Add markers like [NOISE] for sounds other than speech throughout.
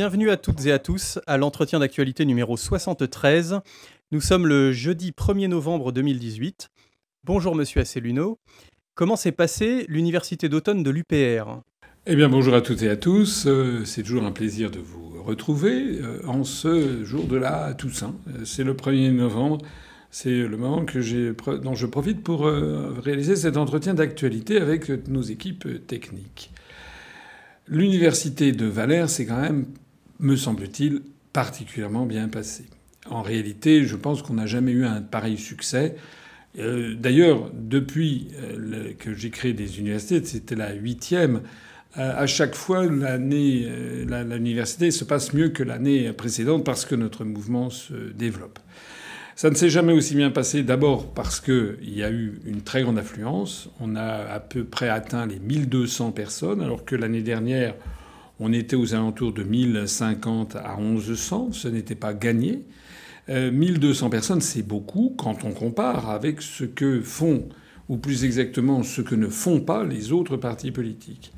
Bienvenue à toutes et à tous à l'entretien d'actualité numéro 73. Nous sommes le jeudi 1er novembre 2018. Bonjour Monsieur Asselineau. Comment s'est passée l'université d'automne de l'UPR Eh bien bonjour à toutes et à tous. Euh, c'est toujours un plaisir de vous retrouver euh, en ce jour de la Toussaint. Euh, c'est le 1er novembre. C'est le moment que dont je profite pour réaliser cet entretien d'actualité avec nos équipes techniques. L'université de Valère, c'est quand même, me semble-t-il, particulièrement bien passé. En réalité, je pense qu'on n'a jamais eu un pareil succès. Euh, d'ailleurs, depuis euh, que j'ai créé des universités, c'était la huitième. Euh, à chaque fois, l'université se passe mieux que l'année précédente parce que notre mouvement se développe. Ça ne s'est jamais aussi bien passé, d'abord parce qu'il y a eu une très grande affluence. On a à peu près atteint les 1200 personnes, alors que l'année dernière, on était aux alentours de 1050 à 1100. Ce n'était pas gagné. 1200 euh, personnes, c'est beaucoup quand on compare avec ce que font, ou plus exactement ce que ne font pas les autres partis politiques.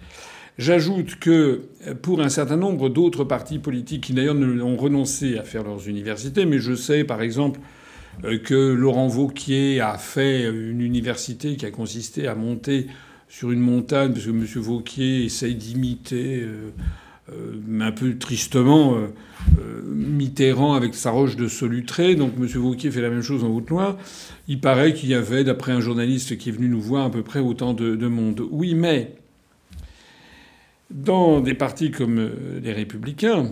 J'ajoute que pour un certain nombre d'autres partis politiques qui d'ailleurs ont renoncé à faire leurs universités, mais je sais par exemple euh, que Laurent Vauquier a fait une université qui a consisté à monter sur une montagne, parce que M. Vauquier essaye d'imiter euh, euh, un peu tristement Mitterrand avec sa roche de Solutré. Donc M. Vauquier fait la même chose en Haute-Loire. Il paraît qu'il y avait, d'après un journaliste qui est venu nous voir, à peu près autant de, de monde. Oui, mais dans des partis comme les Républicains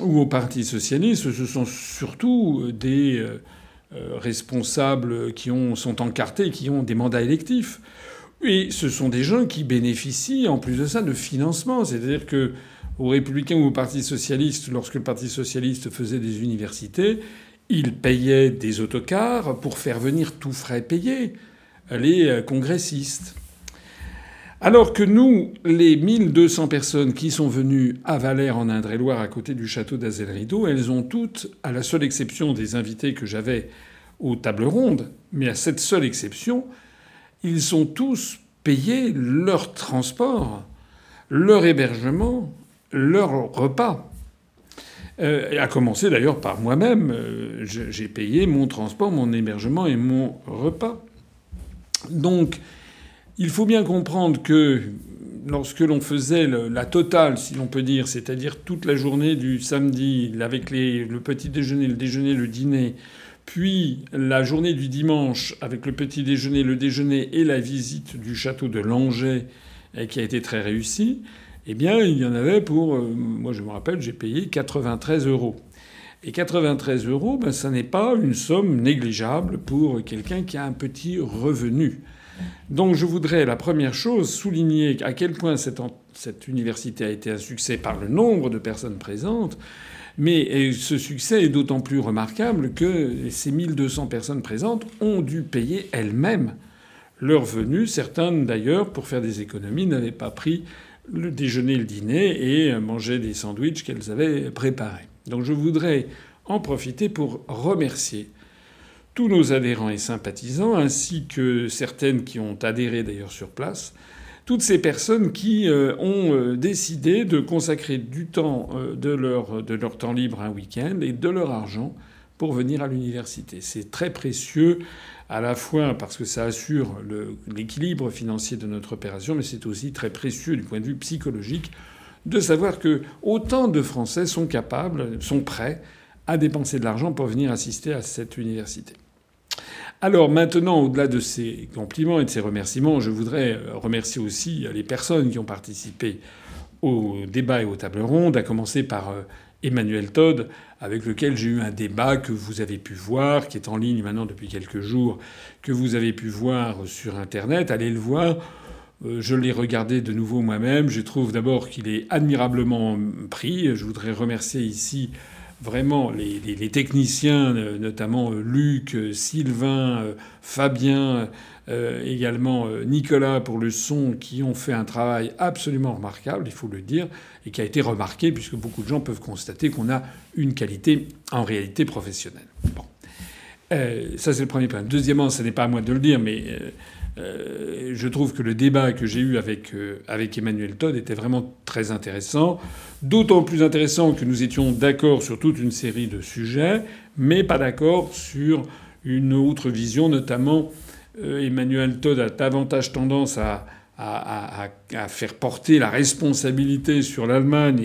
ou au Parti socialiste, ce sont surtout des euh, responsables qui ont, sont encartés, qui ont des mandats électifs. Et ce sont des gens qui bénéficient, en plus de ça, de financement. C'est-à-dire que aux Républicains ou au Parti socialiste, lorsque le Parti socialiste faisait des universités, il payait des autocars pour faire venir tout frais payés les euh, congressistes. Alors que nous, les 1200 personnes qui sont venues à Valère en Indre-et-Loire à côté du château d'Azel-Rideau, elles ont toutes, à la seule exception des invités que j'avais aux tables rondes, mais à cette seule exception, ils ont tous payé leur transport, leur hébergement, leur repas. Euh, à commencer d'ailleurs par moi-même, euh, j'ai payé mon transport, mon hébergement et mon repas. Donc, il faut bien comprendre que lorsque l'on faisait la totale, si l'on peut dire, c'est-à-dire toute la journée du samedi, avec le petit déjeuner, le déjeuner, le dîner, puis la journée du dimanche, avec le petit déjeuner, le déjeuner et la visite du château de Langeais, qui a été très réussie, eh bien, il y en avait pour. Euh, moi, je me rappelle, j'ai payé 93 euros. Et 93 euros, ben, ça n'est pas une somme négligeable pour quelqu'un qui a un petit revenu. Donc, je voudrais, la première chose, souligner à quel point cette université a été un succès par le nombre de personnes présentes mais ce succès est d'autant plus remarquable que ces 1200 personnes présentes ont dû payer elles-mêmes leur venue. Certaines, d'ailleurs, pour faire des économies, n'avaient pas pris le déjeuner le dîner et mangeaient des sandwichs qu'elles avaient préparés. Donc je voudrais en profiter pour remercier tous nos adhérents et sympathisants, ainsi que certaines qui ont adhéré d'ailleurs sur place, toutes ces personnes qui euh, ont euh, décidé de consacrer du temps euh, de leur, temps libre un week-end et de leur argent pour venir à l'université. C'est très précieux à la fois parce que ça assure l'équilibre financier de notre opération, mais c'est aussi très précieux du point de vue psychologique de savoir que autant de Français sont capables, sont prêts à dépenser de l'argent pour venir assister à cette université. Alors maintenant, au-delà de ces compliments et de ces remerciements, je voudrais euh, remercier aussi les personnes qui ont participé au débat et aux tables rondes, à commencer par euh, Emmanuel Todd, avec lequel j'ai eu un débat que vous avez pu voir, qui est en ligne maintenant depuis quelques jours, que vous avez pu voir sur Internet. Allez le voir. Euh, je l'ai regardé de nouveau moi-même. Je trouve d'abord qu'il est admirablement pris. Je voudrais remercier ici vraiment les, techniciens, euh, notamment euh, Luc, euh, Sylvain, Fabien, également Nicolas pour le son, qui ont fait un travail absolument remarquable, il faut le dire, et qui a été remarqué puisque beaucoup de gens peuvent constater qu'on a une qualité en réalité professionnelle. Bon. ça, c'est le premier point. Deuxièmement, ce n'est pas à moi de le dire, mais je trouve que le débat que j'ai eu avec, euh, avec Emmanuel Todd était vraiment très intéressant. D'autant plus intéressant que nous étions d'accord sur toute une série de sujets, mais pas d'accord sur une autre vision. Notamment, euh, Emmanuel Todd a davantage tendance à, faire porter la responsabilité sur l'Allemagne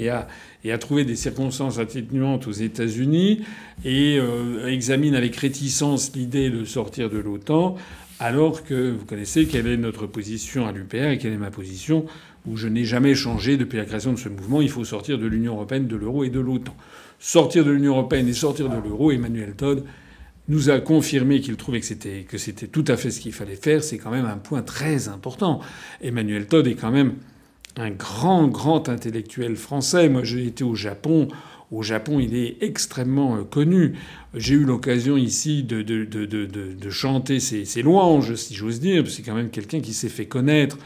et à trouver des circonstances atténuantes aux États-Unis et examine avec réticence l'idée de sortir de l'OTAN alors que vous connaissez quelle est notre position à l'UPR et quelle est ma position où je n'ai jamais changé depuis la création de ce mouvement. Il faut sortir de l'Union européenne, de l'euro et de l'OTAN. Sortir de l'Union européenne et sortir de l'euro, Emmanuel Todd nous a confirmé qu'il trouvait que c'était, tout à fait ce qu'il fallait faire. C'est quand même un point très important. Emmanuel Todd est quand même un grand, grand intellectuel français. Moi, j'ai été au Japon au Japon, il est extrêmement euh, connu. J'ai eu l'occasion ici de, chanter ses, ses, louanges, si j'ose dire. C'est quand même quelqu'un qui s'est fait connaître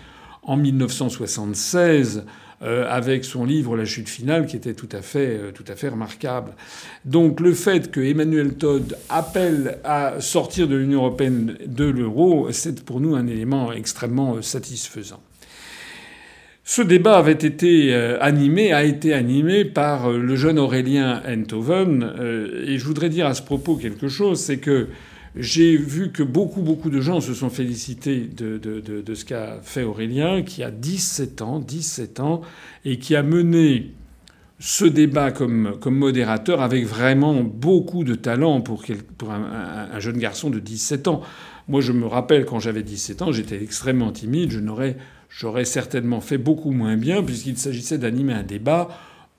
en 1976 euh, avec son livre La chute finale, qui était tout à fait, euh, tout à fait remarquable. Donc le fait que Emmanuel Todd appelle à sortir de l'Union européenne de l'euro, c'est pour nous un élément extrêmement satisfaisant. Ce débat avait été euh, animé, a été animé par euh, le jeune Aurélien Enthoven. Euh, et je voudrais dire à ce propos quelque chose, c'est que j'ai vu que beaucoup, beaucoup de gens se sont félicités de, de, de, ce qu'a fait Aurélien, qui a 17 ans, 17 ans, et qui a mené ce débat comme, comme modérateur avec vraiment beaucoup de talent pour, pour un, un jeune garçon de 17 ans. Moi, je me rappelle quand j'avais 17 ans, j'étais extrêmement timide, je n'aurais j'aurais certainement fait beaucoup moins bien puisqu'il s'agissait d'animer un débat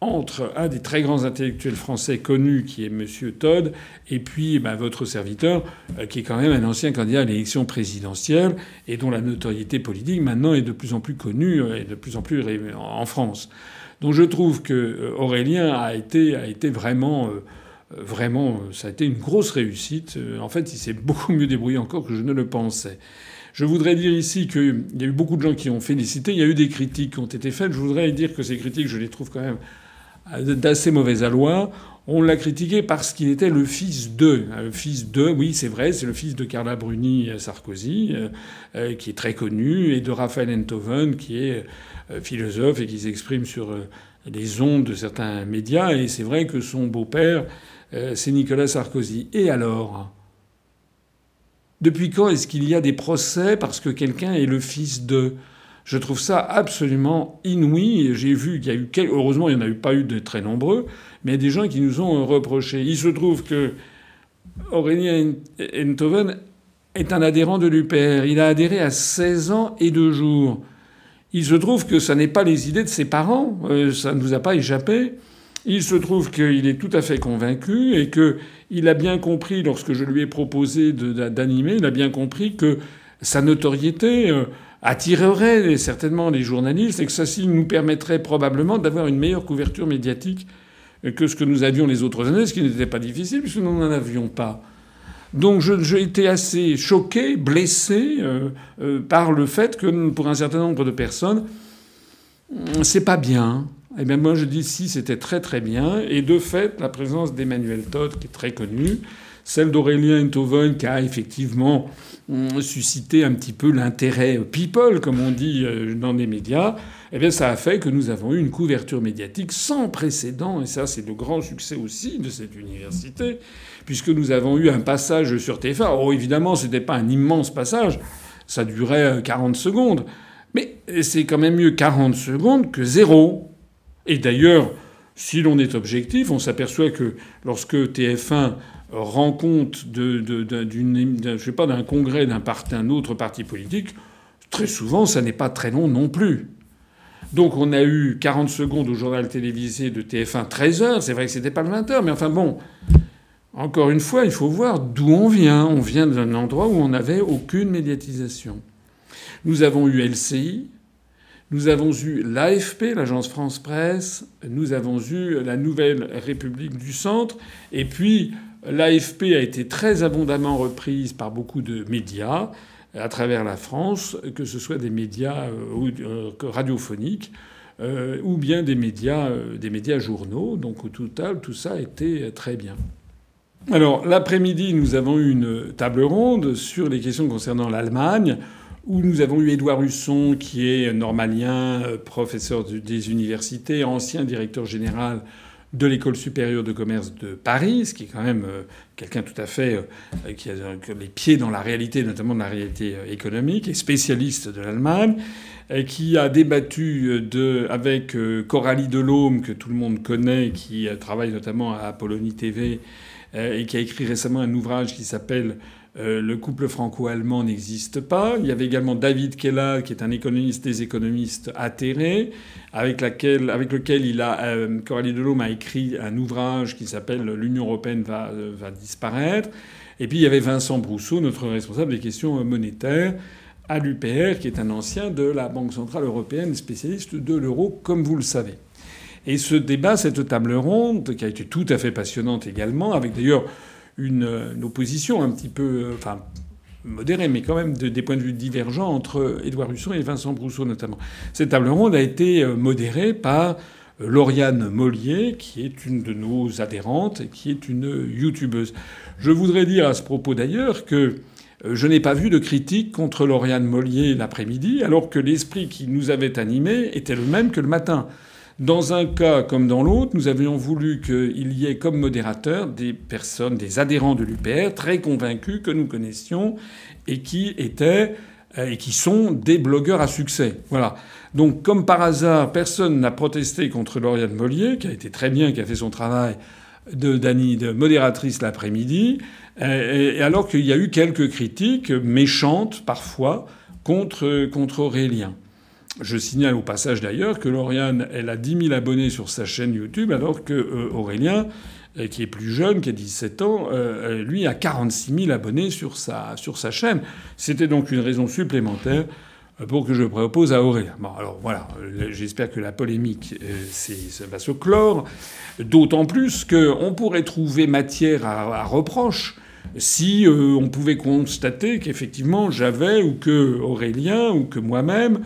entre un des très grands intellectuels français connus, qui est M. Todd, et puis ben, votre serviteur, euh, qui est quand même un ancien candidat à l'élection présidentielle et dont la notoriété politique maintenant est de plus en plus connue euh, et de plus en plus en France. Donc je trouve que euh, Aurélien a été, a été vraiment, vraiment, ça a été une grosse réussite. En fait, il s'est [LAUGHS] beaucoup mieux débrouillé encore que je ne le pensais. Je voudrais dire ici qu'il y a eu beaucoup de gens qui ont félicité. Il y a eu des critiques qui ont été faites. Je voudrais dire que ces critiques, je les trouve quand même d'assez mauvaise aloi. On l'a critiqué parce qu'il était le fils de. Le fils de, oui, c'est vrai, c'est le fils de Carla Bruni Sarkozy, euh, euh, qui est très connu, et de Raphaël Enthoven, qui est euh, philosophe et qui s'exprime sur les ondes de certains médias. Et c'est vrai que son beau-père, c'est Nicolas Sarkozy. Et alors? Depuis quand est-ce qu'il y a des procès parce que quelqu'un est le fils de? Je trouve ça absolument inouï. J'ai vu qu'il y a eu, heureusement, il n'y en a eu pas eu de très nombreux, mais des gens qui nous ont reproché. Il se trouve que Aurélien Enthoven est un adhérent de l'UPR. Il a adhéré à 16 ans et 2 jours. Il se trouve que ça n'est pas les idées de ses parents. Euh, ça ne vous a pas échappé. Il se trouve qu'il est tout à fait convaincu et qu'il a bien compris, lorsque je lui ai proposé d'animer, il a bien compris que sa notoriété euh, attirerait certainement les journalistes et que ça nous permettrait probablement d'avoir une meilleure couverture médiatique que ce que nous avions les autres années, ce qui n'était pas difficile puisque nous n'en avions pas. Donc j'ai été assez choqué, blessé euh, euh, par le fait que pour un certain nombre de personnes, c'est pas bien. Eh bien, moi, je dis si, c'était très très bien. Et de fait, la présence d'Emmanuel Todd, qui est très connu, celle d'Aurélien Enthoven, qui a effectivement hum, suscité un petit peu l'intérêt people, comme on dit euh, dans les médias, eh bien, ça a fait que nous avons eu une couverture médiatique sans précédent. Et ça, c'est le grand succès aussi de cette université, puisque nous avons eu un passage sur TF1. Oh, évidemment, ce n'était pas un immense passage. Ça durait 40 euh, secondes. Mais c'est quand même mieux 40 secondes que zéro. Et d'ailleurs, si l'on est objectif, on s'aperçoit que lorsque TF1 rend compte d'un congrès d'un un autre parti politique, très souvent, ça n'est pas très long non plus. Donc on a eu 40 secondes au journal télévisé de TF1, 13 heures. C'est vrai que c'était pas le 20 heures, mais enfin bon. Encore une fois, il faut voir d'où on vient. On vient d'un endroit où on n'avait aucune médiatisation. Nous avons eu LCI, nous avons eu l'AFP, l'agence France Presse, nous avons eu la Nouvelle République du Centre, et puis l'AFP a été très abondamment reprise par beaucoup de médias à travers la France, que ce soit des médias euh, euh, radiophoniques euh, ou bien des médias, des médias journaux. Donc au total, tout ça a été très bien. Alors l'après-midi, nous avons eu une table ronde sur les questions concernant l'Allemagne où nous avons eu Édouard Husson, qui est normalien, euh, professeur des universités, ancien directeur général de l'école supérieure de commerce de Paris, ce qui est quand même euh, quelqu'un tout à fait euh, qui a les pieds dans la réalité, notamment dans la réalité économique, et spécialiste de l'Allemagne, qui a débattu de, avec Coralie Delhomme, que tout le monde connaît, qui travaille notamment à Apollonie TV, et qui a écrit récemment un ouvrage qui s'appelle euh, le couple franco-allemand n'existe pas. Il y avait également David Kella, qui est un économiste des économistes atterrés, avec, lequel euh, Coralie Delhomme a écrit un ouvrage qui s'appelle L'Union européenne va, euh, va disparaître. Et puis il y avait Vincent Brousseau, notre responsable des questions monétaires à l'UPR, qui est un ancien de la Banque centrale européenne, spécialiste de l'euro, comme vous le savez. Et ce débat, cette table ronde, qui a été tout à fait passionnante également, avec d'ailleurs une, opposition un petit peu, euh, enfin modérée, mais quand même des points de vue divergents entre Édouard Husson et Vincent Brousseau notamment. Cette table ronde a été euh, modérée par euh, Lauriane Mollier, qui est une de nos adhérentes et qui est une youtubeuse. Je voudrais dire à ce propos d'ailleurs que je n'ai pas vu de critique contre Lauriane Mollier l'après-midi, alors que l'esprit qui nous avait animés était le même que le matin. Dans un cas comme dans l'autre, nous avions voulu qu'il y ait comme modérateurs des personnes, des adhérents de l'UPR très convaincus que nous connaissions et qui étaient euh, et qui sont des blogueurs à succès. Voilà. Donc, comme par hasard, personne n'a protesté contre Lauriane Mollier, qui a été très bien, qui a fait son travail de, de modératrice l'après-midi, euh, et alors qu'il y a eu quelques critiques méchantes parfois contre, contre Aurélien. Je signale au passage d'ailleurs que Lauriane, elle a 10 000 abonnés sur sa chaîne YouTube, alors que euh, Aurélien, euh, qui est plus jeune, qui a 17 ans, euh, lui a 46 000 abonnés sur sa, sur sa chaîne. C'était donc une raison supplémentaire pour que je propose à Aurélien. Bon, alors voilà, j'espère que la polémique va se clore, d'autant plus qu'on pourrait trouver matière à, à reproche si on pouvait constater qu'effectivement j'avais ou que Aurélien ou que moi-même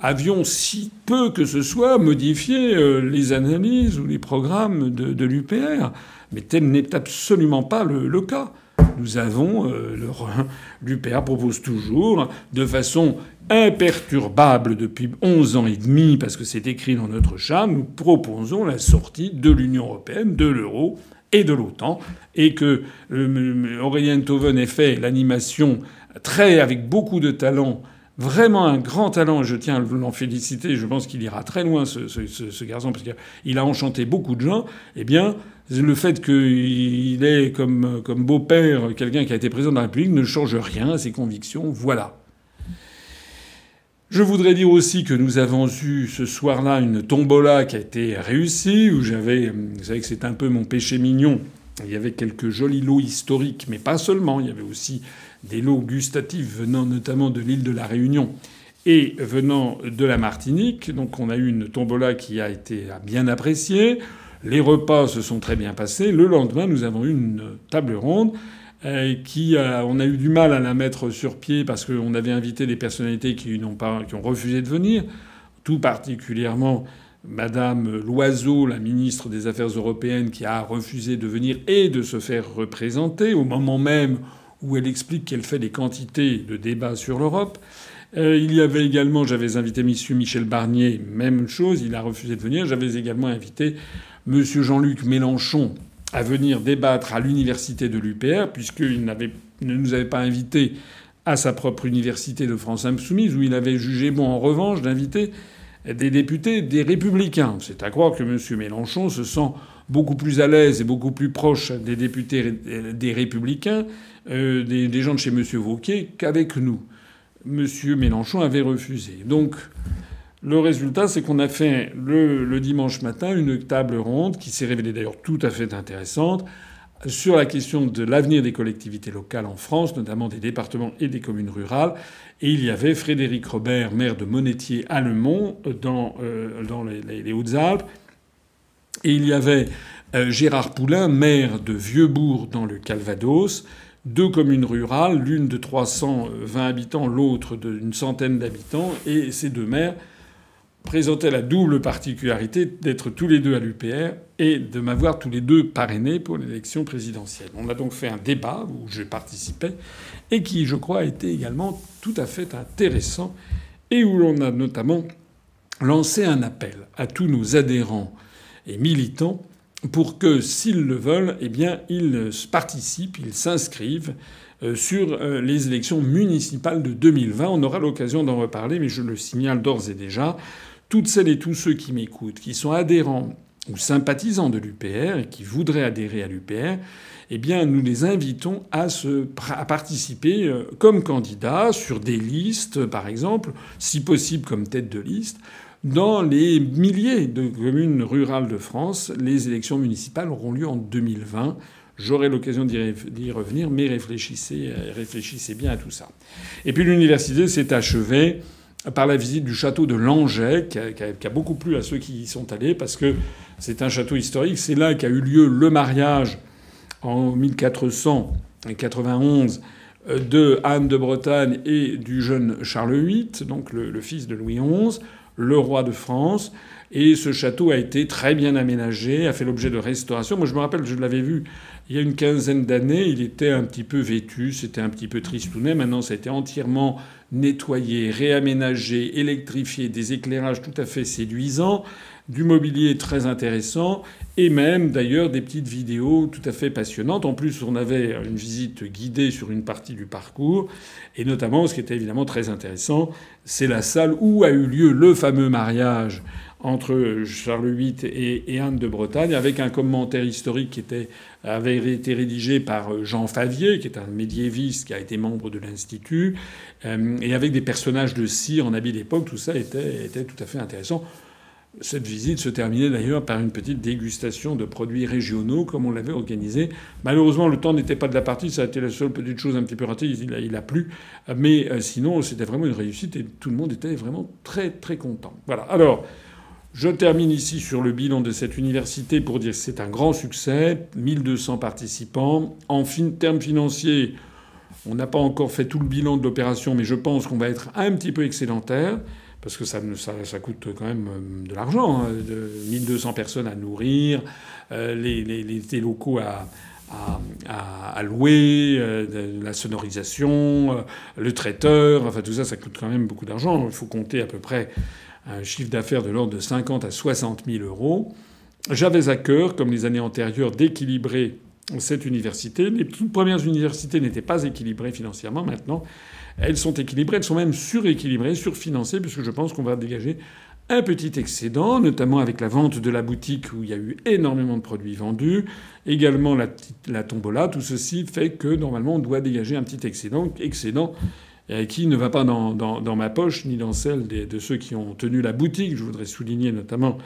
avions si peu que ce soit modifié euh, les analyses ou les programmes de, l'UPR. Mais tel n'est absolument pas le, cas. Nous avons, euh, l'UPR propose toujours, de façon imperturbable depuis 11 ans et demi, parce que c'est écrit dans notre charte, nous proposons la sortie de l'Union européenne, de l'euro et de l'OTAN, et que euh, Aurélien Toven ait fait l'animation très avec beaucoup de talent vraiment un grand talent. Je tiens à l'en féliciter. Je pense qu'il ira très loin, ce, garçon, parce qu'il a enchanté beaucoup de gens. Eh bien, le fait qu'il est comme, comme beau-père quelqu'un qui a été président de la République ne change rien à ses convictions. Voilà. Je voudrais dire aussi que nous avons eu ce soir-là une tombola qui a été réussie, où j'avais, vous savez que c'est un peu mon péché mignon. Il y avait quelques jolis lots historiques, mais pas seulement. Il y avait aussi des lots gustatifs venant notamment de l'île de la Réunion et venant de la Martinique. Donc on a eu une tombola qui a été bien appréciée. Les repas se sont très bien passés. Le lendemain, nous avons eu une table ronde euh, qui on a eu du mal à la mettre sur pied parce qu'on avait invité des personnalités qui n'ont pas, qui ont refusé de venir, tout particulièrement Madame Loiseau, la ministre des Affaires européennes, qui a refusé de venir et de se faire représenter au moment même où elle explique qu'elle fait des quantités de débats sur l'Europe. Euh, il y avait également, j'avais invité M. Michel Barnier, même chose, il a refusé de venir. J'avais également invité M. Jean-Luc Mélenchon à venir débattre à l'université de l'UPR, puisqu'il ne nous avait pas invités à sa propre université de France Insoumise, où il avait jugé bon, en revanche, d'inviter des députés des Républicains. C'est à croire que M. Mélenchon se sent beaucoup plus à l'aise et beaucoup plus proche des députés des Républicains euh, des, gens de chez M. Vauquier qu'avec nous. M. Mélenchon avait refusé. Donc, le résultat, c'est qu'on a fait le, dimanche matin une table ronde qui s'est révélée d'ailleurs tout à fait intéressante sur la question de l'avenir des collectivités locales en France, notamment des départements et des communes rurales. Et il y avait Frédéric Robert, maire de Monetier Allemont, dans, euh, dans les, Hautes-Alpes. Et il y avait euh, Gérard Poulain, maire de Vieuxbourg, dans le Calvados deux communes rurales, l'une de 320 habitants, l'autre d'une centaine d'habitants, et ces deux maires présentaient la double particularité d'être tous les deux à l'UPR et de m'avoir tous les deux parrainé pour l'élection présidentielle. On a donc fait un débat où je participais et qui, je crois, a également tout à fait intéressant et où l'on a notamment lancé un appel à tous nos adhérents et militants pour que, s'ils le veulent, eh bien, ils participent, ils s'inscrivent euh, sur euh, les élections municipales de 2020. On aura l'occasion d'en reparler, mais je le signale d'ores et déjà. Toutes celles et tous ceux qui m'écoutent, qui sont adhérents ou sympathisants de l'UPR et qui voudraient adhérer à l'UPR, eh bien, nous les invitons à, se, à participer euh, comme candidats sur des listes, par exemple, si possible comme tête de liste, dans les milliers de communes rurales de France, les élections municipales auront lieu en 2020. J'aurai l'occasion d'y revenir, mais réfléchissez, bien à tout ça. Et puis l'université s'est achevée par la visite du château de Langeais, qui a, beaucoup plu à ceux qui y sont allés, parce que c'est un château historique. C'est là qu'a eu lieu le mariage en 1491 de Anne de Bretagne et du jeune Charles VIII, donc le fils de Louis XI le roi de France. Et ce château a été très bien aménagé, a fait l'objet de restauration. Moi, je me rappelle, je l'avais vu il y a une quinzaine d'années. Il était un petit peu vêtu, c'était un petit peu tristounet. Maintenant, ça a été entièrement nettoyé, réaménagé, électrifié, des éclairages tout à fait séduisants, du mobilier très intéressant, et même d'ailleurs des petites vidéos tout à fait passionnantes. En plus, on avait une visite guidée sur une partie du parcours, et notamment, ce qui était évidemment très intéressant, c'est la salle où a eu lieu le fameux mariage entre Charles VIII et, Anne de Bretagne, avec un commentaire historique qui était, avait été rédigé par Jean Favier, qui est un médiéviste qui a été membre de l'Institut, euh, et avec des personnages de cire en habit d'époque. Tout ça était tout à fait intéressant. Cette visite se terminait d'ailleurs par une petite dégustation de produits régionaux, comme on l'avait organisé. Malheureusement, le temps n'était pas de la partie. Ça a été la seule petite chose un petit peu ratée. Il a, a plu. Mais euh, sinon, c'était vraiment une réussite et tout le monde était vraiment très, très content. Voilà. Alors, je termine ici sur le bilan de cette université pour dire que c'est un grand succès. 1200 participants. En fin, termes financiers, on n'a pas encore fait tout le bilan de l'opération, mais je pense qu'on va être un petit peu excédentaire parce que ça, ça, coûte quand même euh, de l'argent, hein, de 1200 personnes à nourrir, euh, les, les, locaux à, à, louer, euh, la sonorisation, le traiteur, enfin tout ça, ça coûte quand même beaucoup d'argent. Il faut compter à peu près un chiffre d'affaires de l'ordre de 50 à 60 000 euros. J'avais à cœur, comme les années antérieures, d'équilibrer cette université. Les toutes premières universités n'étaient pas équilibrées financièrement. Maintenant, elles sont équilibrées, elles sont même suréquilibrées, surfinancées, puisque je pense qu'on va dégager un petit excédent, notamment avec la vente de la boutique où il y a eu énormément de produits vendus, également la, la tombola. Tout ceci fait que normalement on doit dégager un petit excédent, excédent euh, qui ne va pas dans, dans, dans, ma poche ni dans celle de ceux qui ont tenu la boutique. Je voudrais souligner notamment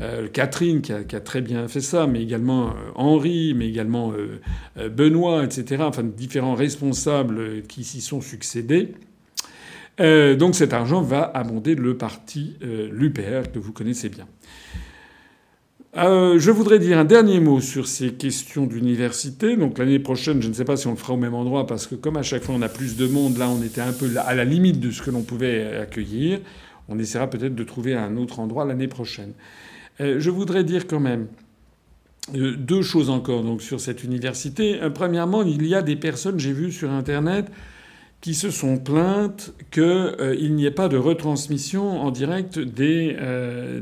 euh, Catherine qui a, très bien fait ça, mais également euh, Henri, mais également euh, Benoît, etc. Enfin, différents responsables qui s'y sont succédés. donc cet argent va abonder le parti l'UPR que vous connaissez bien. Euh, je voudrais dire un dernier mot sur ces questions d'université. Donc l'année prochaine, je ne sais pas si on le fera au même endroit parce que comme à chaque fois on a plus de monde, là on était un peu à la limite de ce que l'on pouvait accueillir. On essaiera peut-être de trouver un autre endroit l'année prochaine. Euh, je voudrais dire quand même euh, deux choses encore donc sur cette université. Euh, premièrement, il y a des personnes, j'ai vu sur Internet, qui se sont plaintes qu'il n'y ait pas de retransmission en direct des,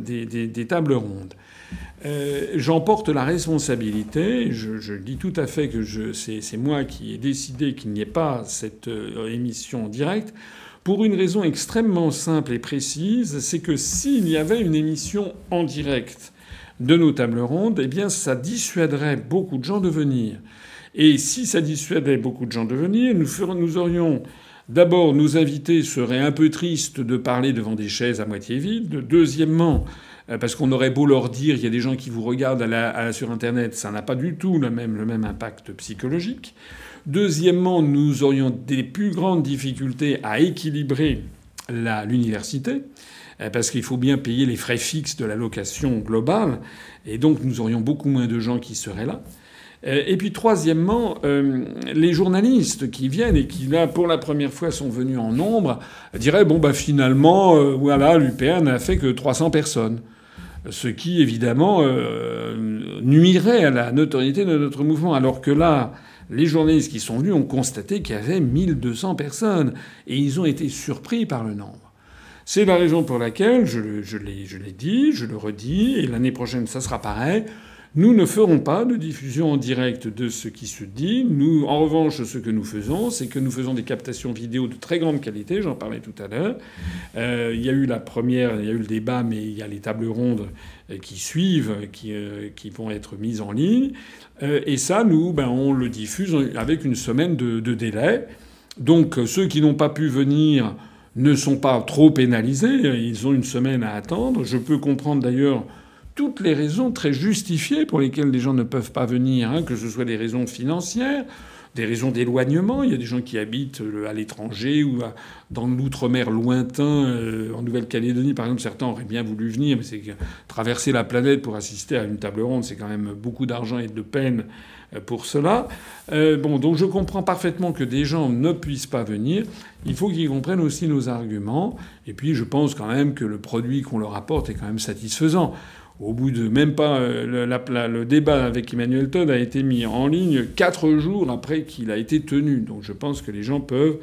des, des, tables rondes. Euh, J'en porte la responsabilité. Je, je, dis tout à fait que c'est moi qui ai décidé qu'il n'y ait pas cette émission en direct. Pour une raison extrêmement simple et précise, c'est que s'il y avait une émission en direct de nos tables rondes, eh ça dissuaderait beaucoup de gens de venir. Et si ça dissuadait beaucoup de gens de venir, nous, nous aurions d'abord nos invités seraient un peu tristes de parler devant des chaises à moitié vides. Deuxièmement, euh, parce qu'on aurait beau leur dire, il y a des gens qui vous regardent sur Internet, ça n'a pas du tout même, le même impact psychologique. Deuxièmement, nous aurions des plus grandes difficultés à équilibrer l'université euh, parce qu'il faut bien payer les frais fixes de la location globale, et donc nous aurions beaucoup moins de gens qui seraient là. Euh, et puis troisièmement, euh, les journalistes qui viennent et qui là pour la première fois sont venus en nombre diraient bon bah finalement voilà l'UPR n'a fait que 300 personnes, ce qui évidemment nuirait à la notoriété de notre mouvement, alors que là les journalistes qui sont venus ont constaté qu'il y avait 1200 personnes et ils ont été surpris par le nombre. C'est la raison pour laquelle je, l'ai dit, je le redis, et l'année prochaine ça sera pareil. Nous ne ferons pas de diffusion en direct de ce qui se dit. Nous, en revanche, ce que nous faisons, c'est que nous faisons des captations vidéo de très grande qualité. J'en parlais tout à l'heure. Euh, il y a eu la première, il y a eu le débat, mais il y a les tables rondes euh, qui suivent, euh, qui vont être mises en ligne. Et ça, nous, ben, on le diffuse avec une semaine de, délai. Donc, ceux qui n'ont pas pu venir ne sont pas trop pénalisés. Ils ont une semaine à attendre. Je peux comprendre d'ailleurs toutes les raisons très justifiées pour lesquelles les gens ne peuvent pas venir, hein, que ce soit des raisons financières, des raisons d'éloignement. Il y a des gens qui habitent euh, à l'étranger ou dans l'outre-mer lointain, euh, en Nouvelle-Calédonie par exemple. Certains auraient bien voulu venir, mais c'est que traverser la planète pour assister à une table ronde, c'est quand même beaucoup d'argent et de peine euh, pour cela. bon, donc je comprends parfaitement que des gens ne puissent pas venir. Il faut qu'ils comprennent aussi nos arguments. Et puis je pense quand même que le produit qu'on leur apporte est quand même satisfaisant. Au bout de même pas euh, le, débat avec Emmanuel Todd a été mis en ligne quatre jours après qu'il a été tenu. Donc je pense que les gens peuvent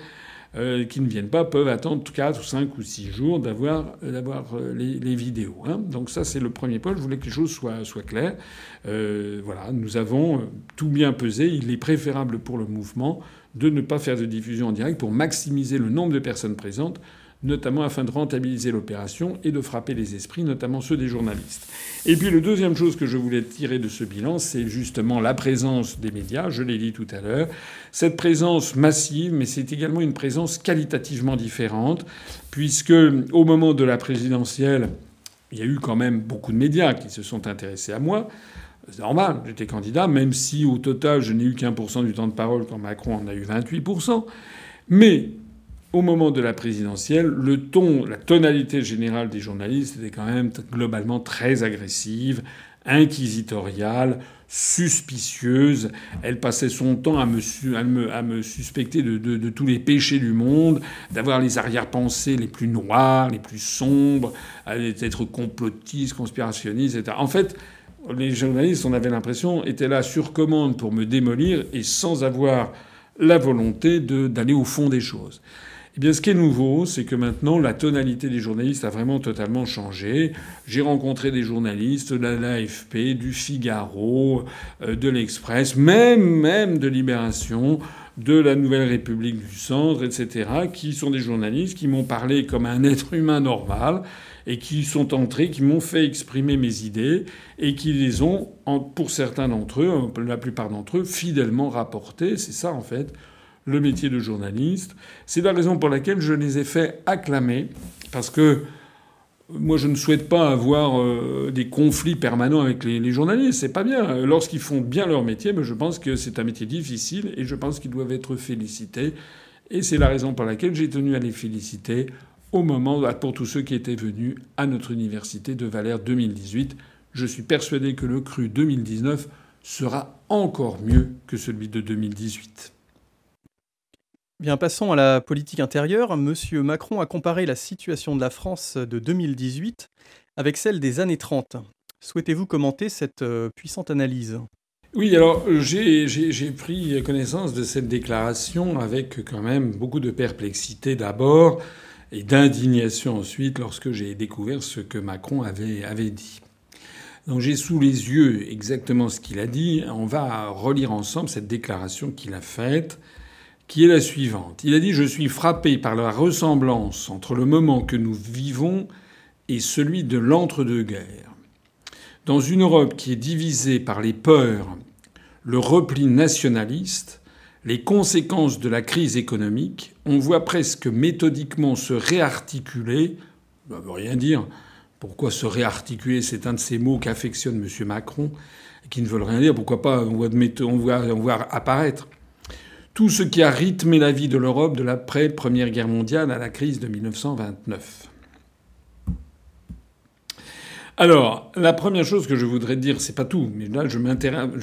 euh, qui ne viennent pas peuvent attendre quatre ou cinq ou six jours d'avoir euh, les, vidéos. Hein. Donc ça c'est le premier point. Je voulais que les choses soient soient claires. voilà, nous avons tout bien pesé. Il est préférable pour le mouvement de ne pas faire de diffusion en direct pour maximiser le nombre de personnes présentes notamment afin de rentabiliser l'opération et de frapper les esprits, notamment ceux des journalistes. Et puis le deuxième chose que je voulais tirer de ce bilan, c'est justement la présence des médias, je l'ai dit tout à l'heure. Cette présence massive, mais c'est également une présence qualitativement différente, puisque au moment de la présidentielle, il y a eu quand même beaucoup de médias qui se sont intéressés à moi. C'est normal, j'étais candidat, même si au total je n'ai eu qu'un pour cent du temps de parole quand Macron en a eu 28%. Mais au moment de la présidentielle, le ton, la tonalité générale des journalistes était quand même globalement très agressive, inquisitoriale, suspicieuse. Elle passait son temps à me, suspecter de, tous les péchés du monde, d'avoir les arrière-pensées les plus noires, les plus sombres, d'être complotiste, conspirationniste, etc. En fait, les journalistes, on avait l'impression, étaient là sur commande pour me démolir et sans avoir la volonté d'aller au fond des choses. Bien, ce qui est nouveau, c'est que maintenant, la tonalité des journalistes a vraiment totalement changé. J'ai rencontré des journalistes de l'AFP, du Figaro, euh, de l'Express, même, même de Libération, de la Nouvelle République du Centre, etc., qui sont des journalistes qui m'ont parlé comme un être humain normal et qui sont entrés, qui m'ont fait exprimer mes idées et qui les ont, pour certains d'entre eux, la plupart d'entre eux, fidèlement rapportées. C'est ça, en fait, le métier de journaliste. C'est la raison pour laquelle je les ai fait acclamer, parce que moi, je ne souhaite pas avoir euh, des conflits permanents avec les, journalistes. C'est pas bien. Lorsqu'ils font bien leur métier, mais je pense que c'est un métier difficile et je pense qu'ils doivent être félicités. Et c'est la raison pour laquelle j'ai tenu à les féliciter au moment, pour tous ceux qui étaient venus à notre université de Valère 2018. Je suis persuadé que le cru 2019 sera encore mieux que celui de 2018. Bien, passons à la politique intérieure. Monsieur Macron a comparé la situation de la France de 2018 avec celle des années 30. Souhaitez-vous commenter cette euh, puissante analyse? Oui, alors j'ai pris connaissance de cette déclaration avec quand même beaucoup de perplexité d'abord et d'indignation ensuite lorsque j'ai découvert ce que Macron avait, avait dit. Donc j'ai sous les yeux exactement ce qu'il a dit. On va relire ensemble cette déclaration qu'il a faite qui est la suivante. Il a dit Je suis frappé par la ressemblance entre le moment que nous vivons et celui de l'entre-deux-guerres. Dans une Europe qui est divisée par les peurs, le repli nationaliste, les conséquences de la crise économique, on voit presque méthodiquement se réarticuler. Ça ne veut rien dire. Pourquoi se réarticuler? C'est un de ces mots qu'affectionne M. Macron qui ne veulent rien dire. Pourquoi pas? On on voit apparaître tout ce qui a rythmé la vie de l'Europe de l'après-Première Guerre mondiale à la crise de 1929. Alors, la première chose que je voudrais dire, c'est pas tout, mais là, je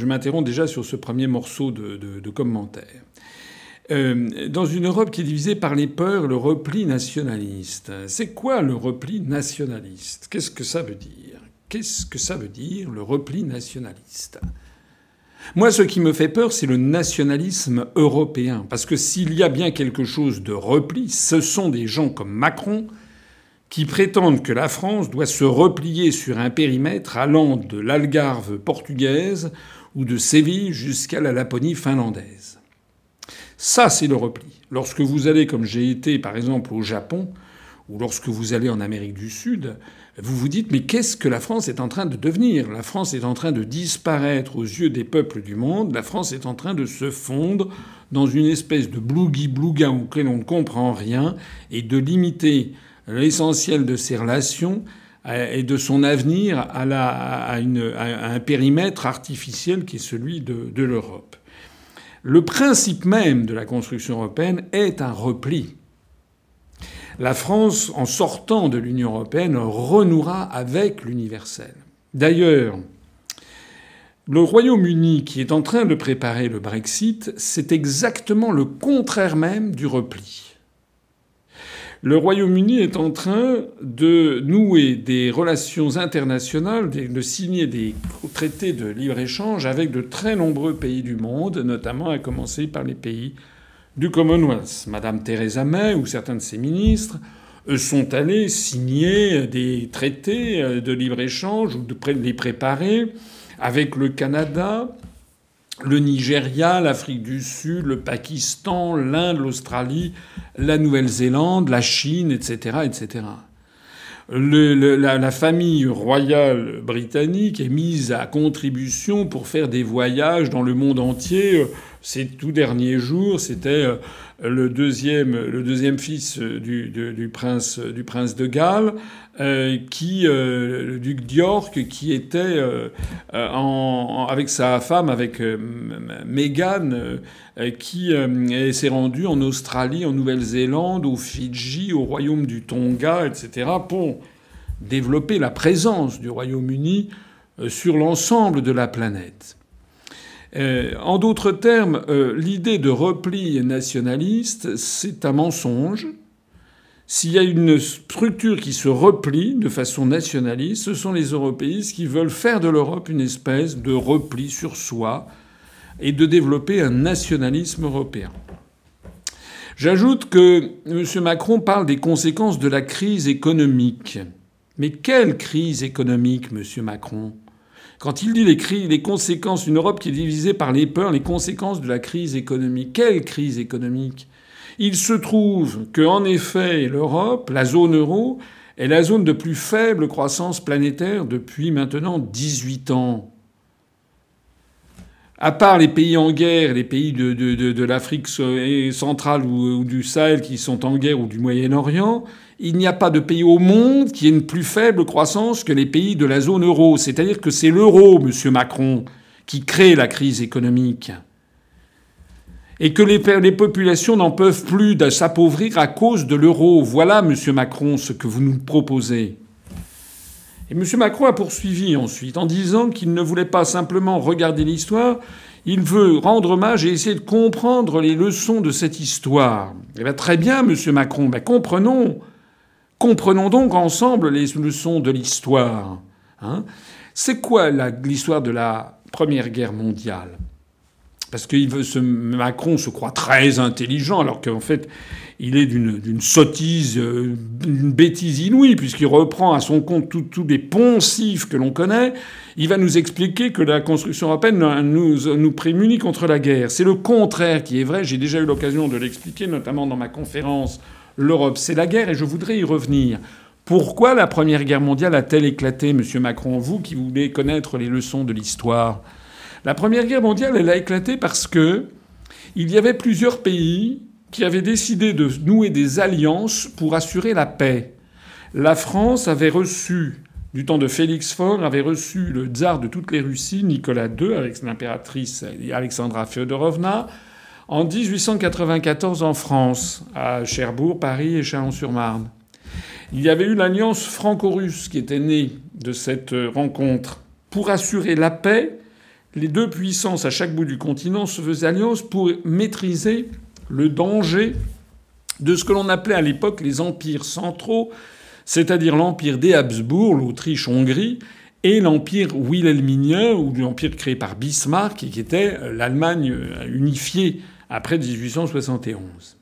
m'interromps déjà sur ce premier morceau de, commentaire. Euh, dans une Europe qui est divisée par les peurs, le repli nationaliste. C'est quoi le repli nationaliste? Qu'est-ce que ça veut dire? Qu'est-ce que ça veut dire le repli nationaliste? Moi, ce qui me fait peur, c'est le nationalisme européen. Parce que s'il y a bien quelque chose de repli, ce sont des gens comme Macron qui prétendent que la France doit se replier sur un périmètre allant de l'Algarve portugaise ou de Séville jusqu'à la Laponie finlandaise. Ça, c'est le repli. Lorsque vous allez, comme j'ai été par exemple au Japon, ou lorsque vous allez en Amérique du Sud, vous vous dites mais qu'est-ce que la France est en train de devenir? La France est en train de disparaître aux yeux des peuples du monde, la France est en train de se fondre dans une espèce de blougui-blouga auquel on ne comprend rien et de limiter l'essentiel de ses relations et de son avenir à, un périmètre artificiel qui est celui de, l'Europe. Le principe même de la construction européenne est un repli. La France, en sortant de l'Union européenne, renouera avec l'universel. D'ailleurs, le Royaume-Uni, qui est en train de préparer le Brexit, c'est exactement le contraire même du repli le Royaume-Uni est en train de nouer des relations internationales, de signer des traités de libre-échange avec de très nombreux pays du monde, notamment à commencer par les pays du Commonwealth. Madame Theresa May ou certains de ses ministres sont allés signer des traités de libre-échange ou de les préparer avec le Canada, le Nigeria, l'Afrique du Sud, le Pakistan, l'Inde, l'Australie, la Nouvelle-Zélande, la Chine, etc., etc. la, famille royale britannique est mise à contribution pour faire des voyages dans le monde entier. Ces tout derniers jours, c'était euh, le deuxième, le deuxième fils du, prince, du prince de Galles, euh, qui, euh, le duc d'York, qui était euh, avec sa femme, avec Meghan, qui s'est rendu en Australie, en Nouvelle-Zélande, aux Fidji, au royaume du Tonga, etc., pour développer la présence du Royaume-Uni sur l'ensemble de la planète. En d'autres termes, l'idée de repli nationaliste, c'est un mensonge s'il y a une structure qui se replie de façon nationaliste, ce sont les européistes qui veulent faire de l'Europe une espèce de repli sur soi et de développer un nationalisme européen. J'ajoute que M. Macron parle des conséquences de la crise économique. Mais quelle crise économique, M. Macron? Quand il dit les, conséquences d'une Europe qui est divisée par les peurs, les conséquences de la crise économique, quelle crise économique? Il se trouve que, en effet, l'Europe, la zone euro, est la zone de plus faible croissance planétaire depuis maintenant 18 ans. À part les pays en guerre, les pays de, l'Afrique centrale ou, du Sahel qui sont en guerre ou du Moyen-Orient, il n'y a pas de pays au monde qui ait une plus faible croissance que les pays de la zone euro. C'est-à-dire que c'est l'euro, monsieur Macron, qui crée la crise économique et que les, populations n'en peuvent plus de s'appauvrir à cause de l'euro. Voilà, monsieur Macron, ce que vous nous proposez. Et M. Macron a poursuivi ensuite en disant qu'il ne voulait pas simplement regarder l'histoire, il veut rendre hommage et essayer de comprendre les leçons de cette histoire. Eh bien, très bien, Monsieur Macron, ben, comprenons. Comprenons donc ensemble les leçons de l'histoire. Hein. C'est quoi l'histoire de la Première Guerre mondiale? Parce que ce Macron se croit très intelligent, alors qu'en fait, il est d'une sottise, euh, d'une bêtise inouïe, puisqu'il reprend à son compte tous les poncifs que l'on connaît. Il va nous expliquer que la construction européenne nous, nous prémunit contre la guerre. C'est le contraire qui est vrai. J'ai déjà eu l'occasion de l'expliquer, notamment dans ma conférence L'Europe, c'est la guerre, et je voudrais y revenir. Pourquoi la Première Guerre mondiale a-t-elle éclaté, Monsieur Macron, vous qui voulez connaître les leçons de l'histoire? La Première Guerre mondiale, elle a éclaté parce que il y avait plusieurs pays qui avaient décidé de nouer des alliances pour assurer la paix. La France avait reçu, du temps de Félix Faure, avait reçu le tsar de toutes les Russies, Nicolas II, avec l'impératrice Alexandra Feodorovna, en 1894 en France, à Cherbourg, Paris et Chalon-sur-Marne. Il y avait eu l'alliance franco-russe qui était née de cette rencontre. Pour assurer la paix, les deux puissances à chaque bout du continent se faisaient alliance pour maîtriser le danger de ce que l'on appelait à l'époque les empires centraux, c'est-à-dire l'empire des Habsbourg, l'Autriche-Hongrie, et l'empire wilhelminien, ou l'empire créé par Bismarck, qui était l'Allemagne unifiée après 1871.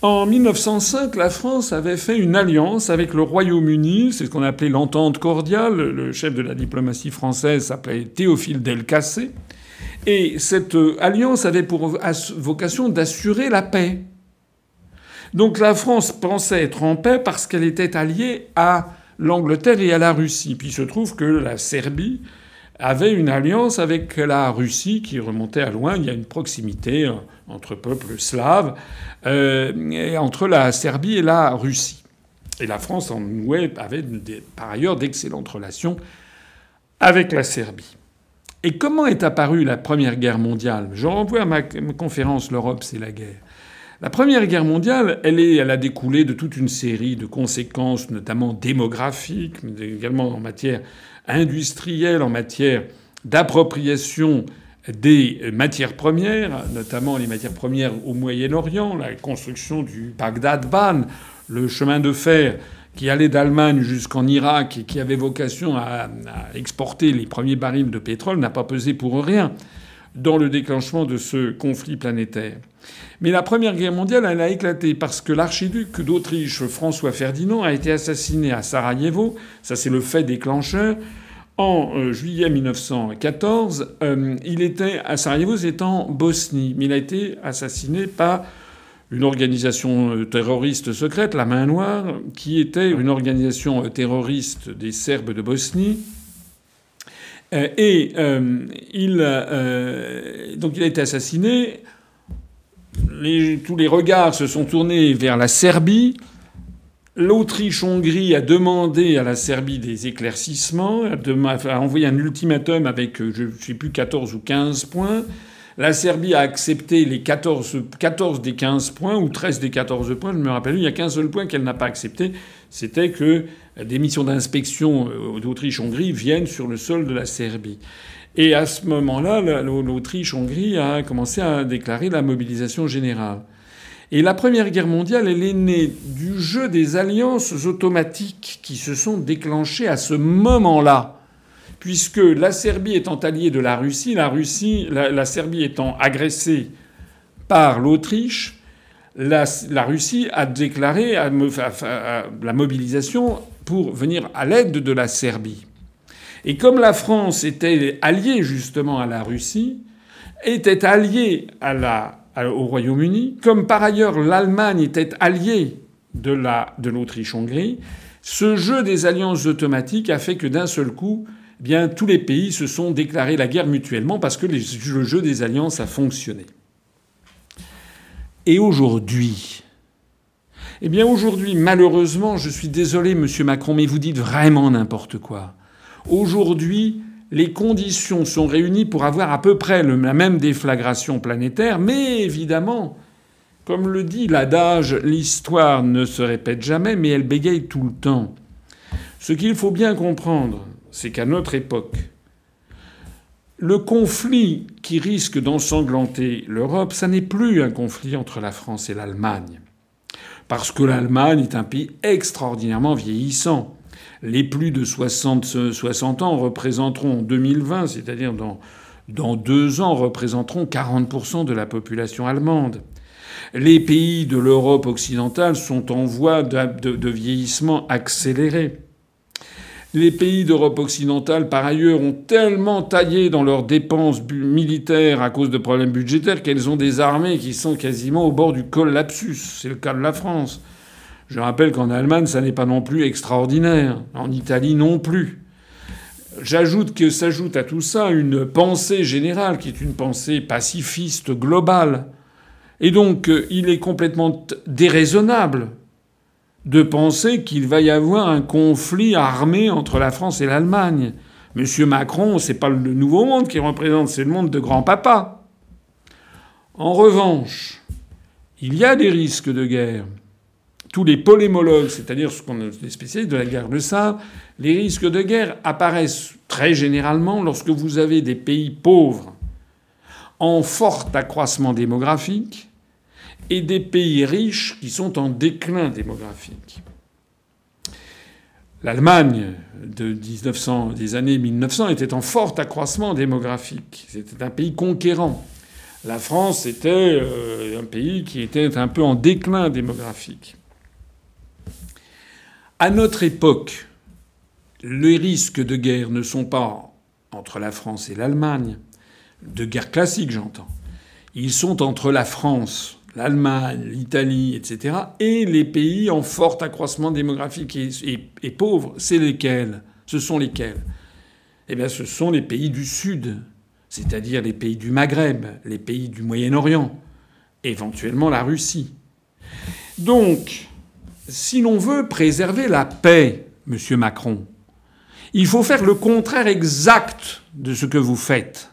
En 1905, la France avait fait une alliance avec le Royaume-Uni, c'est ce qu'on appelait l'entente cordiale. Le chef de la diplomatie française s'appelait Théophile Delcassé. Et cette alliance avait pour vocation d'assurer la paix. Donc la France pensait être en paix parce qu'elle était alliée à l'Angleterre et à la Russie. Puis se trouve que la Serbie avait une alliance avec la Russie qui remontait à loin. Il y a une proximité euh, entre peuples slaves, euh, et entre la Serbie et la Russie. Et la France en nouait, avait par ailleurs d'excellentes relations avec la Serbie. Et comment est apparue la Première Guerre mondiale? Je renvoie à ma conférence L'Europe, c'est la guerre. La Première Guerre mondiale, elle, est, elle a découlé de toute une série de conséquences, notamment démographiques, mais également en matière industrielle, en matière d'appropriation des matières premières, notamment les matières premières au Moyen-Orient, la construction du Bagdad-Ban, le chemin de fer qui allait d'Allemagne jusqu'en Irak et qui avait vocation à, exporter les premiers barils de pétrole n'a pas pesé pour rien dans le déclenchement de ce conflit planétaire. Mais la Première Guerre mondiale, elle a éclaté parce que l'archiduc d'Autriche, François Ferdinand, a été assassiné à Sarajevo. Ça, c'est le fait déclencheur. En euh, juillet 1914, euh, il était à Sarajevo, c'est en Bosnie, mais il a été assassiné par une organisation euh, terroriste secrète, la Main Noire, qui était une organisation terroriste des Serbes de Bosnie, et il, donc il a été assassiné tous les regards se sont tournés vers la Serbie. L'Autriche-Hongrie a demandé à la Serbie des éclaircissements, a, envoyé un ultimatum avec, euh, je ne sais plus, 14 ou 15 points. La Serbie a accepté les 14, 14 des 15 points, ou 13 des 14 points, je me rappelle, il n'y a qu'un seul point qu'elle n'a pas accepté, c'était que des missions d'inspection euh, d'Autriche-Hongrie viennent sur le sol de la Serbie. Et à ce moment-là, l'Autriche-Hongrie a commencé à déclarer la mobilisation générale. Et la Première Guerre mondiale, elle est née du jeu des alliances automatiques qui se sont déclenchées à ce moment-là. Puisque la Serbie étant alliée de la Russie, la, Russie, la, Serbie étant agressée par l'Autriche, la, Russie a déclaré la mobilisation pour venir à l'aide de la Serbie. Et comme la France était alliée justement à la Russie, était alliée au Royaume-Uni, comme par ailleurs l'Allemagne était alliée de, de l'Autriche-Hongrie, ce jeu des alliances automatiques a fait que d'un seul coup, eh bien, tous les pays se sont déclarés la guerre mutuellement parce que le jeu des alliances a fonctionné. Et aujourd'hui, eh bien aujourd'hui, malheureusement, je suis désolé, monsieur Macron, mais vous dites vraiment n'importe quoi. Aujourd'hui, les conditions sont réunies pour avoir à peu près la même déflagration planétaire, mais évidemment, comme le dit l'adage, l'histoire ne se répète jamais, mais elle bégaye tout le temps. Ce qu'il faut bien comprendre, c'est qu'à notre époque, le conflit qui risque d'ensanglanter l'Europe, ça n'est plus un conflit entre la France et l'Allemagne. Parce que l'Allemagne est un pays extraordinairement vieillissant les plus de 60, 60 ans représenteront en 2020, c'est-à-dire dans, dans deux ans, représenteront 40% de la population allemande. Les pays de l'Europe occidentale sont en voie de, de vieillissement accéléré. Les pays d'Europe occidentale, par ailleurs, ont tellement taillé dans leurs dépenses militaires à cause de problèmes budgétaires qu'elles ont des armées qui sont quasiment au bord du collapsus. C'est le cas de la France. Je rappelle qu'en Allemagne, ça n'est pas non plus extraordinaire. En Italie non plus. J'ajoute que s'ajoute à tout ça une pensée générale qui est une pensée pacifiste globale. Et donc, euh, il est complètement déraisonnable de penser qu'il va y avoir un conflit armé entre la France et l'Allemagne. Monsieur Macron, c'est pas le nouveau monde qu'il représente, c'est le monde de grand-papa. En revanche, il y a des risques de guerre. Tous les polémologues, c'est-à-dire ce qu'on les spécialistes de la guerre le savent, les risques de guerre apparaissent très généralement lorsque vous avez des pays pauvres en fort accroissement démographique et des pays riches qui sont en déclin démographique. L'Allemagne de 1900, des années 1900 était en fort accroissement démographique. C'était un pays conquérant. La France était euh, un pays qui était un peu en déclin démographique. À notre époque, les risques de guerre ne sont pas entre la France et l'Allemagne, de guerre classique j'entends. Ils sont entre la France, l'Allemagne, l'Italie, etc., et les pays en fort accroissement démographique et, pauvres. C'est lesquels? Ce sont lesquels? Eh bien, ce sont les pays du Sud, c'est-à-dire les pays du Maghreb, les pays du Moyen-Orient, éventuellement la Russie. Donc, si l'on veut préserver la paix, monsieur Macron, il faut faire le contraire exact de ce que vous faites.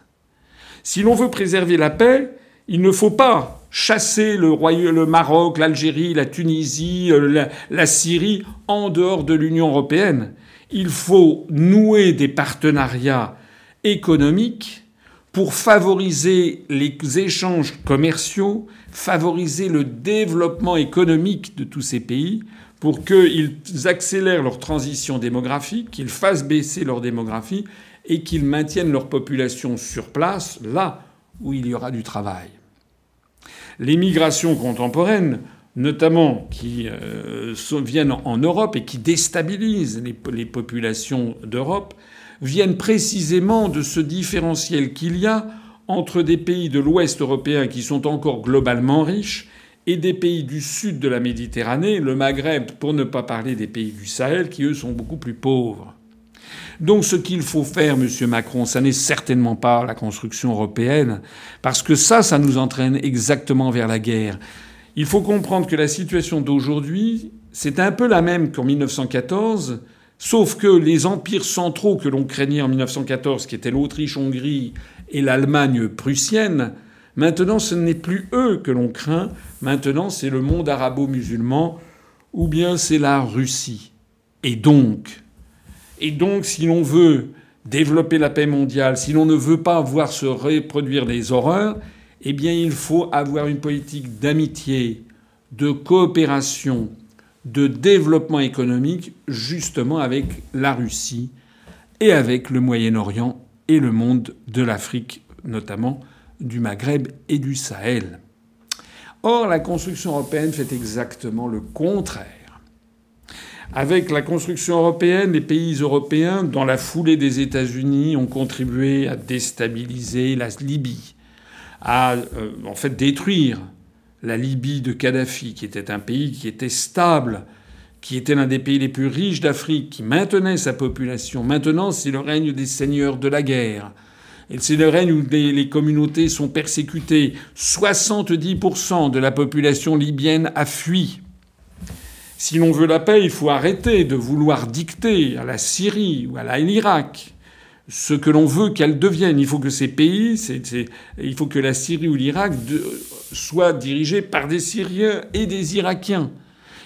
Si l'on veut préserver la paix, il ne faut pas chasser le, Royaume, Maroc, l'Algérie, la Tunisie, euh, la Syrie en dehors de l'Union européenne. Il faut nouer des partenariats économiques pour favoriser les échanges commerciaux, favoriser le développement économique de tous ces pays, pour qu'ils accélèrent leur transition démographique, qu'ils fassent baisser leur démographie et qu'ils maintiennent leur population sur place, là où il y aura du travail. Les migrations contemporaines, notamment qui euh, viennent en Europe et qui déstabilisent les populations d'Europe, viennent précisément de ce différentiel qu'il y a entre des pays de l'Ouest européen qui sont encore globalement riches et des pays du sud de la Méditerranée, le Maghreb, pour ne pas parler des pays du Sahel, qui eux sont beaucoup plus pauvres. Donc ce qu'il faut faire, Monsieur Macron, ça n'est certainement pas la construction européenne, parce que ça, ça nous entraîne exactement vers la guerre. Il faut comprendre que la situation d'aujourd'hui, c'est un peu la même qu'en 1914, Sauf que les empires centraux que l'on craignait en 1914, qui étaient l'Autriche-Hongrie et l'Allemagne prussienne, maintenant ce n'est plus eux que l'on craint, maintenant c'est le monde arabo-musulman ou bien c'est la Russie. Et donc, et donc si l'on veut développer la paix mondiale, si l'on ne veut pas voir se reproduire des horreurs, eh bien il faut avoir une politique d'amitié, de coopération, de développement économique justement avec la Russie et avec le Moyen-Orient et le monde de l'Afrique, notamment du Maghreb et du Sahel. Or, la construction européenne fait exactement le contraire. Avec la construction européenne, les pays européens, dans la foulée des États-Unis, ont contribué à déstabiliser la Libye, à euh, en fait détruire la Libye de Kadhafi, qui était un pays qui était stable, qui était l'un des pays les plus riches d'Afrique, qui maintenait sa population. Maintenant, c'est le règne des seigneurs de la guerre. C'est le règne où les communautés sont persécutées. 70% de la population libyenne a fui. Si l'on veut la paix, il faut arrêter de vouloir dicter à la Syrie ou à l'Irak ce que l'on veut qu'elles deviennent. Il faut que ces pays, il faut que la Syrie ou l'Irak soient dirigés par des Syriens et des Irakiens.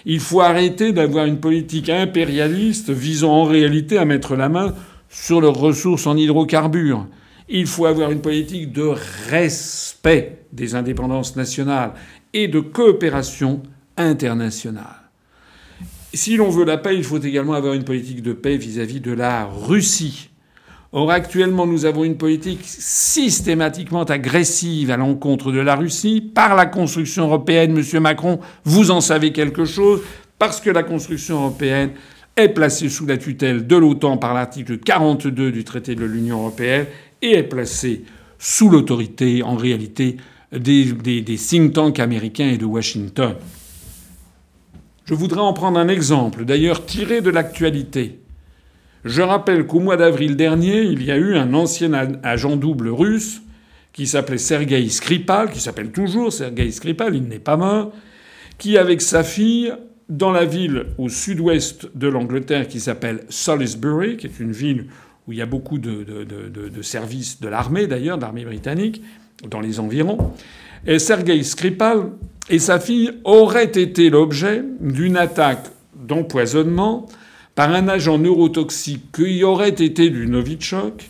Il faut arrêter d'avoir une politique impérialiste visant en réalité à mettre la main sur leurs ressources en hydrocarbures. Il faut avoir une politique de respect des indépendances nationales et de coopération internationale. Si l'on veut la paix, il faut également avoir une politique de paix vis-à-vis de la Russie. Or, actuellement, nous avons une politique systématiquement agressive à l'encontre de la Russie par la construction européenne. Monsieur Macron, vous en savez quelque chose, parce que la construction européenne est placée sous la tutelle de l'OTAN par l'article 42 du traité de l'Union européenne et est placée sous l'autorité, en réalité, des, des, think tanks américains et de Washington. Je voudrais en prendre un exemple, d'ailleurs tiré de l'actualité. Je rappelle qu'au mois d'avril dernier, il y a eu un ancien agent double russe qui s'appelait Sergei Skripal, qui s'appelle toujours Sergei Skripal, il n'est pas mort, qui, avec sa fille, dans la ville au sud-ouest de l'Angleterre qui s'appelle Salisbury, qui est une ville où il y a beaucoup de, services de l'armée d'ailleurs, d'armée britannique, dans les environs, Et Sergei Skripal et sa fille auraient été l'objet d'une attaque d'empoisonnement par un agent neurotoxique qui aurait été du Novichok.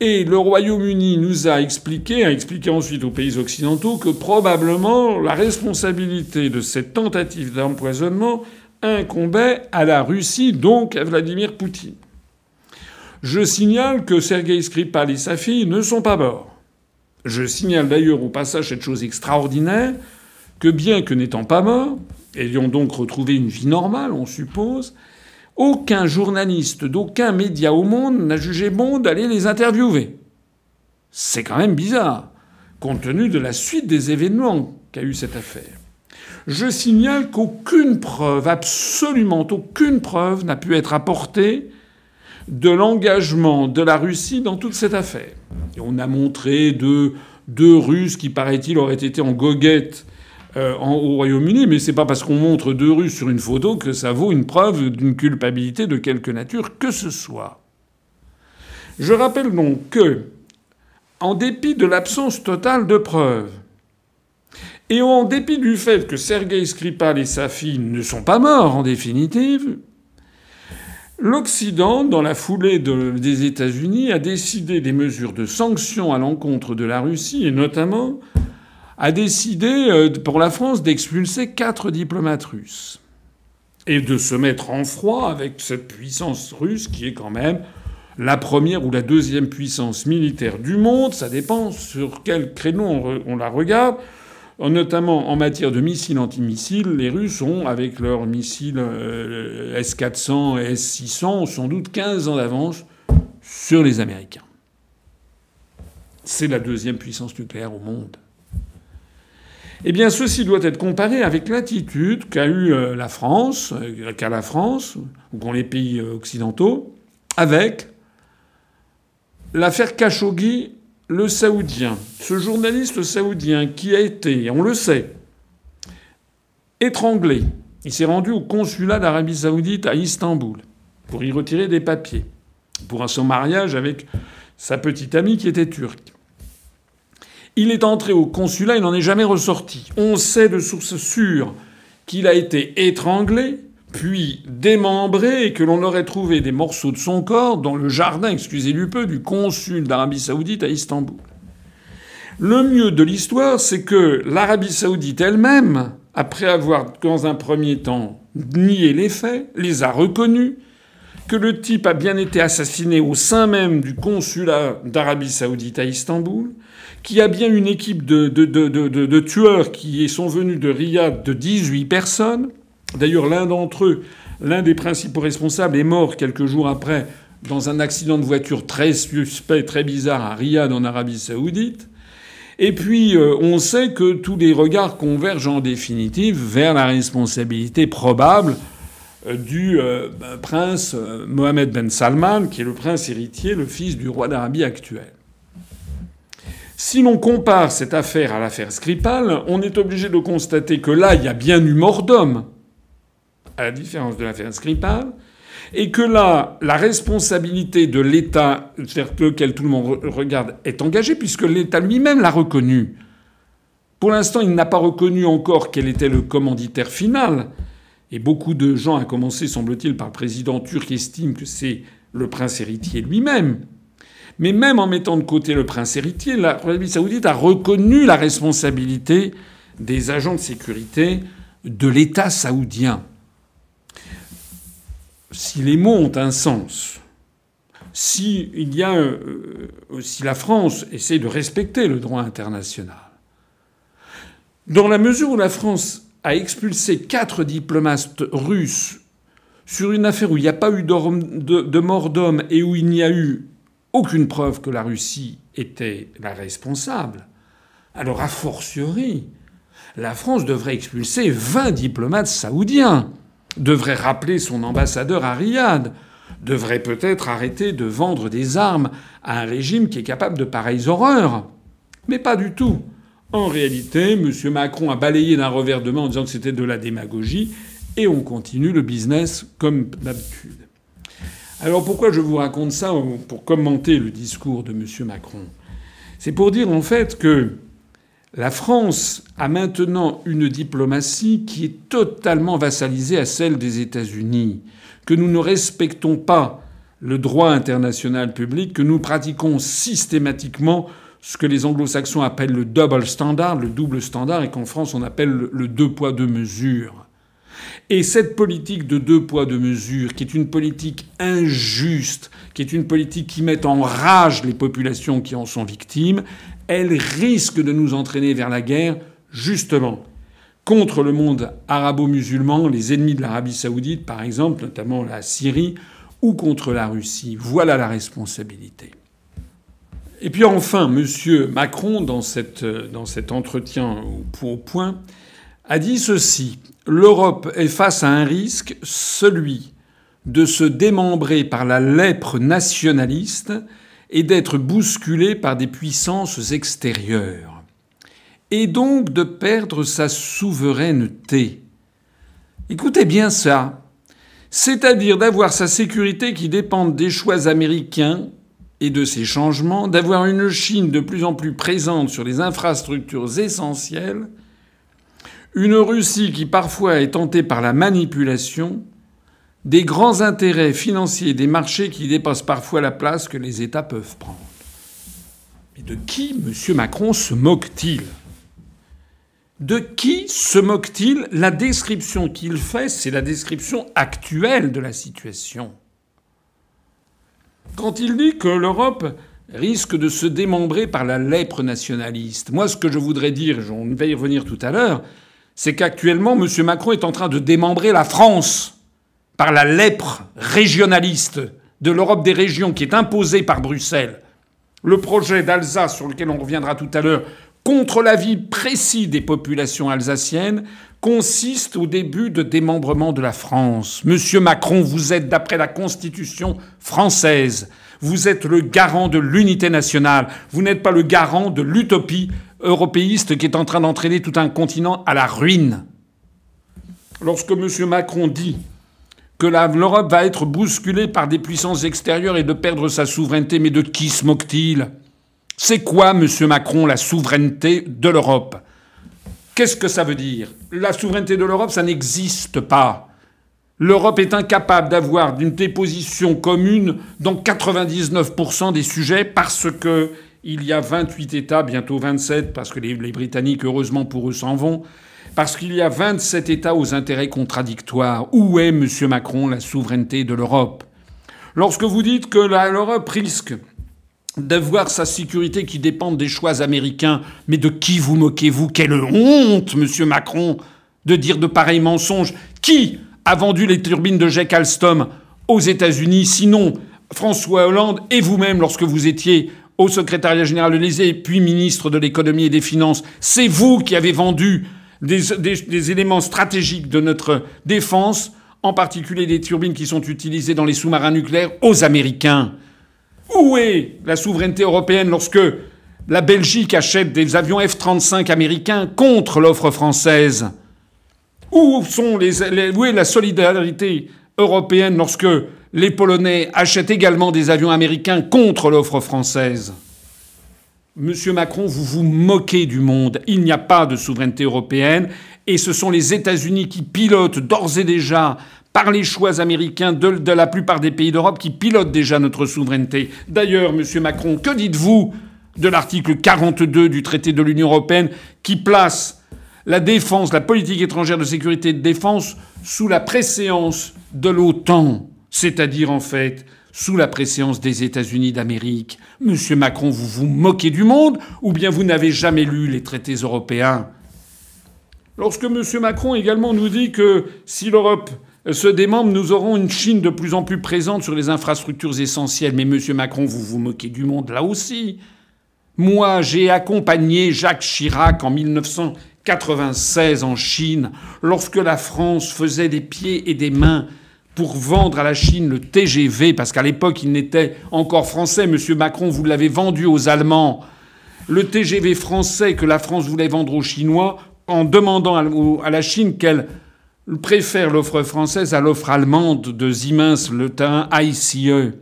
Et le Royaume-Uni nous a expliqué, a expliqué ensuite aux pays occidentaux que probablement la responsabilité de cette tentative d'empoisonnement incombait à la Russie, donc à Vladimir Poutine. Je signale que Sergei Skripal et sa fille ne sont pas morts. Je signale d'ailleurs au passage cette chose extraordinaire que bien que n'étant pas morts, ayant donc retrouvé une vie normale, on suppose, aucun journaliste d'aucun média au monde n'a jugé bon d'aller les interviewer. C'est quand même bizarre, compte tenu de la suite des événements qu'a eu cette affaire. Je signale qu'aucune preuve, absolument aucune preuve, n'a pu être apportée de l'engagement de la Russie dans toute cette affaire. on a montré deux, deux Russes qui, paraît-il, auraient été en goguette euh, au Royaume-Uni, mais c'est pas parce qu'on montre deux Russes sur une photo que ça vaut une preuve d'une culpabilité de quelque nature que ce soit. Je rappelle donc que, en dépit de l'absence totale de preuves, et en dépit du fait que Sergei Skripal et sa fille ne sont pas morts en définitive, l'Occident, dans la foulée des États-Unis, a décidé des mesures de sanctions à l'encontre de la Russie, et notamment a décidé euh, pour la France d'expulser quatre diplomates russes et de se mettre en froid avec cette puissance russe qui est quand même la première ou la deuxième puissance militaire du monde. Ça dépend sur quel créneau on, la regarde. Notamment en matière de missiles antimissiles, les Russes ont, avec leurs missiles euh, S-400 et S-600, sans doute 15 ans d'avance sur les Américains. C'est la deuxième puissance nucléaire au monde. Eh bien, ceci doit être comparé avec l'attitude qu'a eu euh, la France, euh, qu'a la France, ou qu'ont les pays euh, occidentaux, avec l'affaire Khashoggi, le saoudien. Ce journaliste saoudien qui a été, on le sait, étranglé. Il s'est rendu au consulat d'Arabie saoudite à Istanbul pour y retirer des papiers, pour son mariage avec sa petite amie qui était turque. Il est entré au consulat, il n'en est jamais ressorti. On sait de sources sûres qu'il a été étranglé, puis démembré, et que l'on aurait trouvé des morceaux de son corps dans le jardin, excusez du peu, du consul d'Arabie saoudite à Istanbul. Le mieux de l'histoire, c'est que l'Arabie saoudite elle-même, après avoir, dans un premier temps, nié les faits, les a reconnus, que le type a bien été assassiné au sein même du consulat d'Arabie saoudite à Istanbul, qu'il y a bien une équipe de, tueurs qui sont venus de Riyad de 18 personnes. D'ailleurs, l'un d'entre eux, l'un des principaux responsables, est mort quelques jours après dans un accident de voiture très suspect, très bizarre à Riyad en Arabie saoudite. Et puis, euh, on sait que tous les regards convergent en définitive vers la responsabilité probable euh, du euh, prince Mohamed Ben Salman, qui est le prince héritier, le fils du roi d'Arabie actuel. Si l'on compare cette affaire à l'affaire Skripal, on est obligé de constater que là, il y a bien eu mort d'homme, à la différence de l'affaire Skripal, et que là, la responsabilité de l'État vers lequel tout le monde regarde est engagée, puisque l'État lui-même l'a reconnu. Pour l'instant, il n'a pas reconnu encore quel était le commanditaire final. Et beaucoup de gens, à commencer, semble-t-il, par le président turc, estiment que c'est le prince héritier lui-même. Mais même en mettant de côté le prince héritier, l'Arabie saoudite a reconnu la responsabilité des agents de sécurité de l'État saoudien. Si les mots ont un sens, si, il y a, euh, si la France essaie de respecter le droit international, dans la mesure où la France a expulsé quatre diplomates russes sur une affaire où il n'y a pas eu de mort d'homme et où il n'y a eu aucune preuve que la Russie était la responsable, alors a fortiori, la France devrait expulser 20 diplomates saoudiens, devrait rappeler son ambassadeur à Riyad, devrait peut-être arrêter de vendre des armes à un régime qui est capable de pareilles horreurs. Mais pas du tout. En réalité, M. Macron a balayé d'un revers de main en disant que c'était de la démagogie, et on continue le business comme d'habitude. Alors pourquoi je vous raconte ça pour commenter le discours de M. Macron? C'est pour dire en fait que La France a maintenant une diplomatie qui est totalement vassalisée à celle des États-Unis, que nous ne respectons pas le droit international public, que nous pratiquons systématiquement ce que les anglo-saxons appellent le double standard, le double standard, et qu'en France on appelle le deux poids deux mesures. Et cette politique de deux poids deux mesures, qui est une politique injuste, qui est une politique qui met en rage les populations qui en sont victimes, elle risque de nous entraîner vers la guerre, justement, contre le monde arabo-musulman, les ennemis de l'Arabie saoudite, par exemple, notamment la Syrie, ou contre la Russie. Voilà la responsabilité. Et puis enfin, M. Macron, dans, cette, dans cet entretien au point, a dit ceci L'Europe est face à un risque, celui de se démembrer par la lèpre nationaliste et d'être bousculé par des puissances extérieures, et donc de perdre sa souveraineté. Écoutez bien ça. C'est-à-dire d'avoir sa sécurité qui dépend des choix américains et de ces changements, d'avoir une Chine de plus en plus présente sur les infrastructures essentielles, une Russie qui parfois est tentée par la manipulation, des grands intérêts financiers des marchés qui dépassent parfois la place que les États peuvent prendre. Mais de qui M. Macron se moque-t-il? De qui se moque-t-il? La description qu'il fait, c'est la description actuelle de la situation. Quand il dit que l'Europe risque de se démembrer par la lèpre nationaliste, moi ce que je voudrais dire, on va y revenir tout à l'heure, c'est qu'actuellement M. Macron est en train de démembrer la France par la lèpre régionaliste de l'Europe des régions qui est imposée par Bruxelles, le projet d'Alsace sur lequel on reviendra tout à l'heure, contre l'avis précis des populations alsaciennes, consiste au début de démembrement de la France. Monsieur Macron, vous êtes, d'après la Constitution française, vous êtes le garant de l'unité nationale. Vous n'êtes pas le garant de l'utopie européiste qui est en train d'entraîner tout un continent à la ruine. Lorsque M. Macron dit que l'Europe va être bousculée par des puissances extérieures et de perdre sa souveraineté. Mais de qui se moque-t-il? C'est quoi, monsieur Macron, la souveraineté de l'Europe? Qu'est-ce que ça veut dire? La souveraineté de l'Europe, ça n'existe pas. L'Europe est incapable d'avoir une déposition commune dans 99% des sujets parce que il y a 28 États, bientôt 27, parce que les, Britanniques, heureusement pour eux, s'en vont, parce qu'il y a 27 États aux intérêts contradictoires. Où est, M. Macron, la souveraineté de l'Europe? Lorsque vous dites que l'Europe risque d'avoir sa sécurité qui dépend des choix américains, mais de qui vous moquez-vous? Quelle honte, M. Macron, de dire de pareils mensonges Qui a vendu les turbines de Jack Alstom aux États-Unis Sinon, François Hollande et vous-même lorsque vous étiez au secrétariat général de l'Élysée, puis ministre de l'économie et des finances. C'est vous qui avez vendu des, éléments stratégiques de notre défense, en particulier des turbines qui sont utilisées dans les sous-marins nucléaires, aux Américains. Où est la souveraineté européenne lorsque la Belgique achète des avions F-35 américains contre l'offre française? Où, est la solidarité européenne lorsque les Polonais achètent également des avions américains contre l'offre française Monsieur Macron, vous vous moquez du monde. Il n'y a pas de souveraineté européenne et ce sont les États-Unis qui pilotent d'ores et déjà par les choix américains de, la plupart des pays d'Europe qui pilotent déjà notre souveraineté. D'ailleurs, Monsieur Macron, que dites-vous de l'article 42 du traité de l'Union européenne qui place la défense, la politique étrangère de sécurité et de défense sous la préséance de l'OTAN, c'est-à-dire en fait sous la préséance des États-Unis d'Amérique. Monsieur Macron, vous vous moquez du monde ou bien vous n'avez jamais lu les traités européens? Lorsque Monsieur Macron également nous dit que si l'Europe se démembre, nous aurons une Chine de plus en plus présente sur les infrastructures essentielles. Mais Monsieur Macron, vous vous moquez du monde là aussi. Moi, j'ai accompagné Jacques Chirac en 1996 en Chine, lorsque la France faisait des pieds et des mains pour vendre à la Chine le TGV, parce qu'à l'époque il n'était encore français, Monsieur Macron, vous l'avez vendu aux Allemands, le TGV français que la France voulait vendre aux Chinois, en demandant à la Chine qu'elle préfère l'offre française à l'offre allemande de Siemens, le terrain ICE.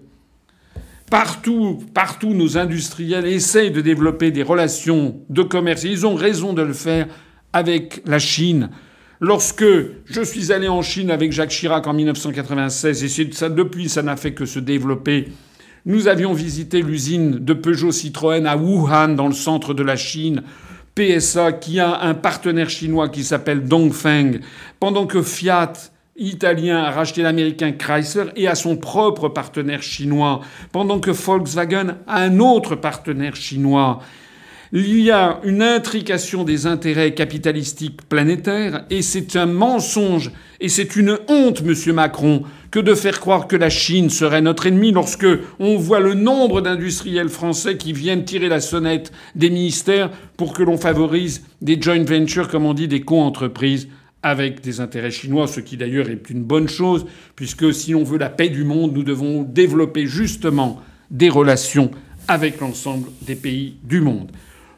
Partout, partout, nos industriels essayent de développer des relations de commerce. Ils ont raison de le faire avec la Chine. Lorsque je suis allé en Chine avec Jacques Chirac en 1996, et ça, depuis, ça n'a fait que se développer, nous avions visité l'usine de Peugeot Citroën à Wuhan, dans le centre de la Chine. PSA, qui a un partenaire chinois qui s'appelle Dongfeng, pendant que Fiat italien a racheté l'américain Chrysler et a son propre partenaire chinois, pendant que Volkswagen a un autre partenaire chinois. Il y a une intrication des intérêts capitalistiques planétaires et c'est un mensonge et c'est une honte, monsieur Macron, que de faire croire que la Chine serait notre ennemi lorsque on voit le nombre d'industriels français qui viennent tirer la sonnette des ministères pour que l'on favorise des joint ventures, comme on dit, des co-entreprises avec des intérêts chinois, ce qui d'ailleurs est une bonne chose, puisque si on veut la paix du monde, nous devons développer justement des relations avec l'ensemble des pays du monde.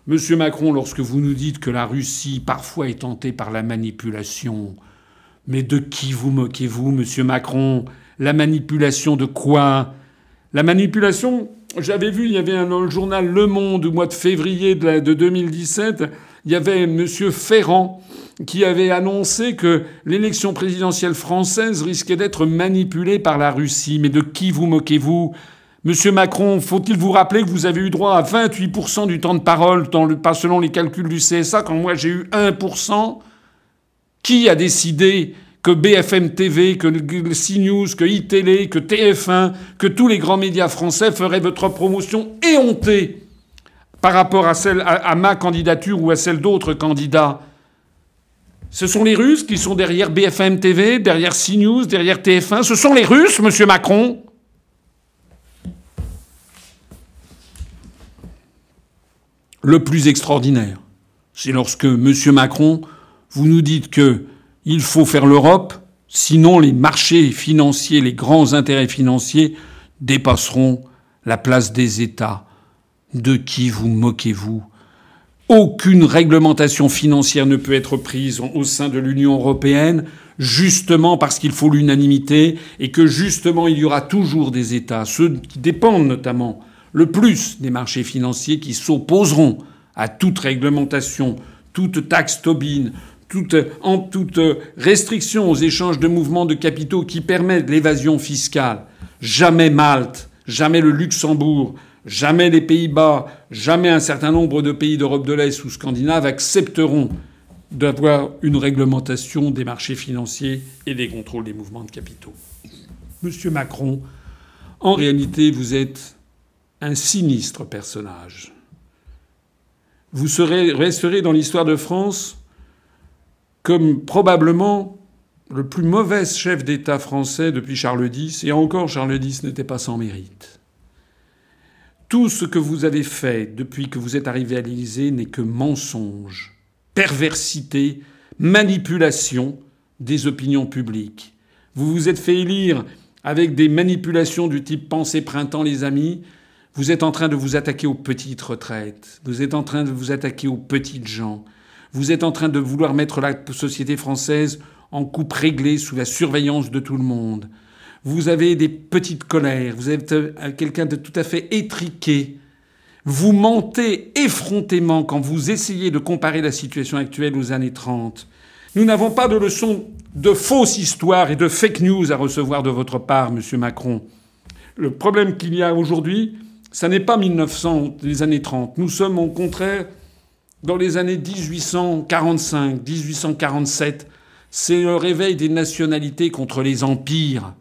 Monsieur Macron, lorsque vous nous dites que la Russie parfois est tentée par la manipulation, mais de qui vous moquez-vous, monsieur Macron? La manipulation de quoi? La manipulation, j'avais vu, il y avait dans le journal Le Monde au mois de février de 2017, il y avait monsieur Ferrand qui avait annoncé que l'élection présidentielle française risquait d'être manipulée par la Russie. Mais de qui vous moquez-vous? Monsieur Macron, faut-il vous rappeler que vous avez eu droit à 28% du temps de parole pas selon les calculs du CSA, quand moi j'ai eu 1% Qui a décidé que BFM TV, que CNews, que iTélé, que TF1, que tous les grands médias français feraient votre promotion éhontée par rapport à, à ma candidature ou à celle d'autres candidats? Ce sont les Russes qui sont derrière BFM TV, derrière CNews, derrière TF1. Ce sont les Russes, monsieur Macron. Le plus extraordinaire, c'est lorsque monsieur Macron, vous nous dites que il faut faire l'Europe, sinon les marchés financiers, les grands intérêts financiers dépasseront la place des États. De qui vous moquez-vous? Aucune réglementation financière ne peut être prise au sein de l'Union européenne, justement parce qu'il faut l'unanimité et que justement il y aura toujours des États, ceux qui dépendent notamment le plus des marchés financiers, qui s'opposeront à toute réglementation, toute taxe Tobin, toute, en, toute restriction aux échanges de mouvements de capitaux qui permettent l'évasion fiscale. Jamais Malte, jamais le Luxembourg, Jamais les Pays-Bas, jamais un certain nombre de pays d'Europe de l'Est ou scandinaves accepteront d'avoir une réglementation des marchés financiers et des contrôles des mouvements de capitaux. Monsieur Macron, en réalité, vous êtes un sinistre personnage. Vous serez, resterez dans l'histoire de France comme probablement le plus mauvais chef d'État français depuis Charles X, et encore Charles X n'était pas sans mérite. Tout ce que vous avez fait depuis que vous êtes arrivé à l'Élysée n'est que mensonge, perversité, manipulation des opinions publiques. Vous vous êtes fait élire avec des manipulations du type pensée printemps les amis. Vous êtes en train de vous attaquer aux petites retraites. Vous êtes en train de vous attaquer aux petites gens. Vous êtes en train de vouloir mettre la société française en coupe réglée sous la surveillance de tout le monde vous avez des petites colères, vous êtes euh, quelqu'un de tout à fait étriqué. Vous mentez effrontément quand vous essayez de comparer la situation actuelle aux années 30. Nous n'avons pas de leçons de fausses histoires et de fake news à recevoir de votre part, monsieur Macron. Le problème qu'il y a aujourd'hui, ça n'est pas 1900, les années 30. Nous sommes au contraire dans les années 1845, 1847. C'est le réveil des nationalités contre les empires.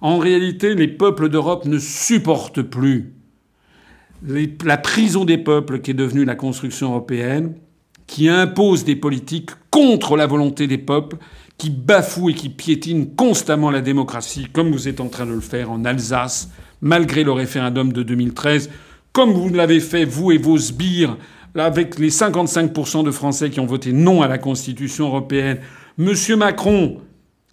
En réalité, les peuples d'Europe ne supportent plus la prison des peuples qui est devenue la construction européenne, qui impose des politiques contre la volonté des peuples, qui bafoue et qui piétine constamment la démocratie, comme vous êtes en train de le faire en Alsace, malgré le référendum de 2013, comme vous l'avez fait, vous et vos sbires, avec les 55% de Français qui ont voté non à la Constitution européenne. Monsieur Macron,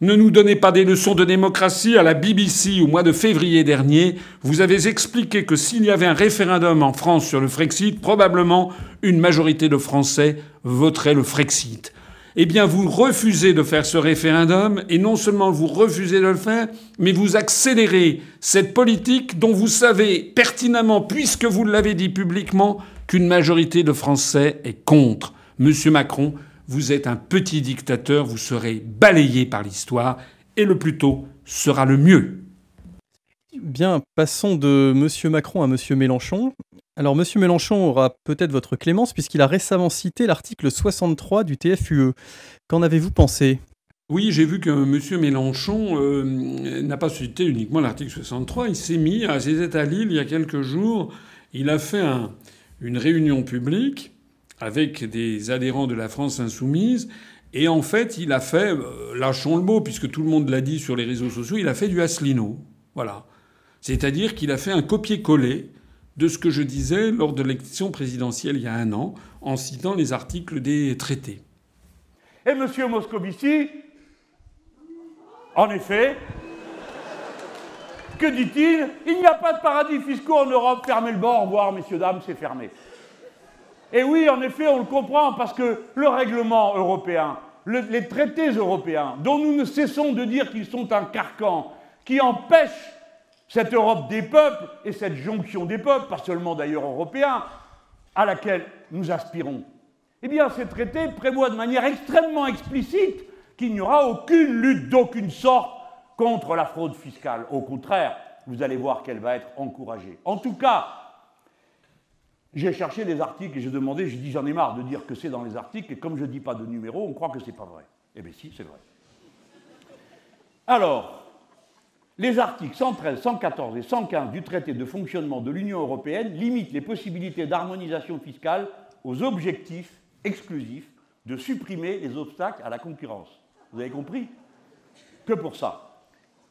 ne nous donnez pas des leçons de démocratie. À la BBC, au mois de février dernier, vous avez expliqué que s'il y avait un référendum en France sur le Frexit, probablement une majorité de Français voterait le Frexit. Eh bien vous refusez de faire ce référendum, et non seulement vous refusez de le faire, mais vous accélérez cette politique dont vous savez pertinemment, puisque vous l'avez dit publiquement, qu'une majorité de Français est contre. Monsieur Macron, vous êtes un petit dictateur, vous serez balayé par l'histoire, et le plus tôt sera le mieux. Bien, passons de Monsieur Macron à Monsieur Mélenchon. Alors, Monsieur Mélenchon aura peut-être votre clémence puisqu'il a récemment cité l'article 63 du TFUE. Qu'en avez-vous pensé? Oui, j'ai vu que M. Mélenchon euh, n'a pas cité uniquement l'article 63. Il s'est mis, à ses à Lille il y a quelques jours, il a fait une réunion publique avec des adhérents de la France insoumise. Et en fait, il a fait, euh, lâchons le mot, puisque tout le monde l'a dit sur les réseaux sociaux, il a fait du Asselineau. Voilà. C'est-à-dire qu'il a fait un copier-coller de ce que je disais lors de l'élection présidentielle il y a un an, en citant les articles des traités. Et M. Moscovici, en effet, que dit-il? Il n'y a pas de paradis fiscaux en Europe, fermez le bord, au messieurs, dames, c'est fermé. Et oui, en effet, on le comprend, parce que le règlement européen, les traités européens, dont nous ne cessons de dire qu'ils sont un carcan, qui empêchent cette Europe des peuples et cette jonction des peuples, pas seulement d'ailleurs européens, à laquelle nous aspirons, eh bien ces traités prévoient de manière extrêmement explicite qu'il n'y aura aucune lutte d'aucune sorte contre la fraude fiscale. Au contraire, vous allez voir qu'elle va être encouragée. En tout cas, j'ai cherché des articles et j'ai demandé, j'ai dit j'en ai marre de dire que c'est dans les articles, et comme je ne dis pas de numéro, on croit que c'est pas vrai. Eh bien si, c'est vrai. Alors, les articles 113, 114 et 115 du traité de fonctionnement de l'Union européenne limitent les possibilités d'harmonisation fiscale aux objectifs exclusifs de supprimer les obstacles à la concurrence. Vous avez compris? Que pour ça.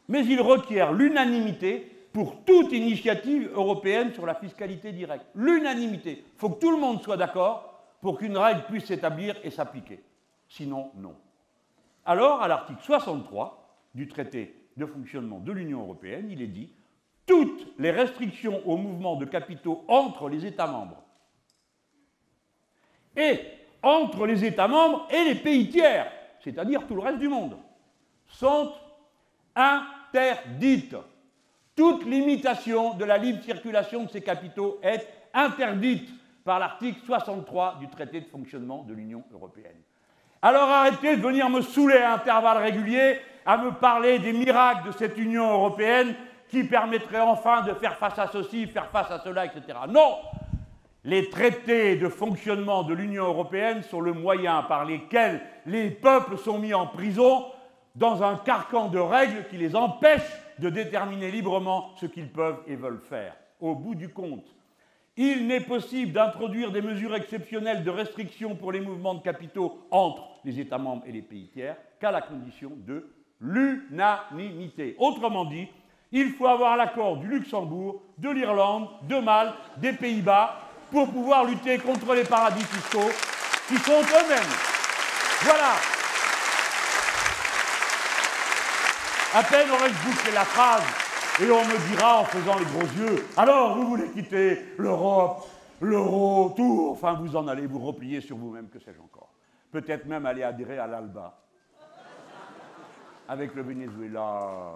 Mais ils requièrent l'unanimité pour toute initiative européenne sur la fiscalité directe. L'unanimité. Il faut que tout le monde soit d'accord pour qu'une règle puisse s'établir et s'appliquer. Sinon, non. Alors, à l'article 63 du traité de fonctionnement de l'Union européenne, il est dit toutes les restrictions au mouvement de capitaux entre les États membres et entre les États membres et les pays tiers, c'est-à-dire tout le reste du monde, sont interdites. Toute limitation de la libre circulation de ces capitaux est interdite par l'article 63 du traité de fonctionnement de l'Union européenne. Alors arrêtez de venir me saouler à intervalles réguliers à me parler des miracles de cette Union européenne qui permettrait enfin de faire face à ceci, faire face à cela, etc. Non Les traités de fonctionnement de l'Union européenne sont le moyen par lequel les peuples sont mis en prison dans un carcan de règles qui les empêchent de déterminer librement ce qu'ils peuvent et veulent faire. Au bout du compte, il n'est possible d'introduire des mesures exceptionnelles de restriction pour les mouvements de capitaux entre les États membres et les pays tiers qu'à la condition de l'unanimité. Autrement dit, il faut avoir l'accord du Luxembourg, de l'Irlande, de Malte, des Pays-Bas pour pouvoir lutter contre les paradis fiscaux qui sont eux-mêmes. Voilà. À peine aurais-je bouclé la phrase et on me dira en faisant les gros yeux Alors, vous voulez quitter l'Europe, l'euro, tout? Enfin, vous en allez vous replier sur vous-même, que sais-je encore. Peut-être même aller adhérer à l'ALBA avec le Venezuela.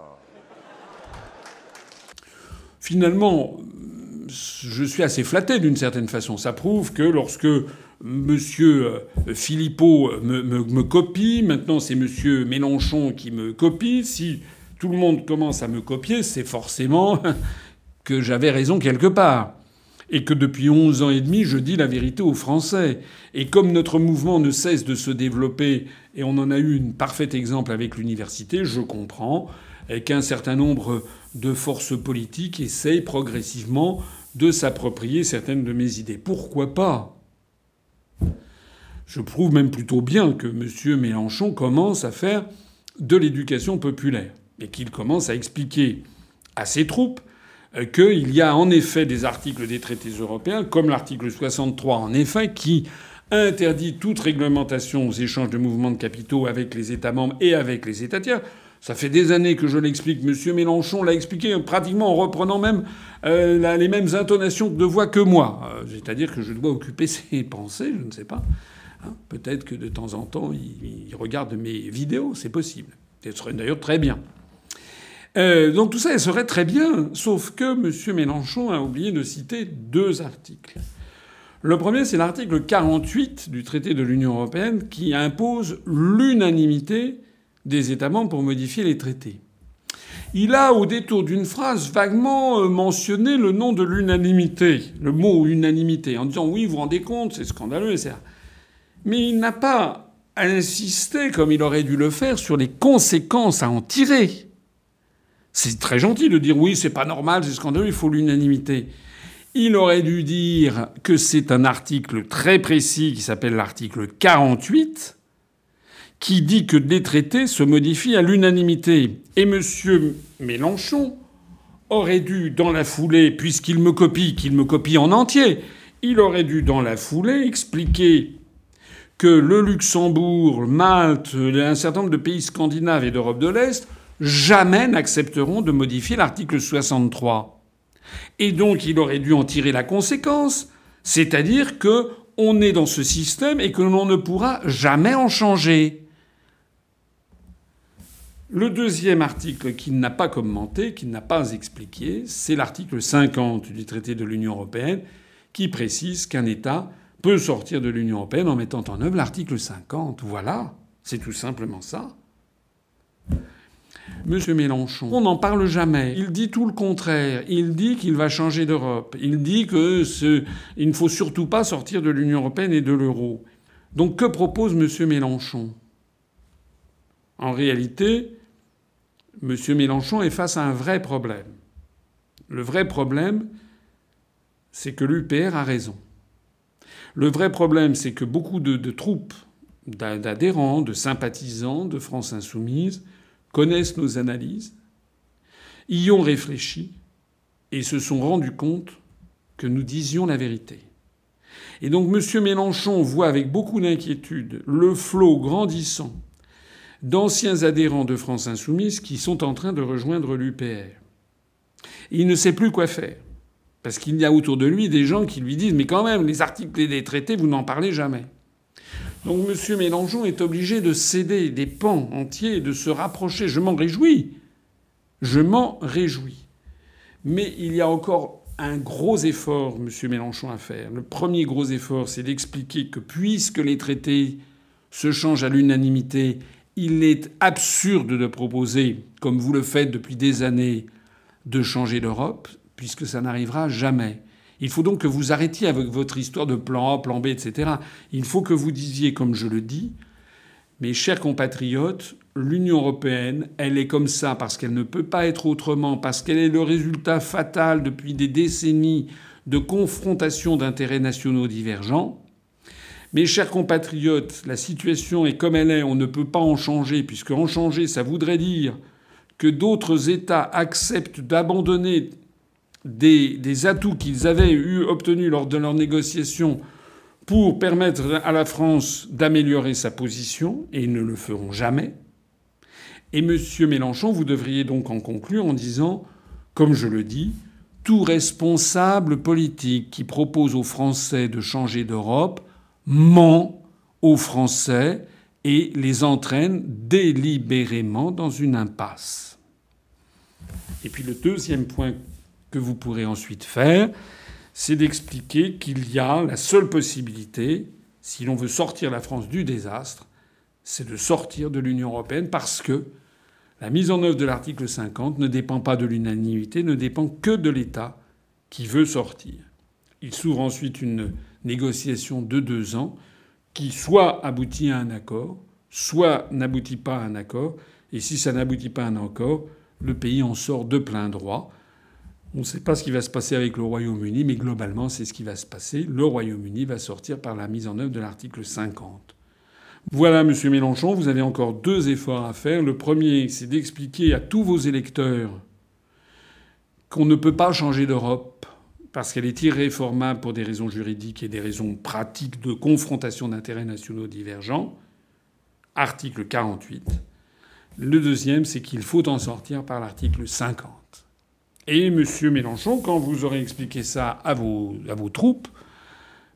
Finalement, je suis assez flatté d'une certaine façon. Ça prouve que lorsque M. Philippot me, me, copie, maintenant c'est M. Mélenchon qui me copie, si tout le monde commence à me copier, c'est forcément [LAUGHS] que j'avais raison quelque part et que depuis 11 ans et demi, je dis la vérité aux Français. Et comme notre mouvement ne cesse de se développer, et on en a eu un parfait exemple avec l'université, je comprends qu'un certain nombre de forces politiques essayent progressivement de s'approprier certaines de mes idées. Pourquoi pas? Je prouve même plutôt bien que M. Mélenchon commence à faire de l'éducation populaire et qu'il commence à expliquer à ses troupes qu'il y a en effet des articles des traités européens, comme l'article 63 en effet, qui interdit toute réglementation aux échanges de mouvements de capitaux avec les États membres et avec les États tiers. Ça fait des années que je l'explique. Monsieur Mélenchon l'a expliqué pratiquement en reprenant même euh, les mêmes intonations de voix que moi. Euh, c'est-à-dire que je dois occuper [LAUGHS] ses pensées, je ne sais pas. Hein, peut-être que de temps en temps, il, regarde mes vidéos, c'est possible. Ce serait d'ailleurs très bien. Euh, donc tout ça, serait très bien, sauf que M. Mélenchon a oublié de citer deux articles. Le premier, c'est l'article 48 du traité de l'Union européenne qui impose l'unanimité des États membres pour modifier les traités. Il a, au détour d'une phrase, vaguement euh, mentionné le nom de l'unanimité, le mot unanimité, en disant oui, vous vous rendez compte, c'est scandaleux, etc. Mais il n'a pas insisté, comme il aurait dû le faire, sur les conséquences à en tirer. C'est très gentil de dire oui, c'est pas normal, c'est scandaleux, il faut l'unanimité. Il aurait dû dire que c'est un article très précis qui s'appelle l'article 48, qui dit que les traités se modifient à l'unanimité. Et M. Mélenchon aurait dû, dans la foulée, puisqu'il me copie, qu'il me copie en entier, il aurait dû, dans la foulée, expliquer que le Luxembourg, Malte, un certain nombre de pays scandinaves et d'Europe de l'Est jamais n'accepteront de modifier l'article 63. Et donc il aurait dû en tirer la conséquence, c'est-à-dire que on est dans ce système et que l'on ne pourra jamais en changer. Le deuxième article qu'il n'a pas commenté, qu'il n'a pas expliqué, c'est l'article 50 du traité de l'Union européenne qui précise qu'un État peut sortir de l'Union européenne en mettant en œuvre l'article 50. Voilà, c'est tout simplement ça. Monsieur Mélenchon, on n'en parle jamais. Il dit tout le contraire. Il dit qu'il va changer d'Europe. Il dit que il ne faut surtout pas sortir de l'Union européenne et de l'euro. Donc que propose Monsieur Mélenchon? En réalité, Monsieur Mélenchon est face à un vrai problème. Le vrai problème, c'est que l'UPR a raison. Le vrai problème, c'est que beaucoup de, de troupes, d'adhérents, de sympathisants de France insoumise connaissent nos analyses, y ont réfléchi et se sont rendus compte que nous disions la vérité. Et donc M. Mélenchon voit avec beaucoup d'inquiétude le flot grandissant d'anciens adhérents de France insoumise qui sont en train de rejoindre l'UPR. Il ne sait plus quoi faire. Parce qu'il y a autour de lui des gens qui lui disent Mais quand même, les articles et les traités, vous n'en parlez jamais. Donc M. Mélenchon est obligé de céder des pans entiers de se rapprocher. Je m'en réjouis. Je m'en réjouis. Mais il y a encore un gros effort, M. Mélenchon, à faire. Le premier gros effort, c'est d'expliquer que puisque les traités se changent à l'unanimité, il est absurde de proposer, comme vous le faites depuis des années, de changer l'Europe, puisque ça n'arrivera jamais. Il faut donc que vous arrêtiez avec votre histoire de plan A, plan B, etc. Il faut que vous disiez, comme je le dis, mes chers compatriotes, l'Union européenne, elle est comme ça parce qu'elle ne peut pas être autrement, parce qu'elle est le résultat fatal depuis des décennies de confrontation d'intérêts nationaux divergents. Mes chers compatriotes, la situation est comme elle est, on ne peut pas en changer, puisque en changer, ça voudrait dire que d'autres États acceptent d'abandonner des, atouts qu'ils avaient eu, obtenus lors de leurs négociations pour permettre à la France d'améliorer sa position, et ils ne le feront jamais. Et Monsieur Mélenchon, vous devriez donc en conclure en disant, comme je le dis, tout responsable politique qui propose aux Français de changer d'Europe ment aux Français et les entraîne délibérément dans une impasse. Et puis le deuxième point que vous pourrez ensuite faire, c'est d'expliquer qu'il y a la seule possibilité, si l'on veut sortir la France du désastre, c'est de sortir de l'Union européenne parce que la mise en œuvre de l'article 50 ne dépend pas de l'unanimité, ne dépend que de l'État qui veut sortir. Il s'ouvre ensuite une négociation de deux ans qui soit aboutit à un accord, soit n'aboutit pas à un accord. Et si ça n'aboutit pas à un accord, le pays en sort de plein droit. On ne sait pas ce qui va se passer avec le Royaume-Uni, mais globalement, c'est ce qui va se passer. Le Royaume-Uni va sortir par la mise en œuvre de l'article 50. Voilà, Monsieur Mélenchon, vous avez encore deux efforts à faire. Le premier, c'est d'expliquer à tous vos électeurs qu'on ne peut pas changer d'Europe parce qu'elle est irréformable pour des raisons juridiques et des raisons pratiques de confrontation d'intérêts nationaux divergents. Article 48. Le deuxième, c'est qu'il faut en sortir par l'article 50. Et M. Mélenchon, quand vous aurez expliqué ça à vos, à vos troupes,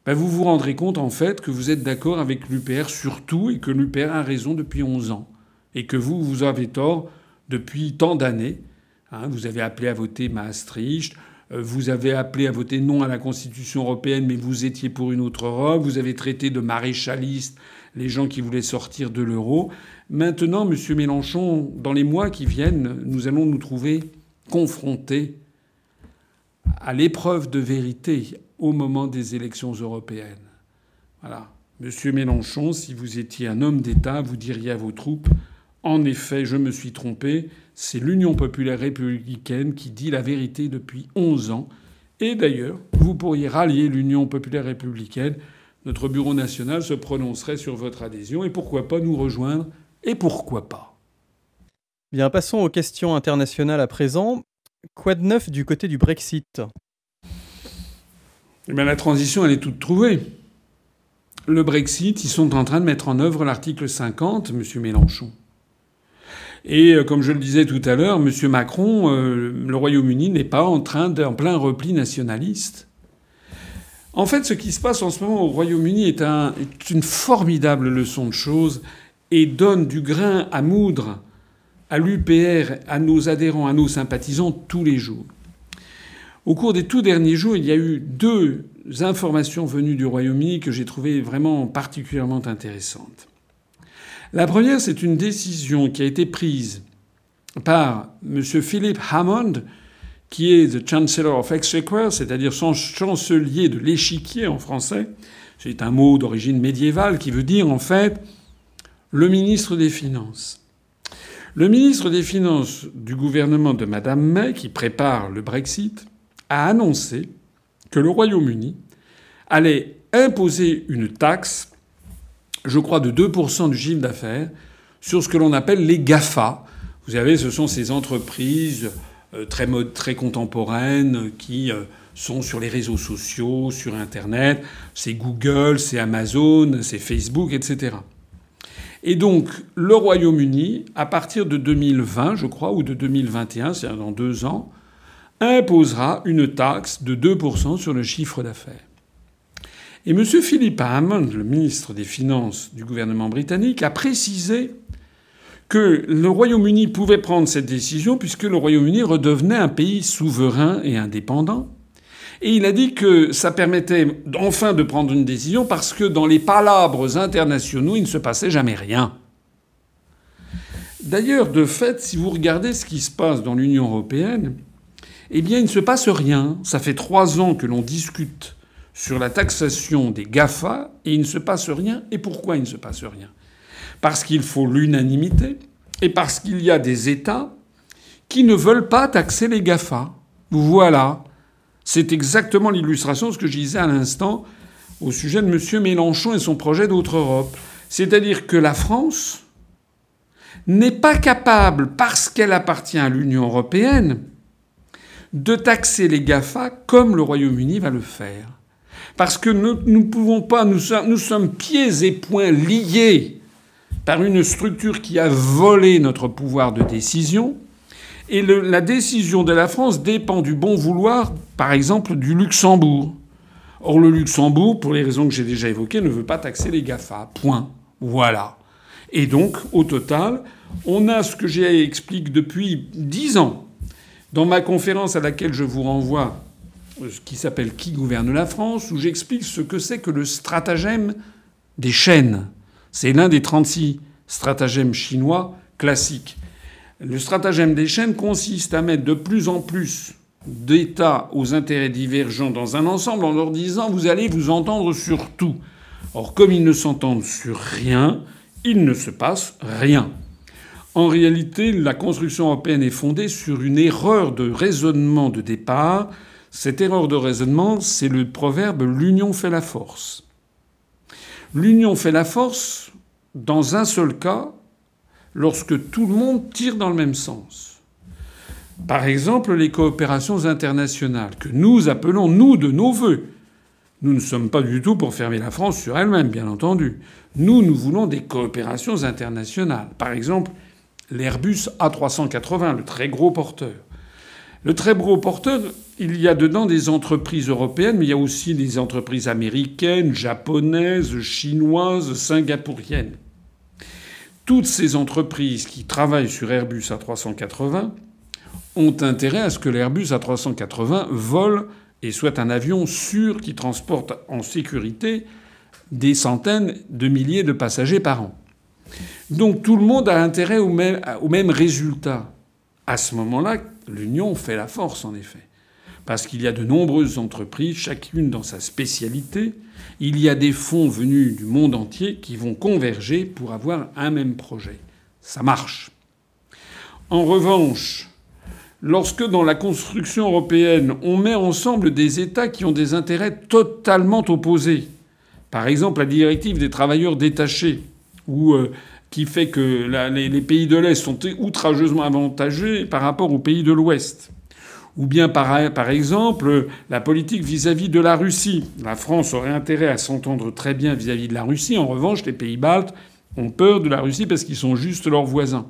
ben vous vous rendrez compte en fait que vous êtes d'accord avec l'UPR sur tout et que l'UPR a raison depuis 11 ans et que vous, vous avez tort depuis tant d'années. Hein, vous avez appelé à voter Maastricht, euh, vous avez appelé à voter non à la Constitution européenne, mais vous étiez pour une autre Europe. Vous avez traité de maréchalistes les gens qui voulaient sortir de l'euro. Maintenant, Monsieur Mélenchon, dans les mois qui viennent, nous allons nous trouver confrontés à l'épreuve de vérité au moment des élections européennes. Voilà. Monsieur Mélenchon, si vous étiez un homme d'État, vous diriez à vos troupes En effet, je me suis trompé. C'est l'Union populaire républicaine qui dit la vérité depuis 11 ans. Et d'ailleurs, vous pourriez rallier l'Union populaire républicaine. Notre bureau national se prononcerait sur votre adhésion. Et pourquoi pas nous rejoindre Et pourquoi pas Passons aux questions internationales à présent. Quoi de neuf du côté du Brexit? Eh La transition, elle est toute trouvée. Le Brexit, ils sont en train de mettre en œuvre l'article 50, M. Mélenchon. Et euh, comme je le disais tout à l'heure, M. Macron, euh, le Royaume-Uni n'est pas en train d'un plein repli nationaliste. En fait, ce qui se passe en ce moment au Royaume-Uni est, une formidable leçon de choses et donne du grain à moudre à l'UPR, à nos adhérents, à nos sympathisants tous les jours. Au cours des tout derniers jours, il y a eu deux informations venues du Royaume-Uni que j'ai trouvées vraiment particulièrement intéressantes. La première, c'est une décision qui a été prise par M. Philip Hammond, qui est the Chancellor of Exchequer, c'est-à-dire son chancelier de l'échiquier en français. C'est un mot d'origine médiévale qui veut dire en fait le ministre des Finances. Le ministre des Finances du gouvernement de Mme May, qui prépare le Brexit, a annoncé que le Royaume-Uni allait imposer une taxe, je crois de 2% du chiffre d'affaires, sur ce que l'on appelle les GAFA. Vous savez, ce sont ces entreprises euh, très, très contemporaines qui euh, sont sur les réseaux sociaux, sur Internet. C'est Google, c'est Amazon, c'est Facebook, etc. Et donc, le Royaume-Uni, à partir de 2020, je crois, ou de 2021, c'est-à-dire dans deux ans, imposera une taxe de 2% sur le chiffre d'affaires. Et M. Philip Hammond, le ministre des Finances du gouvernement britannique, a précisé que le Royaume-Uni pouvait prendre cette décision puisque le Royaume-Uni redevenait un pays souverain et indépendant et il a dit que ça permettait enfin de prendre une décision parce que dans les palabres internationaux, il ne se passait jamais rien. D'ailleurs, de fait, si vous regardez ce qui se passe dans l'Union européenne, eh bien, il ne se passe rien. Ça fait trois ans que l'on discute sur la taxation des GAFA et il ne se passe rien. Et pourquoi il ne se passe rien? Parce qu'il faut l'unanimité et parce qu'il y a des États qui ne veulent pas taxer les GAFA. Voilà. C'est exactement l'illustration de ce que je disais à l'instant au sujet de M. Mélenchon et son projet d'autre Europe. C'est-à-dire que la France n'est pas capable, parce qu'elle appartient à l'Union européenne, de taxer les GAFA comme le Royaume-Uni va le faire. Parce que nous ne pouvons pas, nous sommes, nous sommes pieds et poings liés par une structure qui a volé notre pouvoir de décision, et la décision de la France dépend du bon vouloir, par exemple, du Luxembourg. Or, le Luxembourg, pour les raisons que j'ai déjà évoquées, ne veut pas taxer les GAFA. Point. Voilà. Et donc, au total, on a ce que j'ai expliqué depuis dix ans dans ma conférence à laquelle je vous renvoie, euh, qui s'appelle Qui gouverne la France, où j'explique ce que c'est que le stratagème des chaînes. C'est l'un des 36 stratagèmes chinois classiques. Le stratagème des chaînes consiste à mettre de plus en plus d'États aux intérêts divergents dans un ensemble en leur disant vous allez vous entendre sur tout. Or, comme ils ne s'entendent sur rien, il ne se passe rien. En réalité, la construction européenne est fondée sur une erreur de raisonnement de départ. Cette erreur de raisonnement, c'est le proverbe l'union fait la force. L'union fait la force dans un seul cas, lorsque tout le monde tire dans le même sens. Par exemple, les coopérations internationales, que nous appelons, nous, de nos voeux. Nous ne sommes pas du tout pour fermer la France sur elle-même, bien entendu. Nous, nous voulons des coopérations internationales. Par exemple, l'Airbus A380, le très gros porteur. Le très gros porteur, il y a dedans des entreprises européennes, mais il y a aussi des entreprises américaines, japonaises, chinoises, singapouriennes. Toutes ces entreprises qui travaillent sur Airbus A380 ont intérêt à ce que l'Airbus A380 vole et soit un avion sûr qui transporte en sécurité des centaines de milliers de passagers par an. Donc tout le monde a intérêt au même, résultat. À ce moment-là, l'union fait la force, en effet. Parce qu'il y a de nombreuses entreprises, chacune dans sa spécialité. Il y a des fonds venus du monde entier qui vont converger pour avoir un même projet. Ça marche. En revanche, lorsque dans la construction européenne, on met ensemble des États qui ont des intérêts totalement opposés, par exemple la directive des travailleurs détachés, euh, qui fait que les, pays de l'Est sont outrageusement avantagés par rapport aux pays de l'Ouest. Ou bien, par, exemple, la politique vis-à-vis de la Russie. La France aurait intérêt à s'entendre très bien vis-à-vis de la Russie. En revanche, les pays baltes ont peur de la Russie parce qu'ils sont juste leurs voisins.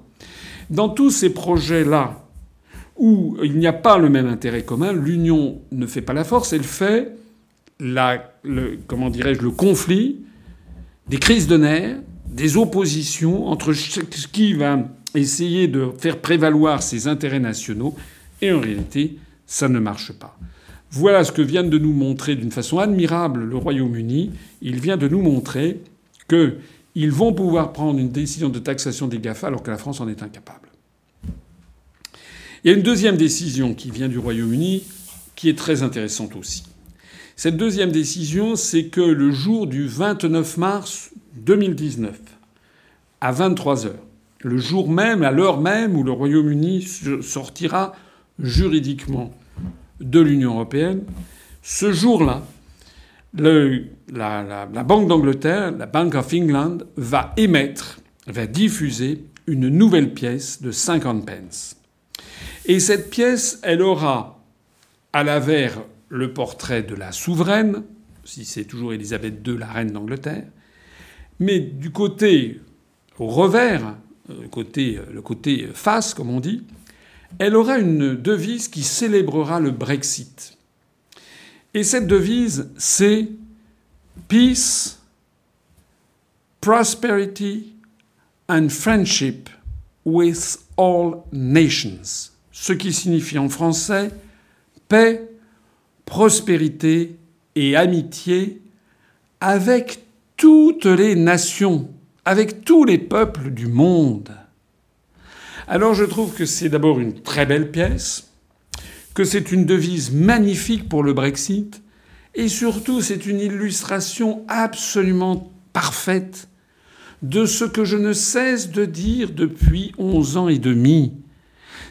Dans tous ces projets-là, où il n'y a pas le même intérêt commun, l'union ne fait pas la force, elle fait la, le, comment dirais-je, le conflit, des crises de nerfs, des oppositions entre ce qui va essayer de faire prévaloir ses intérêts nationaux, et en réalité, ça ne marche pas. Voilà ce que vient de nous montrer d'une façon admirable le Royaume-Uni. Il vient de nous montrer qu'ils vont pouvoir prendre une décision de taxation des GAFA alors que la France en est incapable. Il y a une deuxième décision qui vient du Royaume-Uni qui est très intéressante aussi. Cette deuxième décision, c'est que le jour du 29 mars 2019, à 23 heures, le jour même, à l'heure même où le Royaume-Uni sortira juridiquement de l'Union européenne, ce jour-là, la, Banque d'Angleterre, la Bank of England, va émettre, va diffuser une nouvelle pièce de 50 pence. Et cette pièce, elle aura à l'avers le portrait de la souveraine, si c'est toujours Élisabeth II, la reine d'Angleterre, mais du côté au revers, euh, côté, euh, le côté face, comme on dit, elle aura une devise qui célébrera le Brexit. Et cette devise, c'est Peace, Prosperity and Friendship with all nations. Ce qui signifie en français paix, prospérité et amitié avec toutes les nations, avec tous les peuples du monde. Alors je trouve que c'est d'abord une très belle pièce, que c'est une devise magnifique pour le Brexit, et surtout c'est une illustration absolument parfaite de ce que je ne cesse de dire depuis onze ans et demi.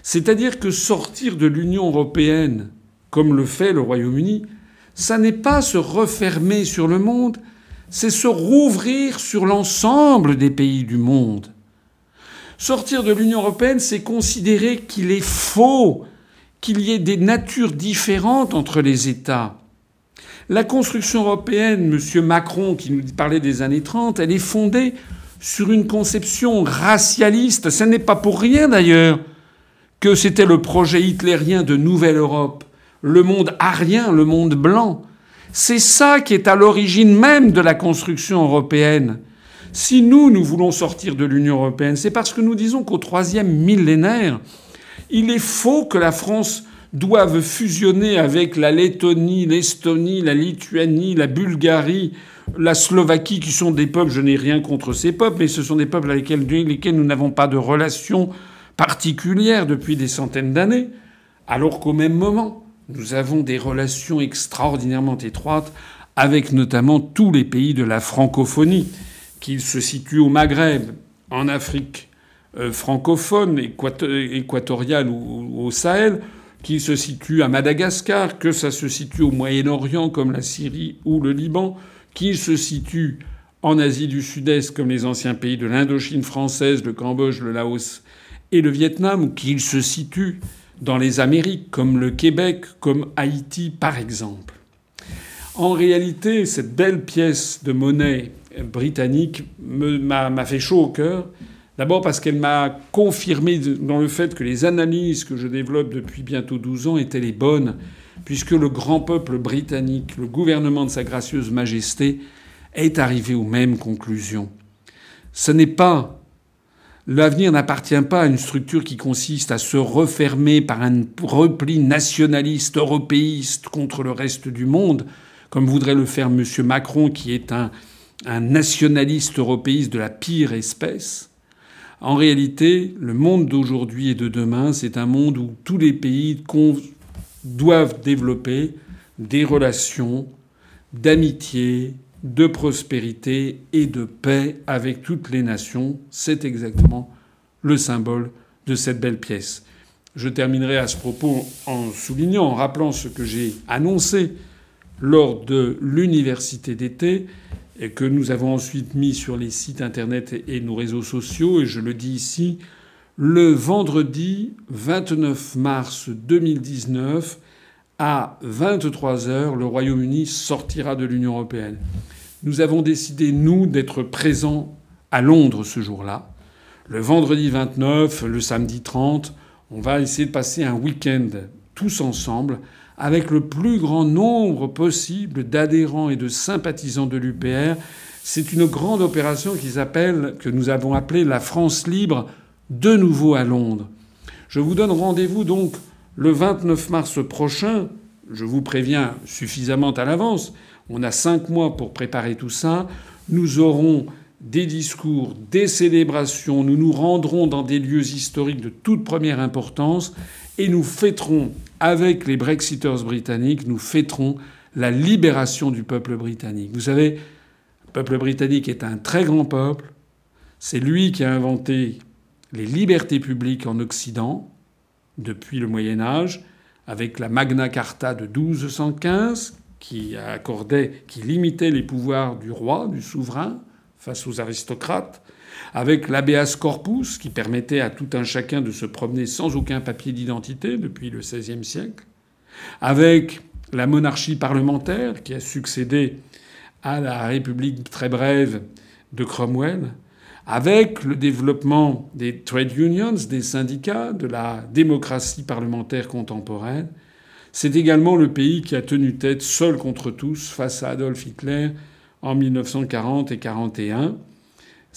C'est-à-dire que sortir de l'Union européenne, comme le fait le Royaume-Uni, ça n'est pas se refermer sur le monde, c'est se rouvrir sur l'ensemble des pays du monde. Sortir de l'Union européenne, c'est considérer qu'il est faux qu'il y ait des natures différentes entre les États. La construction européenne, M. Macron, qui nous parlait des années 30, elle est fondée sur une conception racialiste. Ce n'est pas pour rien d'ailleurs que c'était le projet hitlérien de Nouvelle Europe, le monde arien, le monde blanc. C'est ça qui est à l'origine même de la construction européenne. Si nous, nous voulons sortir de l'Union européenne, c'est parce que nous disons qu'au troisième millénaire, il est faux que la France doive fusionner avec la Lettonie, l'Estonie, la Lituanie, la Bulgarie, la Slovaquie, qui sont des peuples, je n'ai rien contre ces peuples, mais ce sont des peuples avec lesquels nous n'avons pas de relation particulière depuis des centaines d'années, alors qu'au même moment, nous avons des relations extraordinairement étroites avec notamment tous les pays de la francophonie, qu'ils se situent au Maghreb, en Afrique euh, francophone, équatoriale ou, au Sahel, qu'ils se situent à Madagascar, que ça se situe au Moyen-Orient comme la Syrie ou le Liban, qu'ils se situent en Asie du Sud-Est comme les anciens pays de l'Indochine française, le Cambodge, le Laos et le Vietnam, ou qu'ils se situent dans les Amériques, comme le Québec, comme Haïti par exemple. En réalité, cette belle pièce de monnaie britannique m'a fait chaud au cœur D'abord parce qu'elle m'a confirmé dans le fait que les analyses que je développe depuis bientôt 12 ans étaient les bonnes, puisque le grand peuple britannique, le gouvernement de Sa Gracieuse Majesté, est arrivé aux mêmes conclusions. Ce n'est pas L'avenir n'appartient pas à une structure qui consiste à se refermer par un repli nationaliste européiste contre le reste du monde, comme voudrait le faire M. Macron, qui est un, nationaliste européiste de la pire espèce. En réalité, le monde d'aujourd'hui et de demain, c'est un monde où tous les pays doivent développer des relations d'amitié, de prospérité et de paix avec toutes les nations. C'est exactement le symbole de cette belle pièce. Je terminerai à ce propos en soulignant, en rappelant ce que j'ai annoncé lors de l'université d'été et que nous avons ensuite mis sur les sites internet et nos réseaux sociaux, et je le dis ici, le vendredi 29 mars 2019, à 23 heures, le Royaume-Uni sortira de l'Union européenne. Nous avons décidé, nous, d'être présents à Londres ce jour-là. Le vendredi 29, le samedi 30, on va essayer de passer un week-end tous ensemble avec le plus grand nombre possible d'adhérents et de sympathisants de l'UPR. C'est une grande opération s'appelle, que nous avons appelée la France libre de nouveau à Londres. Je vous donne rendez-vous donc le 29 mars prochain. Je vous préviens suffisamment à l'avance. On a cinq mois pour préparer tout ça. Nous aurons des discours, des célébrations. Nous nous rendrons dans des lieux historiques de toute première importance et nous fêterons, avec les Brexiters britanniques, nous fêterons la libération du peuple britannique. Vous savez, le peuple britannique est un très grand peuple. C'est lui qui a inventé les libertés publiques en Occident depuis le Moyen Âge, avec la Magna Carta de 1215, qui accordait, qui limitait les pouvoirs du roi, du souverain, face aux aristocrates, avec l'habeas corpus, qui permettait à tout un chacun de se promener sans aucun papier d'identité depuis le XVIe siècle, avec la monarchie parlementaire, qui a succédé à la République très brève de Cromwell, avec le développement des trade unions, des syndicats, de la démocratie parlementaire contemporaine, c'est également le pays qui a tenu tête seul contre tous face à Adolf Hitler en 1940 et 1941.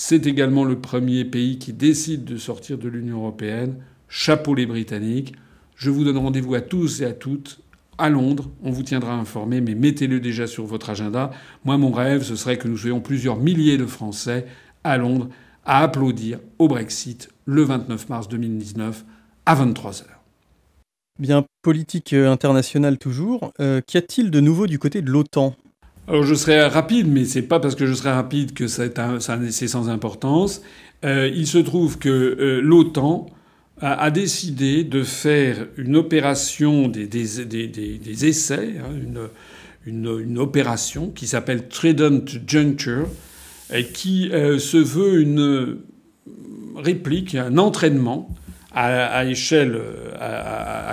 C'est également le premier pays qui décide de sortir de l'Union européenne. Chapeau les Britanniques. Je vous donne rendez-vous à tous et à toutes à Londres. On vous tiendra informé, mais mettez-le déjà sur votre agenda. Moi, mon rêve, ce serait que nous soyons plusieurs milliers de Français à Londres à applaudir au Brexit le 29 mars 2019 à 23 heures. Bien, politique internationale toujours. Euh, Qu'y a-t-il de nouveau du côté de l'OTAN? Alors je serai rapide, mais c'est pas parce que je serai rapide que c'est sans importance. Euh, il se trouve que euh, l'OTAN a, décidé de faire une opération des, essais, hein, une, opération qui s'appelle Trident Juncture, qui euh, se veut une réplique, un entraînement à,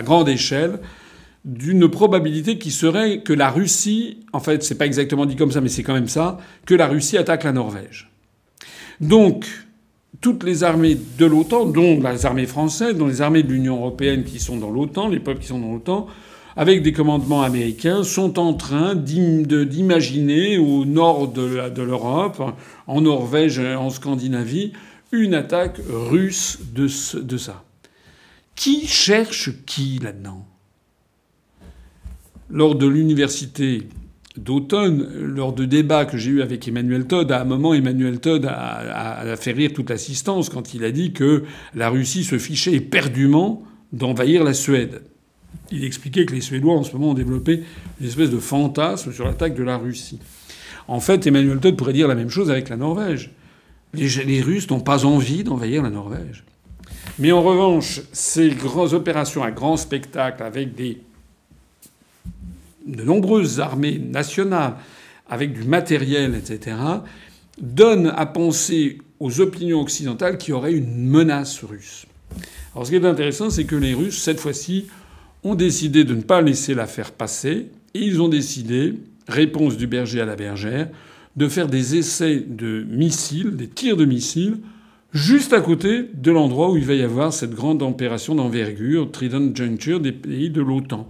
grande échelle, d'une probabilité qui serait que la Russie, en fait, c'est pas exactement dit comme ça, mais c'est quand même ça, que la Russie attaque la Norvège. Donc, toutes les armées de l'OTAN, dont les armées françaises, dont les armées de l'Union européenne qui sont dans l'OTAN, les peuples qui sont dans l'OTAN, avec des commandements américains, sont en train d'imaginer au nord de l'Europe, en Norvège, en Scandinavie, une attaque russe de, de ça. Qui cherche qui là-dedans? Lors de l'université d'automne, lors de débats que j'ai eus avec Emmanuel Todd, à un moment, Emmanuel Todd a, fait rire toute l'assistance quand il a dit que la Russie se fichait éperdument d'envahir la Suède. Il expliquait que les Suédois, en ce moment, ont développé une espèce de fantasme sur l'attaque de la Russie. En fait, Emmanuel Todd pourrait dire la même chose avec la Norvège. Les, les Russes n'ont pas envie d'envahir la Norvège. Mais en revanche, ces grandes opérations à grand spectacle avec des, de nombreuses armées nationales, avec du matériel, etc., donnent à penser aux opinions occidentales qu'il y aurait une menace russe. Alors ce qui est intéressant, c'est que les Russes, cette fois-ci, ont décidé de ne pas laisser l'affaire passer, et ils ont décidé, réponse du berger à la bergère, de faire des essais de missiles, des tirs de missiles, juste à côté de l'endroit où il va y avoir cette grande opération d'envergure, Trident Juncture, des pays de l'OTAN.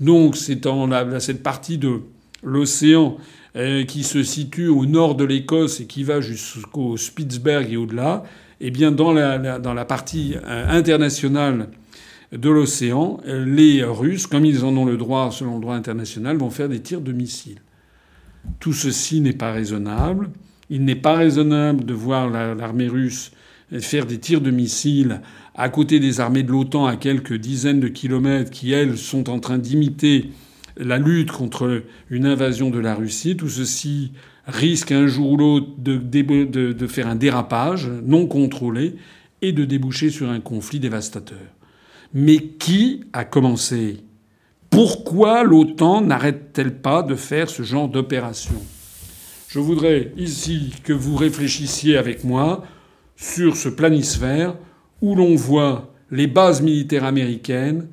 Donc c'est dans cette partie de l'océan euh, qui se situe au nord de l'Écosse et qui va jusqu'au Spitzberg et au-delà, eh bien dans la, dans la partie euh, internationale de l'océan, les Russes, comme ils en ont le droit selon le droit international, vont faire des tirs de missiles. Tout ceci n'est pas raisonnable. Il n'est pas raisonnable de voir l'armée russe faire des tirs de missiles à côté des armées de l'OTAN à quelques dizaines de kilomètres qui, elles, sont en train d'imiter la lutte contre une invasion de la Russie. Tout ceci risque un jour ou l'autre de, de, faire un dérapage non contrôlé et de déboucher sur un conflit dévastateur. Mais qui a commencé? Pourquoi l'OTAN n'arrête-t-elle pas de faire ce genre d'opération? Je voudrais ici que vous réfléchissiez avec moi sur ce planisphère où l'on voit les bases militaires américaines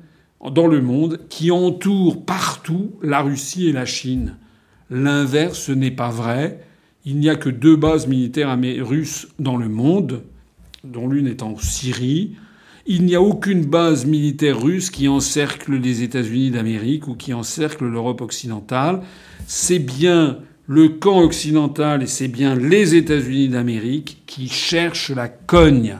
dans le monde qui entourent partout la Russie et la Chine. L'inverse n'est pas vrai. Il n'y a que deux bases militaires russes dans le monde, dont l'une est en Syrie. Il n'y a aucune base militaire russe qui encercle les États-Unis d'Amérique ou qui encercle l'Europe occidentale. C'est bien le camp occidental et c'est bien les États-Unis d'Amérique qui cherchent la cogne.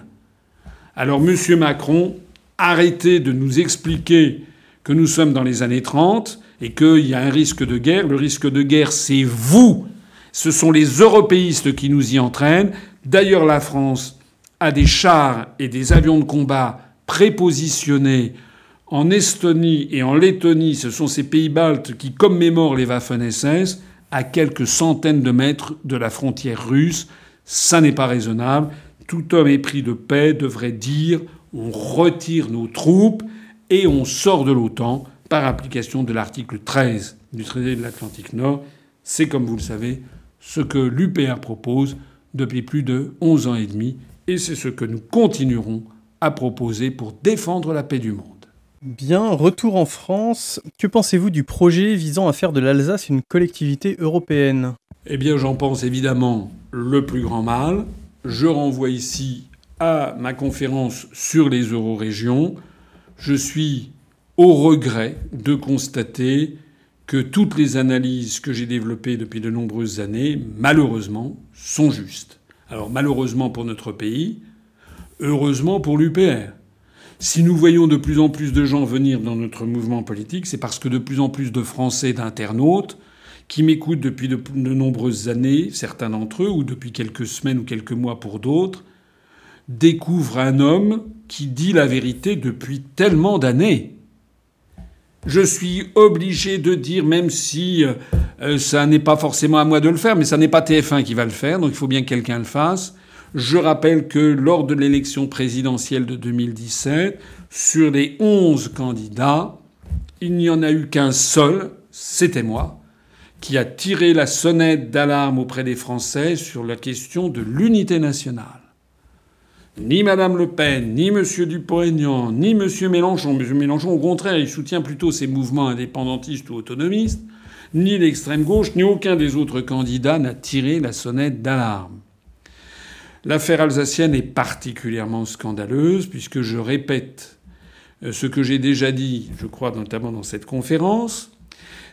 Alors, Monsieur Macron, arrêtez de nous expliquer que nous sommes dans les années 30 et qu'il y a un risque de guerre. Le risque de guerre, c'est vous. Ce sont les européistes qui nous y entraînent. D'ailleurs, la France a des chars et des avions de combat prépositionnés en Estonie et en Lettonie. Ce sont ces pays baltes qui commémorent les Waffen-SS à quelques centaines de mètres de la frontière russe. Ça n'est pas raisonnable. Tout homme épris de paix devrait dire on retire nos troupes et on sort de l'OTAN par application de l'article 13 du traité de l'Atlantique Nord. C'est, comme vous le savez, ce que l'UPR propose depuis plus de 11 ans et demi et c'est ce que nous continuerons à proposer pour défendre la paix du monde. Bien, retour en France. Que pensez-vous du projet visant à faire de l'Alsace une collectivité européenne? Eh bien, j'en pense évidemment le plus grand mal. Je renvoie ici à ma conférence sur les eurorégions. Je suis au regret de constater que toutes les analyses que j'ai développées depuis de nombreuses années, malheureusement, sont justes. Alors malheureusement pour notre pays, heureusement pour l'UPR. Si nous voyons de plus en plus de gens venir dans notre mouvement politique, c'est parce que de plus en plus de Français, d'internautes, qui m'écoutent depuis de, nombreuses années, certains d'entre eux, ou depuis quelques semaines ou quelques mois pour d'autres, découvrent un homme qui dit la vérité depuis tellement d'années. Je suis obligé de dire, même si euh, ça n'est pas forcément à moi de le faire, mais ça n'est pas TF1 qui va le faire, donc il faut bien que quelqu'un le fasse. Je rappelle que lors de l'élection présidentielle de 2017, sur les 11 candidats, il n'y en a eu qu'un seul, c'était moi, qui a tiré la sonnette d'alarme auprès des Français sur la question de l'unité nationale. Ni Mme Le Pen, ni M. Dupont-Aignan, ni M. Mélenchon. M. Mélenchon, au contraire, il soutient plutôt ces mouvements indépendantistes ou autonomistes. Ni l'extrême gauche, ni aucun des autres candidats n'a tiré la sonnette d'alarme. L'affaire alsacienne est particulièrement scandaleuse puisque je répète euh, ce que j'ai déjà dit, je crois notamment dans cette conférence,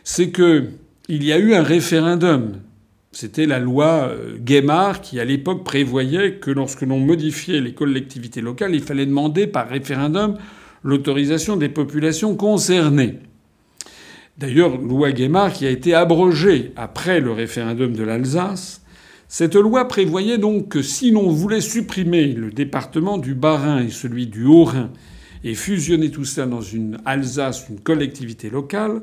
c'est que il y a eu un référendum. C'était la loi euh, Guémard qui, à l'époque, prévoyait que lorsque l'on modifiait les collectivités locales, il fallait demander par référendum l'autorisation des populations concernées. D'ailleurs, loi Guémard qui a été abrogée après le référendum de l'Alsace cette loi prévoyait donc que si l'on voulait supprimer le département du Bas-Rhin et celui du Haut-Rhin et fusionner tout ça dans une Alsace, une collectivité locale,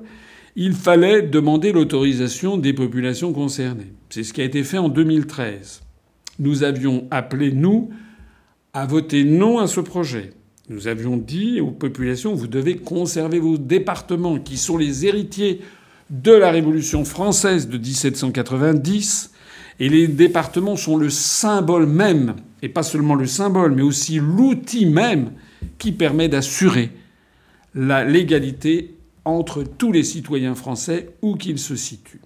il fallait demander l'autorisation des populations concernées. C'est ce qui a été fait en 2013. Nous avions appelé, nous, à voter non à ce projet. Nous avions dit aux populations, vous devez conserver vos départements qui sont les héritiers de la Révolution française de 1790 et les départements sont le symbole même, et pas seulement le symbole, mais aussi l'outil même qui permet d'assurer la légalité entre tous les citoyens français où qu'ils se situent.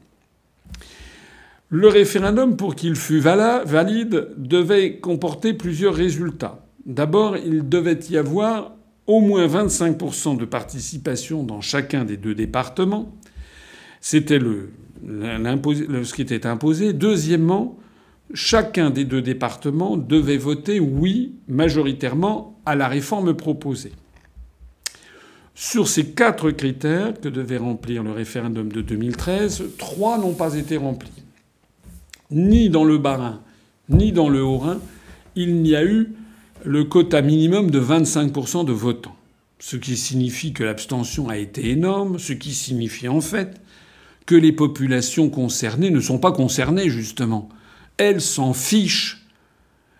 Le référendum, pour qu'il fût valide, devait comporter plusieurs résultats. D'abord, il devait y avoir au moins 25% de participation dans chacun des deux départements. C'était le, ce qui était imposé. Deuxièmement, chacun des deux départements devait voter oui majoritairement à la réforme proposée. Sur ces quatre critères que devait remplir le référendum de 2013, trois n'ont pas été remplis. Ni dans le Bas-Rhin, ni dans le Haut-Rhin, il n'y a eu le quota minimum de 25% de votants. Ce qui signifie que l'abstention a été énorme, ce qui signifie en fait que les populations concernées ne sont pas concernées, justement. Elles s'en fichent.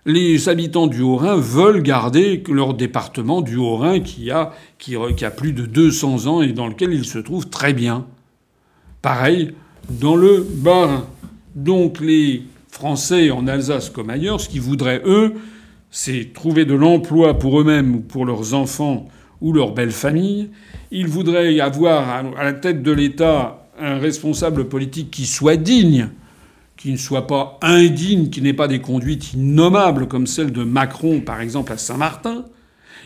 Les habitants du Haut-Rhin veulent garder leur département du Haut-Rhin qui a, qui, a plus de 200 ans et dans lequel ils se trouvent très bien. Pareil dans le Bas-Rhin. Donc les Français en Alsace comme ailleurs, ce qu'ils voudraient, eux, c'est trouver de l'emploi pour eux-mêmes ou pour leurs enfants ou leurs belles familles. Ils voudraient avoir à la tête de l'État un responsable politique qui soit digne, qui ne soit pas indigne, qui n'ait pas des conduites innommables comme celle de Macron, par exemple, à Saint-Martin.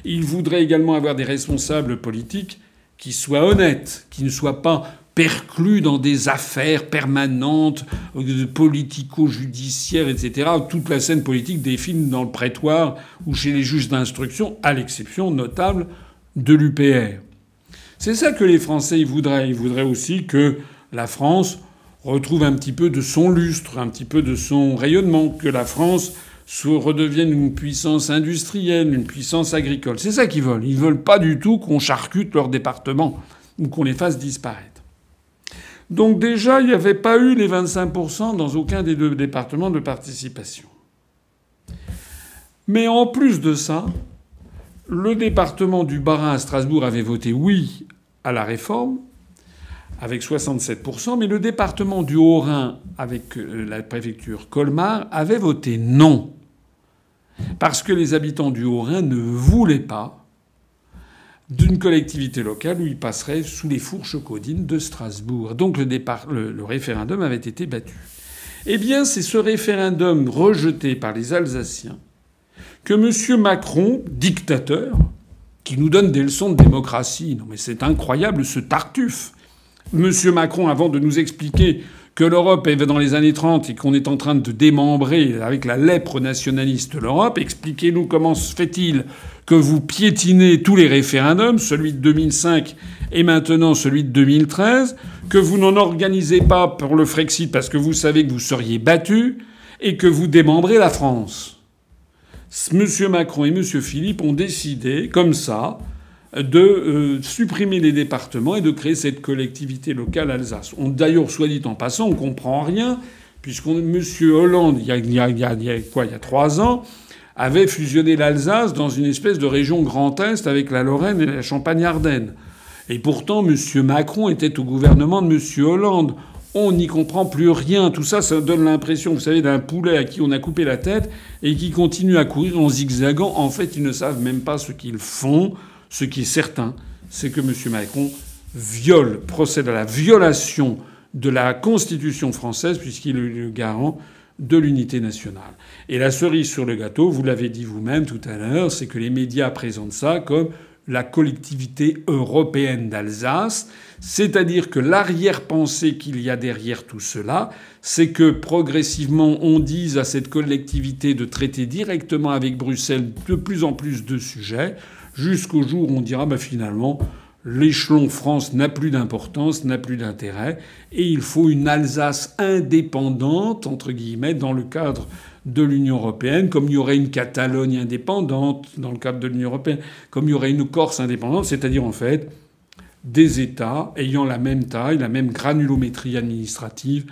Ils voudraient également avoir des responsables politiques qui soient honnêtes, qui ne soient pas perclus dans des affaires permanentes, euh, politico-judiciaires, etc. Toute la scène politique défile dans le prétoire ou chez les juges d'instruction, à l'exception notable de l'UPR. C'est ça que les Français voudraient. Ils voudraient aussi que la France retrouve un petit peu de son lustre, un petit peu de son rayonnement, que la France redevienne une puissance industrielle, une puissance agricole. C'est ça qu'ils veulent. Ils veulent pas du tout qu'on charcute leur département ou qu'on les fasse disparaître. Donc déjà, il n'y avait pas eu les 25% dans aucun des deux départements de participation. Mais en plus de ça, le département du Bas-Rhin à Strasbourg avait voté oui à la réforme, avec 67%, mais le département du Haut-Rhin, avec euh, la préfecture Colmar, avait voté non. Parce que les habitants du Haut-Rhin ne voulaient pas d'une collectivité locale où il passerait sous les fourches codines de Strasbourg. Donc le, le, référendum avait été battu. Eh bien, c'est ce référendum rejeté par les Alsaciens que M. Macron, dictateur, qui nous donne des leçons de démocratie. Non mais c'est incroyable ce tartuffe. M. Macron, avant de nous expliquer que l'Europe est dans les années 30 et qu'on est en train de démembrer avec la lèpre nationaliste l'Europe, expliquez-nous comment se fait-il que vous piétinez tous les référendums, celui de 2005 et maintenant celui de 2013, que vous n'en organisez pas pour le Frexit parce que vous savez que vous seriez battu et que vous démembrez la France. M. Macron et M. Philippe ont décidé, comme ça, de euh, supprimer les départements et de créer cette collectivité locale Alsace. D'ailleurs, soit dit en passant, on comprend rien, puisque M. Hollande, il y, a, il y a trois ans, avait fusionné l'Alsace dans une espèce de région Grand Est avec la Lorraine et la Champagne-Ardenne. Et pourtant, M. Macron était au gouvernement de M. Hollande. On n'y comprend plus rien. Tout ça, ça donne l'impression, vous savez, d'un poulet à qui on a coupé la tête et qui continue à courir en zigzagant. En fait, ils ne savent même pas ce qu'ils font. Ce qui est certain, c'est que M. Macron viole, procède à la violation de la Constitution française puisqu'il est le garant de l'unité nationale. Et la cerise sur le gâteau, vous l'avez dit vous-même tout à l'heure, c'est que les médias présentent ça comme la collectivité européenne d'Alsace, c'est-à-dire que l'arrière-pensée qu'il y a derrière tout cela, c'est que progressivement on dise à cette collectivité de traiter directement avec Bruxelles de plus en plus de sujets, jusqu'au jour où on dira bah, finalement l'échelon France n'a plus d'importance, n'a plus d'intérêt, et il faut une Alsace indépendante, entre guillemets, dans le cadre de l'Union européenne, comme il y aurait une Catalogne indépendante dans le cadre de l'Union européenne, comme il y aurait une Corse indépendante, c'est-à-dire en fait des États ayant la même taille, la même granulométrie administrative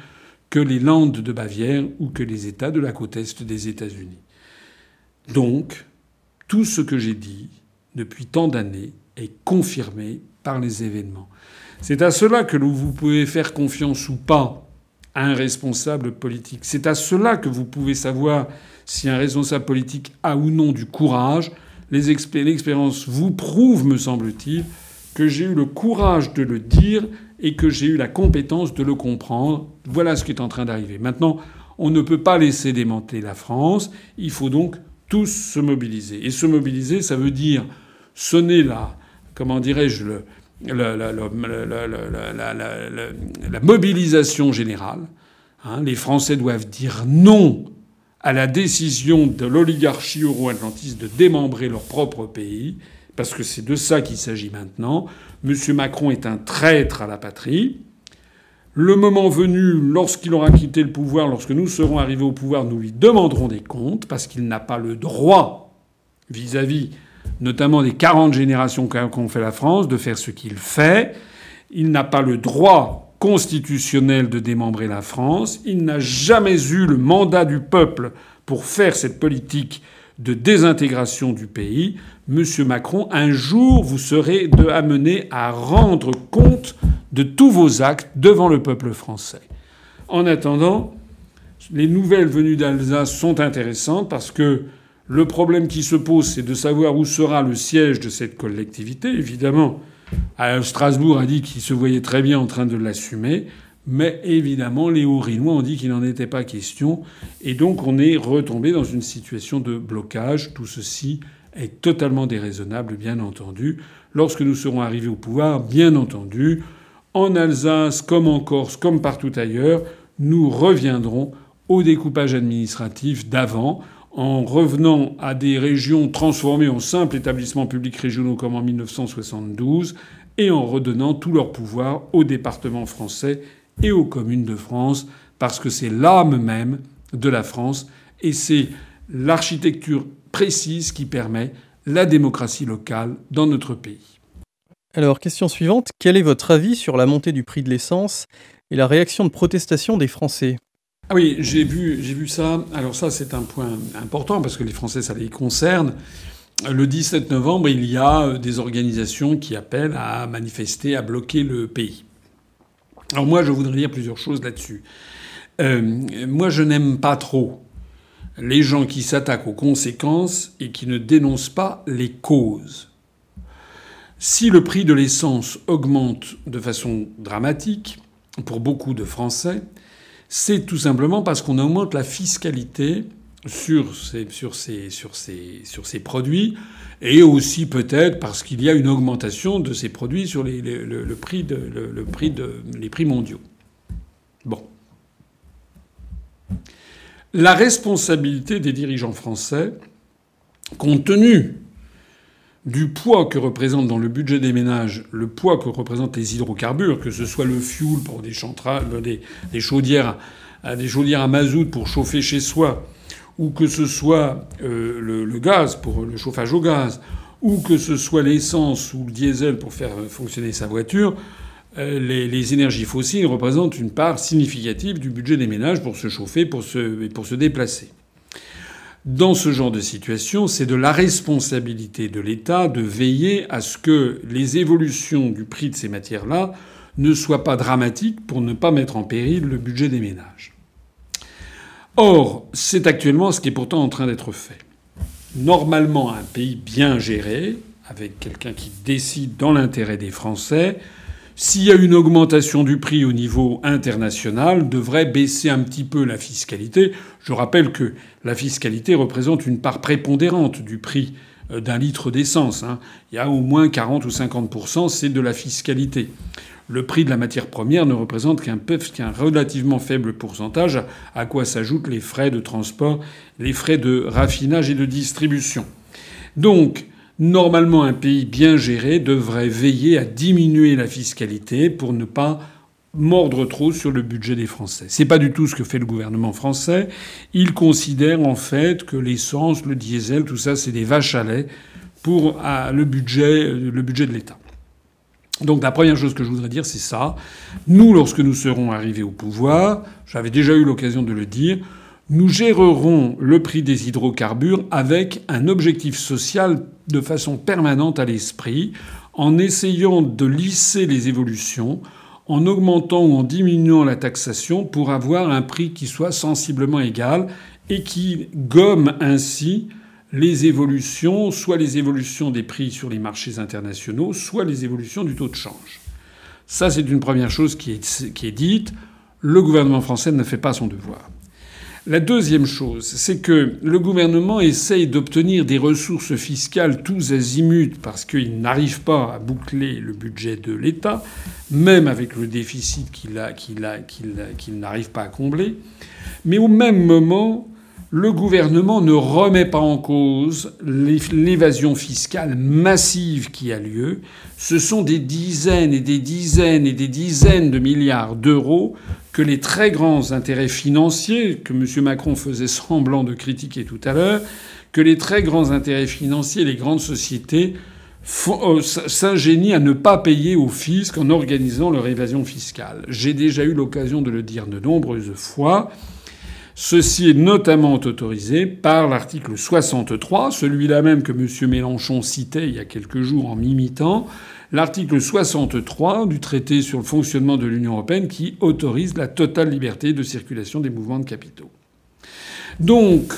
que les Landes de Bavière ou que les États de la côte est des États-Unis. Donc, tout ce que j'ai dit depuis tant d'années est confirmé par les événements. C'est à cela que vous pouvez faire confiance ou pas un responsable politique. C'est à cela que vous pouvez savoir si un responsable politique a ou non du courage. L'expérience vous prouve, me semble-t-il, que j'ai eu le courage de le dire et que j'ai eu la compétence de le comprendre. Voilà ce qui est en train d'arriver. Maintenant, on ne peut pas laisser démanteler la France. Il faut donc tous se mobiliser. Et se mobiliser, ça veut dire sonner la, comment dirais-je, la, mobilisation générale. Hein. les Français doivent dire non à la décision de l'oligarchie euro-atlantiste de démembrer leur propre pays, parce que c'est de ça qu'il s'agit maintenant. M. Macron est un traître à la patrie. Le moment venu, lorsqu'il aura quitté le pouvoir, lorsque nous serons arrivés au pouvoir, nous lui demanderons des comptes, parce qu'il n'a pas le droit, vis-à-vis notamment des 40 générations qu'ont fait la France, de faire ce qu'il fait. Il n'a pas le droit constitutionnel de démembrer la France. Il n'a jamais eu le mandat du peuple pour faire cette politique de désintégration du pays. Monsieur Macron, un jour, vous serez amené à rendre compte de tous vos actes devant le peuple français. En attendant, les nouvelles venues d'Alsace sont intéressantes parce que le problème qui se pose, c'est de savoir où sera le siège de cette collectivité. Évidemment, Strasbourg a dit qu'il se voyait très bien en train de l'assumer. Mais évidemment, les Hauts-Rhinois ont dit qu'il n'en était pas question. Et donc, on est retombé dans une situation de blocage. Tout ceci est totalement déraisonnable, bien entendu. Lorsque nous serons arrivés au pouvoir, bien entendu, en Alsace comme en Corse, comme partout ailleurs, nous reviendrons au découpage administratif d'avant, en revenant à des régions transformées en simples établissements publics régionaux comme en 1972, et en redonnant tout leur pouvoir aux départements français et aux communes de France, parce que c'est l'âme même de la France, et c'est l'architecture précise qui permet la démocratie locale dans notre pays. Alors, question suivante. Quel est votre avis sur la montée du prix de l'essence et la réaction de protestation des Français? Ah oui, j'ai vu, j'ai vu ça. Alors ça, c'est un point important parce que les Français, ça les concerne. Le 17 novembre, il y a des organisations qui appellent à manifester, à bloquer le pays. Alors moi, je voudrais dire plusieurs choses là-dessus. Euh, moi, je n'aime pas trop les gens qui s'attaquent aux conséquences et qui ne dénoncent pas les causes. Si le prix de l'essence augmente de façon dramatique pour beaucoup de Français, c'est tout simplement parce qu'on augmente la fiscalité sur ces, produits et aussi peut-être parce qu'il y a une augmentation de ces produits sur les, le, prix prix mondiaux. Bon. La responsabilité des dirigeants français, compte tenu du poids que représente dans le budget des ménages le poids que représentent les hydrocarbures, que ce soit le fuel pour des, des, des chaudières, des chaudières à mazout pour chauffer chez soi, ou que ce soit euh, le, gaz pour le chauffage au gaz, ou que ce soit l'essence ou le diesel pour faire fonctionner sa voiture, euh, les, énergies fossiles représentent une part significative du budget des ménages pour se chauffer pour pour se déplacer. Dans ce genre de situation, c'est de la responsabilité de l'État de veiller à ce que les évolutions du prix de ces matières-là ne soient pas dramatiques pour ne pas mettre en péril le budget des ménages. Or, c'est actuellement ce qui est pourtant en train d'être fait. Normalement, un pays bien géré, avec quelqu'un qui décide dans l'intérêt des Français, s'il y a une augmentation du prix au niveau international, devrait baisser un petit peu la fiscalité. Je rappelle que la fiscalité représente une part prépondérante du prix euh, d'un litre d'essence. Hein. Il y a au moins 40 ou 50 c'est de la fiscalité. Le prix de la matière première ne représente qu'un qu'un relativement faible pourcentage, à quoi s'ajoutent les frais de transport, les frais de raffinage et de distribution. Donc, Normalement, un pays bien géré devrait veiller à diminuer la fiscalité pour ne pas mordre trop sur le budget des Français. C'est pas du tout ce que fait le gouvernement français. Il considère en fait que l'essence, le diesel, tout ça, c'est des vaches à lait pour le budget, le budget de l'État. Donc la première chose que je voudrais dire, c'est ça. Nous, lorsque nous serons arrivés au pouvoir, j'avais déjà eu l'occasion de le dire, nous gérerons le prix des hydrocarbures avec un objectif social de façon permanente à l'esprit, en essayant de lisser les évolutions, en augmentant ou en diminuant la taxation pour avoir un prix qui soit sensiblement égal et qui gomme ainsi les évolutions, soit les évolutions des prix sur les marchés internationaux, soit les évolutions du taux de change. Ça, c'est une première chose qui est, dite. Le gouvernement français ne fait pas son devoir. La deuxième chose, c'est que le gouvernement essaye d'obtenir des ressources fiscales tous azimuts parce qu'il n'arrive pas à boucler le budget de l'État, même avec le déficit qu'il n'arrive pas à combler. Mais au même moment, le gouvernement ne remet pas en cause l'évasion fiscale massive qui a lieu. Ce sont des dizaines et des dizaines et des dizaines de milliards d'euros que les très grands intérêts financiers, que M. Macron faisait semblant de critiquer tout à l'heure, que les très grands intérêts financiers, les grandes sociétés euh, s'ingénient à ne pas payer au fisc en organisant leur évasion fiscale. J'ai déjà eu l'occasion de le dire de nombreuses fois. Ceci est notamment autorisé par l'article 63, celui-là même que M. Mélenchon citait il y a quelques jours en m'imitant, l'article 63 du traité sur le fonctionnement de l'Union européenne qui autorise la totale liberté de circulation des mouvements de capitaux. Donc,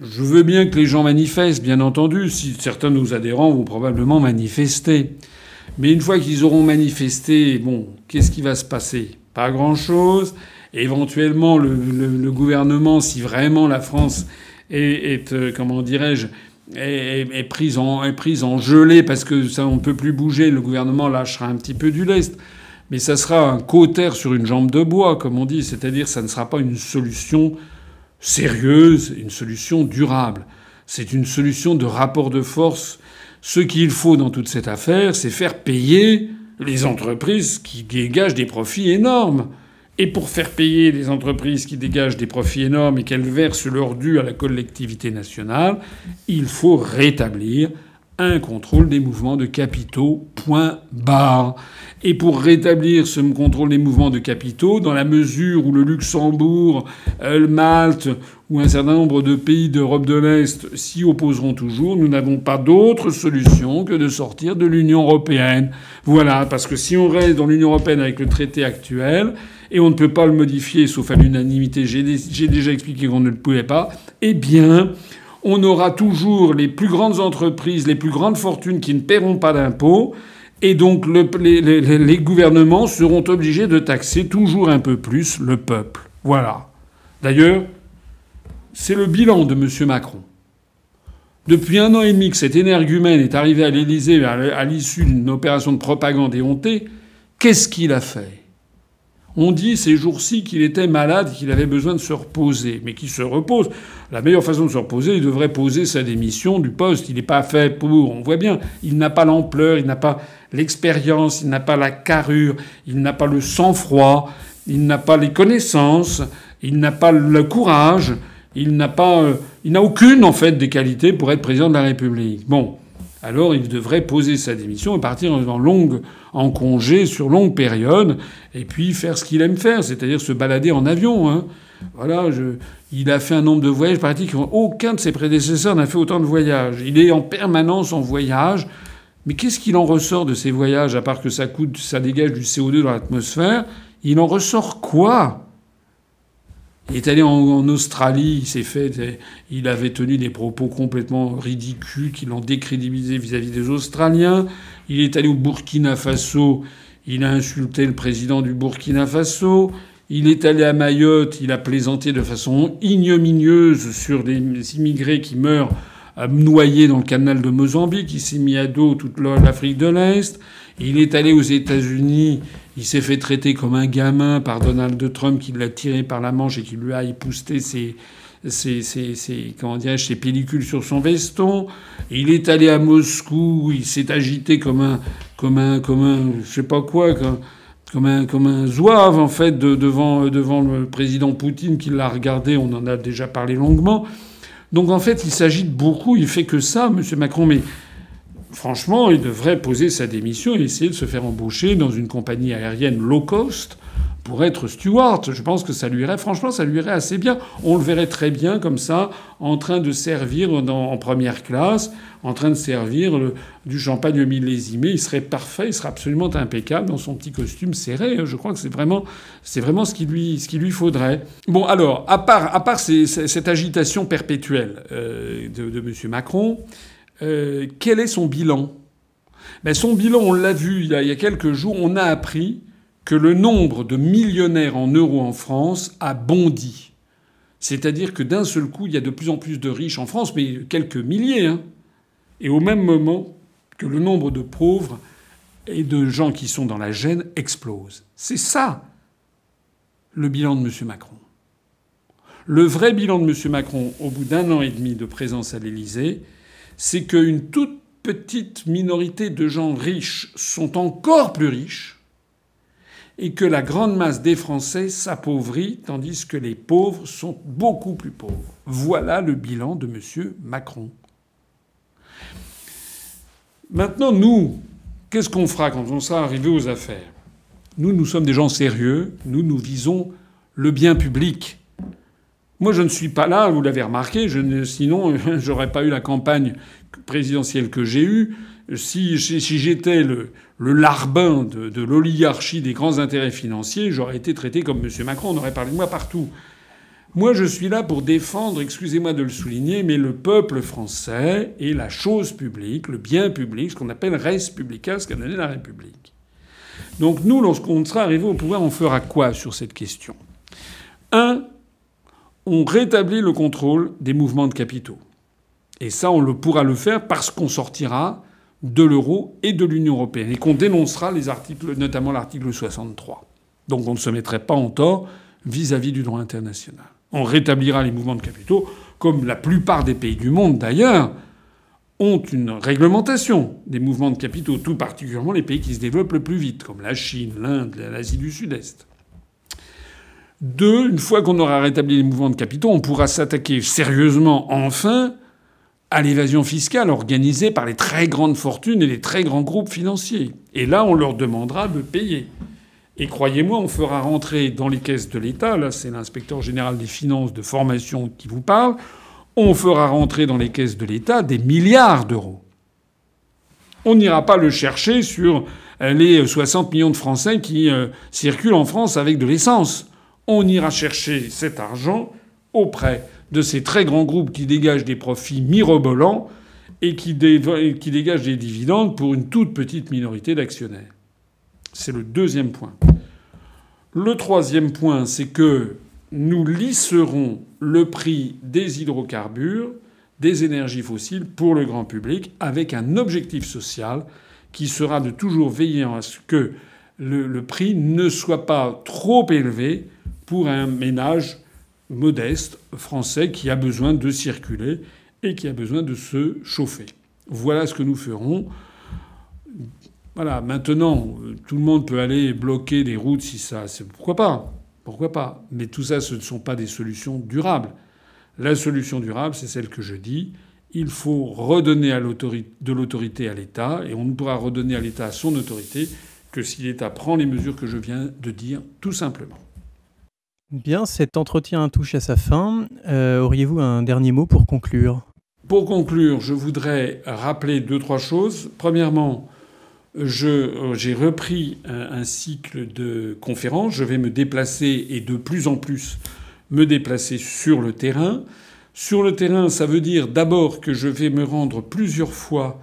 je veux bien que les gens manifestent, bien entendu. Si certains de nos adhérents vont probablement manifester. Mais une fois qu'ils auront manifesté, bon, qu'est-ce qui va se passer? Pas grand-chose éventuellement le, gouvernement, si vraiment la France est, euh, comment dirais-je, est, prise en, est prise en gelée parce que ça on peut plus bouger, le gouvernement lâchera un petit peu du lest. Mais ça sera un cautère sur une jambe de bois, comme on dit, c'est-à-dire ça ne sera pas une solution sérieuse, une solution durable. C'est une solution de rapport de force. Ce qu'il faut dans toute cette affaire, c'est faire payer les entreprises qui dégagent des profits énormes. Et pour faire payer les entreprises qui dégagent des profits énormes et qu'elles versent leur dû à la collectivité nationale, il faut rétablir un contrôle des mouvements de capitaux. Point barre. Et pour rétablir ce contrôle des mouvements de capitaux, dans la mesure où le Luxembourg, euh, le Malte ou un certain nombre de pays d'Europe de l'Est s'y opposeront toujours, nous n'avons pas d'autre solution que de sortir de l'Union européenne. Voilà, parce que si on reste dans l'Union européenne avec le traité actuel, et on ne peut pas le modifier sauf à l'unanimité, j'ai déjà expliqué qu'on ne le pouvait pas, eh bien, on aura toujours les plus grandes entreprises, les plus grandes fortunes qui ne paieront pas d'impôts, et donc les, gouvernements seront obligés de taxer toujours un peu plus le peuple. Voilà. D'ailleurs, c'est le bilan de M. Macron. Depuis un an et demi que cet énergumène est arrivé à l'Élysée à l'issue d'une opération de propagande éhontée, qu'est-ce qu'il a fait? On dit ces jours-ci qu'il était malade, qu'il avait besoin de se reposer, mais qu'il se repose. La meilleure façon de se reposer, il devrait poser sa démission du poste. Il n'est pas fait pour. On voit bien, il n'a pas l'ampleur, il n'a pas l'expérience, il n'a pas la carrure, il n'a pas le sang-froid, il n'a pas les connaissances, il n'a pas le courage, il n'a pas, euh, il n'a aucune en fait des qualités pour être président de la République. Bon, alors il devrait poser sa démission et partir en longue en congé sur longue période, et puis faire ce qu'il aime faire, c'est-à-dire se balader en avion. Hein. Voilà, je, il a fait un nombre de voyages pratiques. Aucun de ses prédécesseurs n'a fait autant de voyages. Il est en permanence en voyage. Mais qu'est-ce qu'il en ressort de ces voyages, à part que ça coûte, ça dégage du CO2 dans l'atmosphère? Il en ressort quoi? Il est allé en, Australie, il s'est fait, il avait tenu des propos complètement ridicules qui l'ont décrédibilisé vis-à-vis des Australiens. Il est allé au Burkina Faso, il a insulté le président du Burkina Faso. Il est allé à Mayotte, il a plaisanté de façon ignominieuse sur des immigrés qui meurent noyés dans le canal de Mozambique. Il s'est mis à dos toute l'Afrique de l'Est. Il est allé aux États-Unis. Il s'est fait traiter comme un gamin par Donald Trump qui l'a tiré par la manche et qui lui a épousté ses, ses, ses, ses, pellicules sur son veston. Il est allé à Moscou. Il s'est agité comme un, comme un, comme un, je sais pas quoi, comme, un, comme un zouave en fait devant, devant le président Poutine qui l'a regardé. On en a déjà parlé longuement. Donc en fait, il s'agit de beaucoup. Il fait que ça, M. Macron. Mais franchement, il devrait poser sa démission et essayer de se faire embaucher dans une compagnie aérienne low cost pour être steward. Je pense que ça lui irait, franchement, ça lui irait assez bien. On le verrait très bien comme ça, en train de servir en première classe, en train de servir du champagne millésimé. Il serait parfait, il serait absolument impeccable dans son petit costume serré. Je crois que c'est vraiment, vraiment ce qu'il lui, lui faudrait. Bon, alors, à part, à part cette agitation perpétuelle euh, de M. Macron, euh, quel est son bilan? Ben, son bilan, on l'a vu il y, a, quelques jours, on a appris que le nombre de millionnaires en euros en France a bondi. C'est-à-dire que d'un seul coup, il y a de plus en plus de riches en France, mais quelques milliers. Hein. Et au même moment que le nombre de pauvres et de gens qui sont dans la gêne explose. C'est ça le bilan de M. Macron. Le vrai bilan de M. Macron, au bout d'un an et demi de présence à l'Élysée, c'est qu'une toute petite minorité de gens riches sont encore plus riches et que la grande masse des Français s'appauvrit tandis que les pauvres sont beaucoup plus pauvres. Voilà le bilan de M. Macron. Maintenant, nous, qu'est-ce qu'on fera quand on sera arrivé aux affaires? Nous, nous sommes des gens sérieux, nous, nous visons le bien public. Moi, je ne suis pas là, vous l'avez remarqué, je sinon, [LAUGHS] j'aurais pas eu la campagne présidentielle que j'ai eue. Si, j'étais le, larbin de, de l'oligarchie des grands intérêts financiers, j'aurais été traité comme M. Macron, on aurait parlé de moi partout. Moi, je suis là pour défendre, excusez-moi de le souligner, mais le peuple français et la chose publique, le bien public, ce qu'on appelle res publica, ce qu'a donné la République. Donc nous, lorsqu'on sera arrivé au pouvoir, on fera quoi sur cette question? Un, on rétablit le contrôle des mouvements de capitaux. Et ça, on le pourra le faire parce qu'on sortira de l'euro et de l'Union européenne et qu'on dénoncera les articles, notamment l'article 63. Donc on ne se mettrait pas en tort vis-à-vis du droit international. On rétablira les mouvements de capitaux, comme la plupart des pays du monde d'ailleurs ont une réglementation des mouvements de capitaux, tout particulièrement les pays qui se développent le plus vite, comme la Chine, l'Inde, l'Asie du Sud-Est. Deux, une fois qu'on aura rétabli les mouvements de capitaux, on pourra s'attaquer sérieusement, enfin, à l'évasion fiscale organisée par les très grandes fortunes et les très grands groupes financiers. Et là, on leur demandera de payer. Et croyez-moi, on fera rentrer dans les caisses de l'État, là c'est l'inspecteur général des finances de formation qui vous parle, on fera rentrer dans les caisses de l'État des milliards d'euros. On n'ira pas le chercher sur les 60 millions de Français qui euh, circulent en France avec de l'essence on ira chercher cet argent auprès de ces très grands groupes qui dégagent des profits mirobolants et qui, dégagent des dividendes pour une toute petite minorité d'actionnaires. C'est le deuxième point. Le troisième point, c'est que nous lisserons le prix des hydrocarbures, des énergies fossiles pour le grand public avec un objectif social qui sera de toujours veiller à ce que le prix ne soit pas trop élevé pour un ménage modeste français qui a besoin de circuler et qui a besoin de se chauffer. Voilà ce que nous ferons. Voilà, maintenant, tout le monde peut aller bloquer les routes si ça. Pourquoi pas Pourquoi pas Mais tout ça, ce ne sont pas des solutions durables. La solution durable, c'est celle que je dis. Il faut redonner de l'autorité à l'État, et on ne pourra redonner à l'État son autorité que si l'État prend les mesures que je viens de dire, tout simplement. Bien, cet entretien touche à sa fin. Euh, auriez-vous un dernier mot pour conclure? Pour conclure, je voudrais rappeler deux, trois choses. Premièrement, j'ai repris un, cycle de conférences. Je vais me déplacer et de plus en plus me déplacer sur le terrain. Sur le terrain, ça veut dire d'abord que je vais me rendre plusieurs fois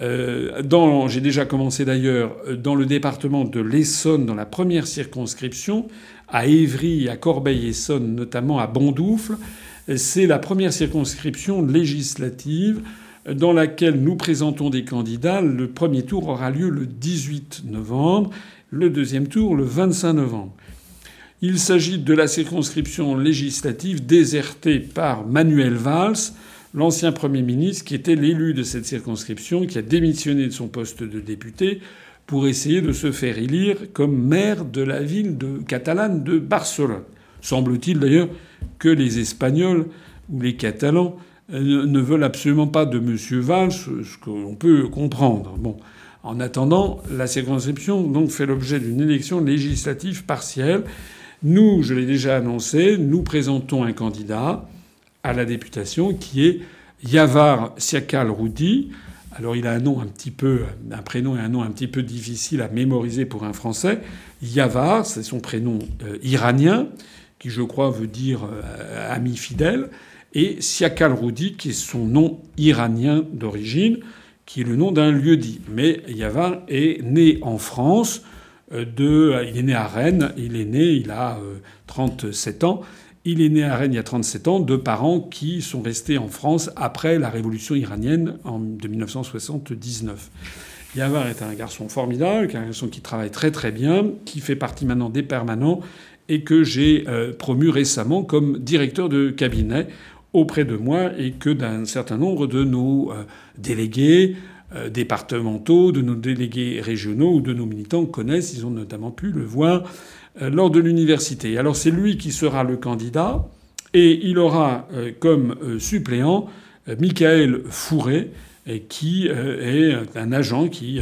euh, j'ai déjà commencé d'ailleurs dans le département de l'Essonne, dans la première circonscription, à Évry, à Corbeil-Essonne, notamment à Bondoufle. C'est la première circonscription législative dans laquelle nous présentons des candidats. Le premier tour aura lieu le 18 novembre, le deuxième tour le 25 novembre. Il s'agit de la circonscription législative désertée par Manuel Valls, l'ancien Premier ministre qui était l'élu de cette circonscription, qui a démissionné de son poste de député pour essayer de se faire élire comme maire de la ville de catalane de Barcelone. Semble-t-il d'ailleurs que les Espagnols ou les Catalans euh, ne veulent absolument pas de M. Valls, ce qu'on peut comprendre. Bon. En attendant, la circonscription donc fait l'objet d'une élection législative partielle. Nous, je l'ai déjà annoncé, nous présentons un candidat à la députation qui est Yavar Siakal Roudi, alors il a un nom un petit peu, prénom et un nom un petit peu difficile à mémoriser pour un Français. Yavar, c'est son prénom euh, iranien, qui je crois veut dire euh, ami fidèle, et Siakal Roudi, qui est son nom iranien d'origine, qui est le nom d'un lieu-dit. Mais Yavar est né en France. De, il est né à Rennes. Il est né, il a 37 ans. Il est né à Rennes il y a 37 ans de parents qui sont restés en France après la révolution iranienne en, de 1979. Yavar est un garçon formidable, un garçon qui travaille très très bien, qui fait partie maintenant des permanents et que j'ai euh, promu récemment comme directeur de cabinet auprès de moi et que d'un certain nombre de nos euh, délégués euh, départementaux, de nos délégués régionaux ou de nos militants connaissent. Ils ont notamment pu le voir lors de l'université. Alors c'est lui qui sera le candidat et il aura euh, comme euh, suppléant Michael Fourré, qui est un agent qui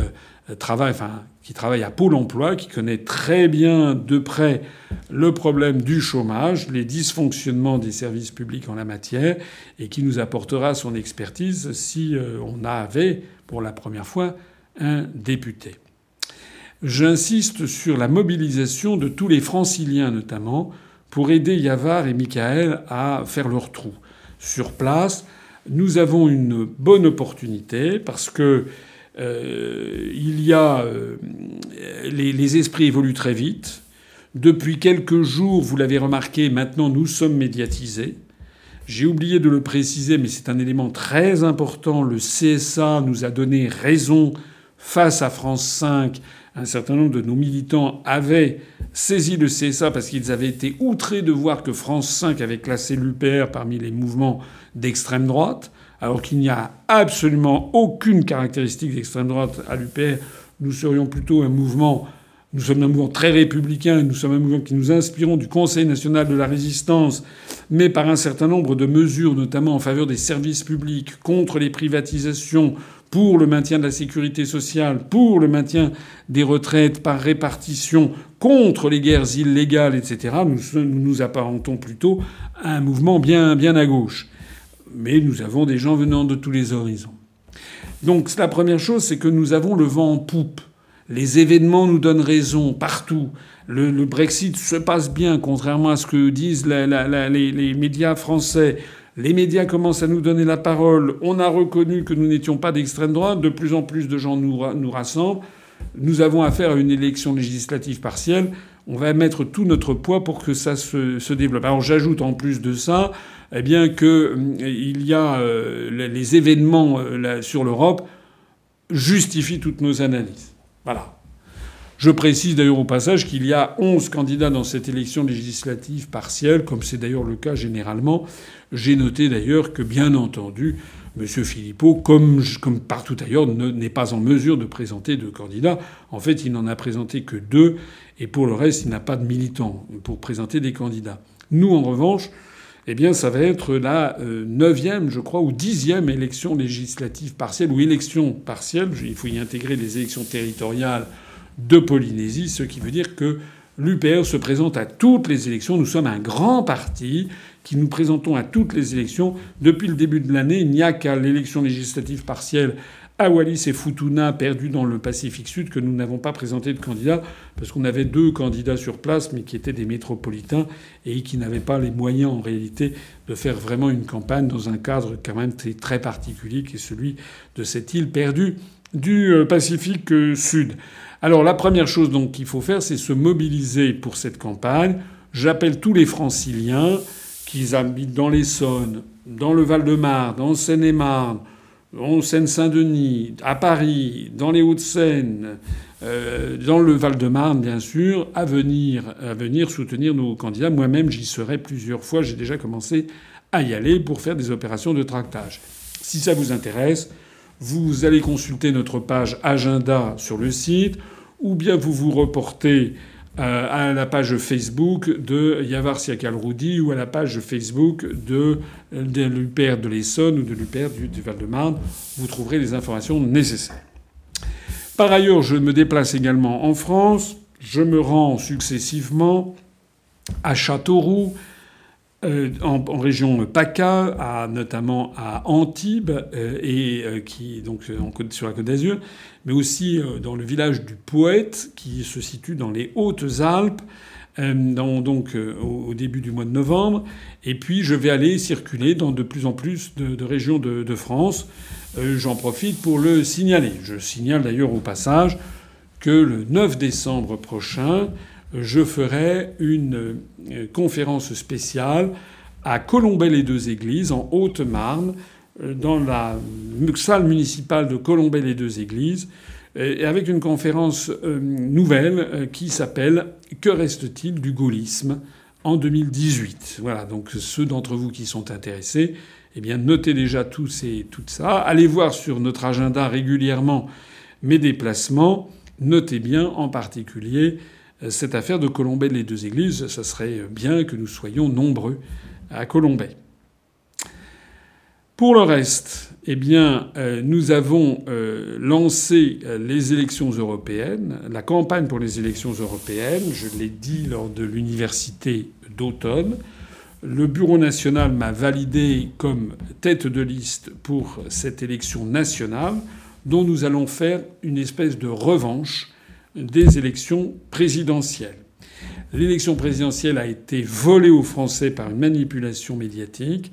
travaille, enfin, qui travaille à Pôle emploi, qui connaît très bien de près le problème du chômage, les dysfonctionnements des services publics en la matière, et qui nous apportera son expertise si on avait, pour la première fois, un député. J'insiste sur la mobilisation de tous les franciliens notamment pour aider Yavar et Michael à faire leur trou. Sur place, nous avons une bonne opportunité parce que euh, il y a euh, les, les, esprits évoluent très vite. Depuis quelques jours, vous l'avez remarqué, maintenant nous sommes médiatisés. J'ai oublié de le préciser, mais c'est un élément très important. Le CSA nous a donné raison face à France 5 un certain nombre de nos militants avaient saisi le CSA parce qu'ils avaient été outrés de voir que France 5 avait classé l'UPR parmi les mouvements d'extrême droite, alors qu'il n'y a absolument aucune caractéristique d'extrême droite à l'UPR. Nous serions plutôt un mouvement nous sommes un mouvement très républicain, nous sommes un mouvement qui nous inspirons du Conseil national de la résistance, mais par un certain nombre de mesures, notamment en faveur des services publics, contre les privatisations, pour le maintien de la sécurité sociale, pour le maintien des retraites par répartition, contre les guerres illégales, etc., nous nous apparentons plutôt à un mouvement bien, à gauche. Mais nous avons des gens venant de tous les horizons. Donc la première chose, c'est que nous avons le vent en poupe. Les événements nous donnent raison partout. Le, Brexit se passe bien, contrairement à ce que disent les médias français. Les médias commencent à nous donner la parole. On a reconnu que nous n'étions pas d'extrême droite. De plus en plus de gens nous, rassemblent. Nous avons affaire à une élection législative partielle. On va mettre tout notre poids pour que ça se, se développe. Alors j'ajoute en plus de ça, eh bien que euh, il y a euh, les événements euh, sur l'Europe justifient toutes nos analyses. Voilà. Je précise d'ailleurs au passage qu'il y a 11 candidats dans cette élection législative partielle, comme c'est d'ailleurs le cas généralement. J'ai noté d'ailleurs que, bien entendu, M. Philippot, comme, partout ailleurs, n'est pas en mesure de présenter de candidats. En fait, il n'en a présenté que deux, et pour le reste, il n'a pas de militants pour présenter des candidats. Nous, en revanche, eh bien, ça va être la euh, neuvième, je crois, ou dixième élection législative partielle, ou élection partielle. Il faut y intégrer les élections territoriales de Polynésie, ce qui veut dire que l'UPR se présente à toutes les élections. Nous sommes un grand parti qui nous présentons à toutes les élections. Depuis le début de l'année, il n'y a qu'à l'élection législative partielle à Wallis et Futuna, perdus dans le Pacifique Sud, que nous n'avons pas présenté de candidat, parce qu'on avait deux candidats sur place, mais qui étaient des métropolitains et qui n'avaient pas les moyens en réalité de faire vraiment une campagne dans un cadre quand même très particulier, qui est celui de cette île perdue du euh, Pacifique euh, Sud. Alors la première chose donc qu'il faut faire, c'est se mobiliser pour cette campagne. J'appelle tous les franciliens qui habitent dans l'Essonne, dans le Val-de-Marne, dans Seine-et-Marne, en Seine-Saint-Denis, à Paris, dans les Hauts-de-Seine, euh, dans le Val-de-Marne, bien sûr, à venir, à venir soutenir nos candidats. Moi-même, j'y serai plusieurs fois. J'ai déjà commencé à y aller pour faire des opérations de tractage. Si ça vous intéresse, vous allez consulter notre page agenda sur le site, ou bien vous vous reportez euh, à la page Facebook de Yavar Siakal-Roudi ou à la page Facebook de, de l'UPR de l'Essonne ou de l'UPR du, du Val-de-Marne. Vous trouverez les informations nécessaires. Par ailleurs, je me déplace également en France. Je me rends successivement à Châteauroux, euh, en, région PACA, notamment à Antibes, euh, et euh, qui donc sur la Côte d'Azur, mais aussi dans le village du Poète, qui se situe dans les Hautes-Alpes, donc au, début du mois de novembre. Et puis je vais aller circuler dans de plus en plus de, régions de France. J'en profite pour le signaler. Je signale d'ailleurs au passage que le 9 décembre prochain, je ferai une conférence spéciale à Colombey-les-Deux-Églises, en Haute-Marne, euh, dans la salle municipale de Colombey-les-Deux-Églises, et avec une conférence euh, nouvelle euh, qui s'appelle Que reste-t-il du gaullisme en 2018 Voilà, donc ceux d'entre vous qui sont intéressés, eh bien notez déjà tout, ces, tout ça. Allez voir sur notre agenda régulièrement mes déplacements. Notez bien en particulier cette affaire de Colombey-les-Deux-Églises. Ça serait bien que nous soyons nombreux à Colombey. Pour le reste, eh euh, nous avons euh, lancé euh, les élections européennes, la campagne pour les élections européennes. Je l'ai dit lors de l'université d'automne. Le Bureau national m'a validé comme tête de liste pour cette élection nationale, dont nous allons faire une espèce de revanche des élections présidentielles. L'élection présidentielle a été volée aux Français par une manipulation médiatique.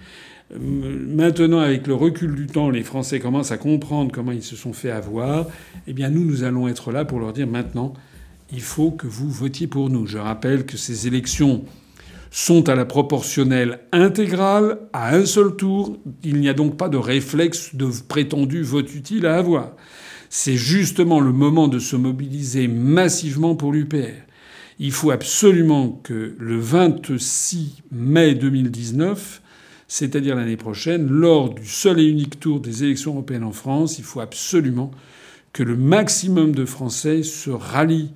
Maintenant, avec le recul du temps, les Français commencent à comprendre comment ils se sont fait avoir. Eh bien, nous, nous allons être là pour leur dire maintenant, il faut que vous votiez pour nous. Je rappelle que ces élections sont à la proportionnelle intégrale, à un seul tour. Il n'y a donc pas de réflexe de prétendu vote utile à avoir. C'est justement le moment de se mobiliser massivement pour l'UPR. Il faut absolument que le 26 mai 2019, c'est-à-dire l'année prochaine, lors du seul et unique tour des élections européennes en France, il faut absolument que le maximum de Français se rallient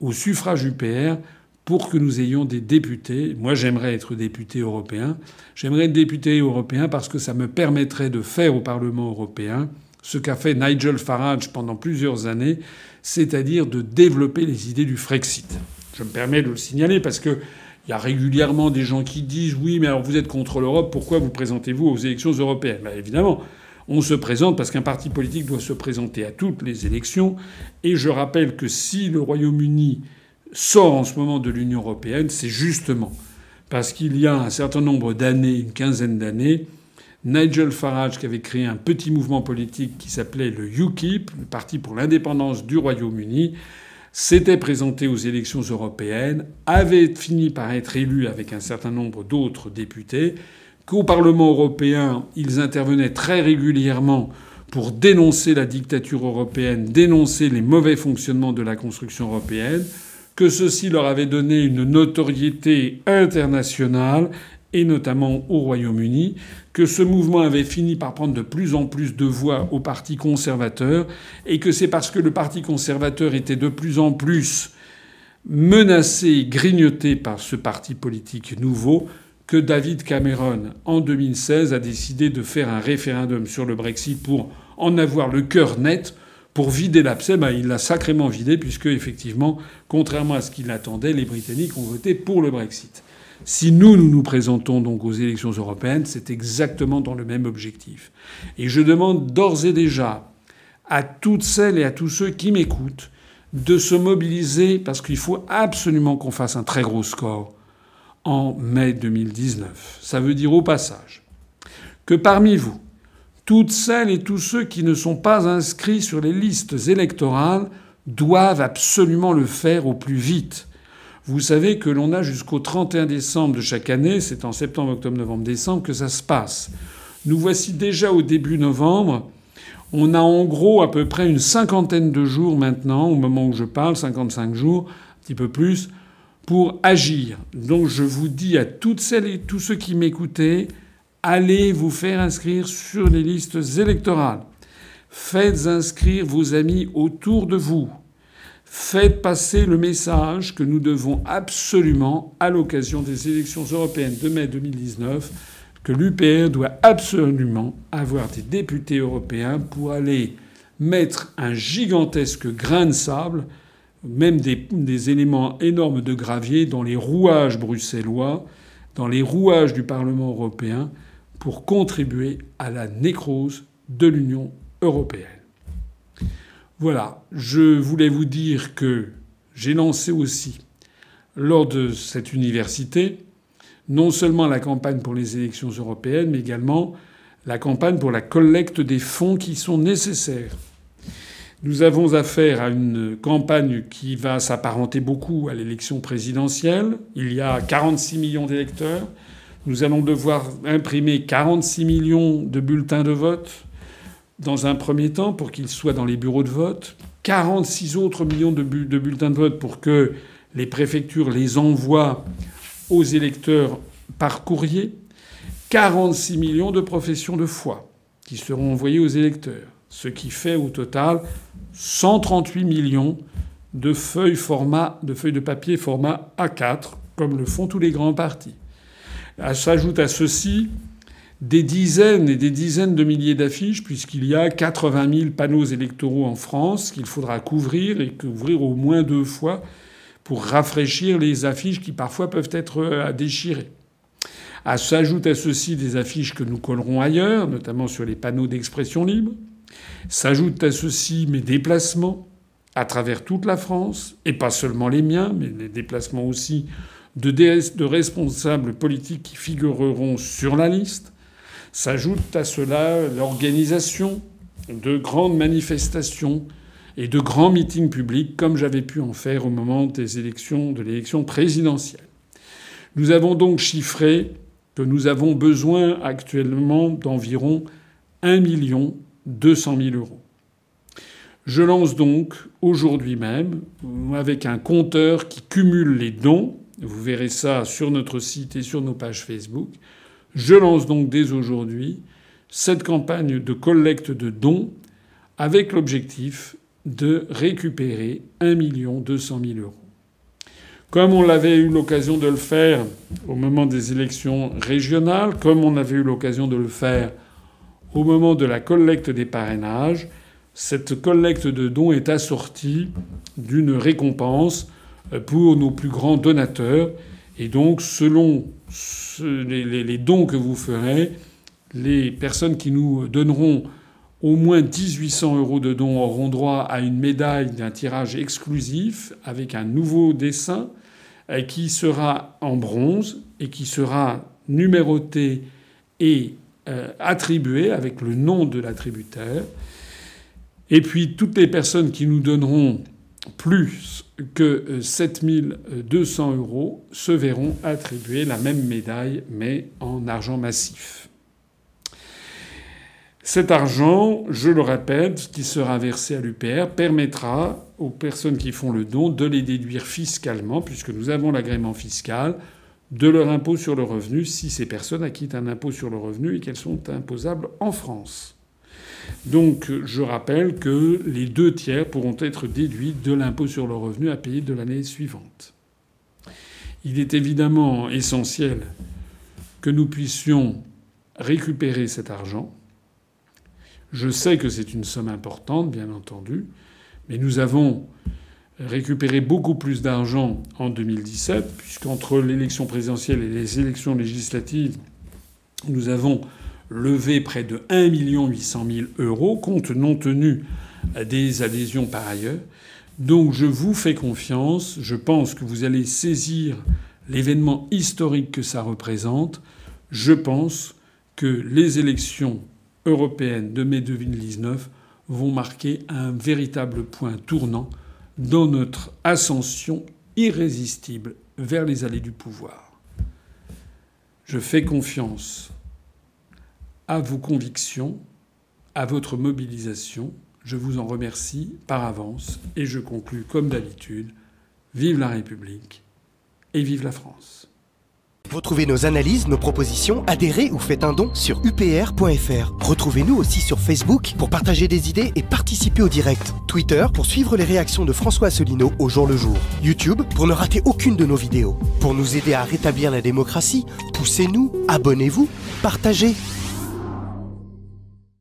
au suffrage UPR pour que nous ayons des députés. Moi, j'aimerais être député européen. J'aimerais être député européen parce que ça me permettrait de faire au Parlement européen ce qu'a fait Nigel Farage pendant plusieurs années, c'est-à-dire de développer les idées du Frexit. Je me permets de le signaler parce que il y a régulièrement des gens qui disent oui, mais alors vous êtes contre l'Europe, pourquoi vous présentez-vous aux élections européennes? Ben, Évidemment, on se présente parce qu'un parti politique doit se présenter à toutes les élections. Et je rappelle que si le Royaume-Uni sort en ce moment de l'Union européenne, c'est justement parce qu'il y a un certain nombre d'années, une quinzaine d'années, Nigel Farage, qui avait créé un petit mouvement politique qui s'appelait le UKIP, le Parti pour l'indépendance du Royaume-Uni, s'était présenté aux élections européennes, avait fini par être élu avec un certain nombre d'autres députés, qu'au Parlement européen, ils intervenaient très régulièrement pour dénoncer la dictature européenne, dénoncer les mauvais fonctionnements de la construction européenne, que ceci leur avait donné une notoriété internationale et notamment au Royaume-Uni, que ce mouvement avait fini par prendre de plus en plus de voix au Parti conservateur, et que c'est parce que le Parti conservateur était de plus en plus menacé, grignoté par ce parti politique nouveau, que David Cameron, en 2016, a décidé de faire un référendum sur le Brexit pour en avoir le cœur net, pour vider l'abcès. Ben, il l'a sacrément vidé, puisque, effectivement, contrairement à ce qu'il attendait, les Britanniques ont voté pour le Brexit. Si nous, nous présentons donc aux élections européennes, c'est exactement dans le même objectif. Et je demande d'ores et déjà à toutes celles et à tous ceux qui m'écoutent de se mobiliser parce qu'il faut absolument qu'on fasse un très gros score en mai 2019. Ça veut dire au passage que parmi vous, toutes celles et tous ceux qui ne sont pas inscrits sur les listes électorales doivent absolument le faire au plus vite. Vous savez que l'on a jusqu'au 31 décembre de chaque année, c'est en septembre, octobre, novembre, décembre que ça se passe. Nous voici déjà au début novembre. On a en gros à peu près une cinquantaine de jours maintenant, au moment où je parle, 55 jours, un petit peu plus, pour agir. Donc je vous dis à toutes celles et tous ceux qui m'écoutaient, allez vous faire inscrire sur les listes électorales. Faites inscrire vos amis autour de vous. Faites passer le message que nous devons absolument, à l'occasion des élections européennes de mai 2019, que l'UPR doit absolument avoir des députés européens pour aller mettre un gigantesque grain de sable, même des, des, éléments énormes de gravier dans les rouages bruxellois, dans les rouages du Parlement européen, pour contribuer à la nécrose de l'Union européenne. Voilà, je voulais vous dire que j'ai lancé aussi lors de cette université non seulement la campagne pour les élections européennes, mais également la campagne pour la collecte des fonds qui sont nécessaires. Nous avons affaire à une campagne qui va s'apparenter beaucoup à l'élection présidentielle. Il y a 46 millions d'électeurs. Nous allons devoir imprimer 46 millions de bulletins de vote dans un premier temps pour qu'ils soient dans les bureaux de vote. 46 autres millions de, bulletins de vote pour que les préfectures les envoient aux électeurs par courrier. 46 millions de professions de foi qui seront envoyées aux électeurs, ce qui fait au total 138 millions de feuilles, format, de feuilles de papier format A4, comme le font tous les grands partis. S'ajoute à ceci des dizaines et des dizaines de milliers d'affiches, puisqu'il y a 80 000 panneaux électoraux en France qu'il faudra couvrir et couvrir au moins deux fois pour rafraîchir les affiches qui parfois peuvent être à déchirer. S'ajoute à ceci des affiches que nous collerons ailleurs, notamment sur les panneaux d'expression libre. S'ajoutent à ceci mes déplacements à travers toute la France, et pas seulement les miens, mais les déplacements aussi de responsables politiques qui figureront sur la liste. S'ajoute à cela l'organisation de grandes manifestations et de grands meetings publics, comme j'avais pu en faire au moment des élections, de l'élection présidentielle. Nous avons donc chiffré que nous avons besoin actuellement d'environ 1 200 000 euros. Je lance donc aujourd'hui même, avec un compteur qui cumule les dons, vous verrez ça sur notre site et sur nos pages Facebook, je lance donc dès aujourd'hui cette campagne de collecte de dons avec l'objectif de récupérer 1 200 000 euros. Comme on l'avait eu l'occasion de le faire au moment des élections régionales, comme on avait eu l'occasion de le faire au moment de la collecte des parrainages, cette collecte de dons est assortie d'une récompense pour nos plus grands donateurs. Et donc, selon les, dons que vous ferez, les personnes qui nous donneront au moins 1800 euros de dons auront droit à une médaille d'un tirage exclusif avec un nouveau dessin euh, qui sera en bronze et qui sera numéroté et euh, attribué avec le nom de l'attributaire. Et puis toutes les personnes qui nous donneront plus que 7200 euh, euros se verront attribuer la même médaille mais en argent massif. Cet argent, je le répète, qui sera versé à l'UPR, permettra aux personnes qui font le don de les déduire fiscalement, puisque nous avons l'agrément fiscal, de leur impôt sur le revenu si ces personnes acquittent un impôt sur le revenu et qu'elles sont imposables en France. Donc je rappelle que les deux tiers pourront être déduits de l'impôt sur le revenu à payer de l'année suivante. Il est évidemment essentiel que nous puissions récupérer cet argent je sais que c'est une somme importante, bien entendu, mais nous avons récupéré beaucoup plus d'argent en 2017, puisqu'entre l'élection présidentielle et les élections législatives, nous avons levé près de 1 800 000 euros, compte non tenu des adhésions par ailleurs. Donc je vous fais confiance, je pense que vous allez saisir l'événement historique que ça représente. Je pense que les élections européennes de mai 2019 vont marquer un véritable point tournant dans notre ascension irrésistible vers les allées du pouvoir. Je fais confiance à vos convictions, à votre mobilisation. Je vous en remercie par avance et je conclus comme d'habitude. Vive la République et vive la France. Retrouvez nos analyses, nos propositions, adhérez ou faites un don sur upr.fr. Retrouvez-nous aussi sur Facebook pour partager des idées et participer au direct. Twitter pour suivre les réactions de François Asselineau au jour le jour. YouTube pour ne rater aucune de nos vidéos. Pour nous aider à rétablir la démocratie, poussez-nous, abonnez-vous, partagez.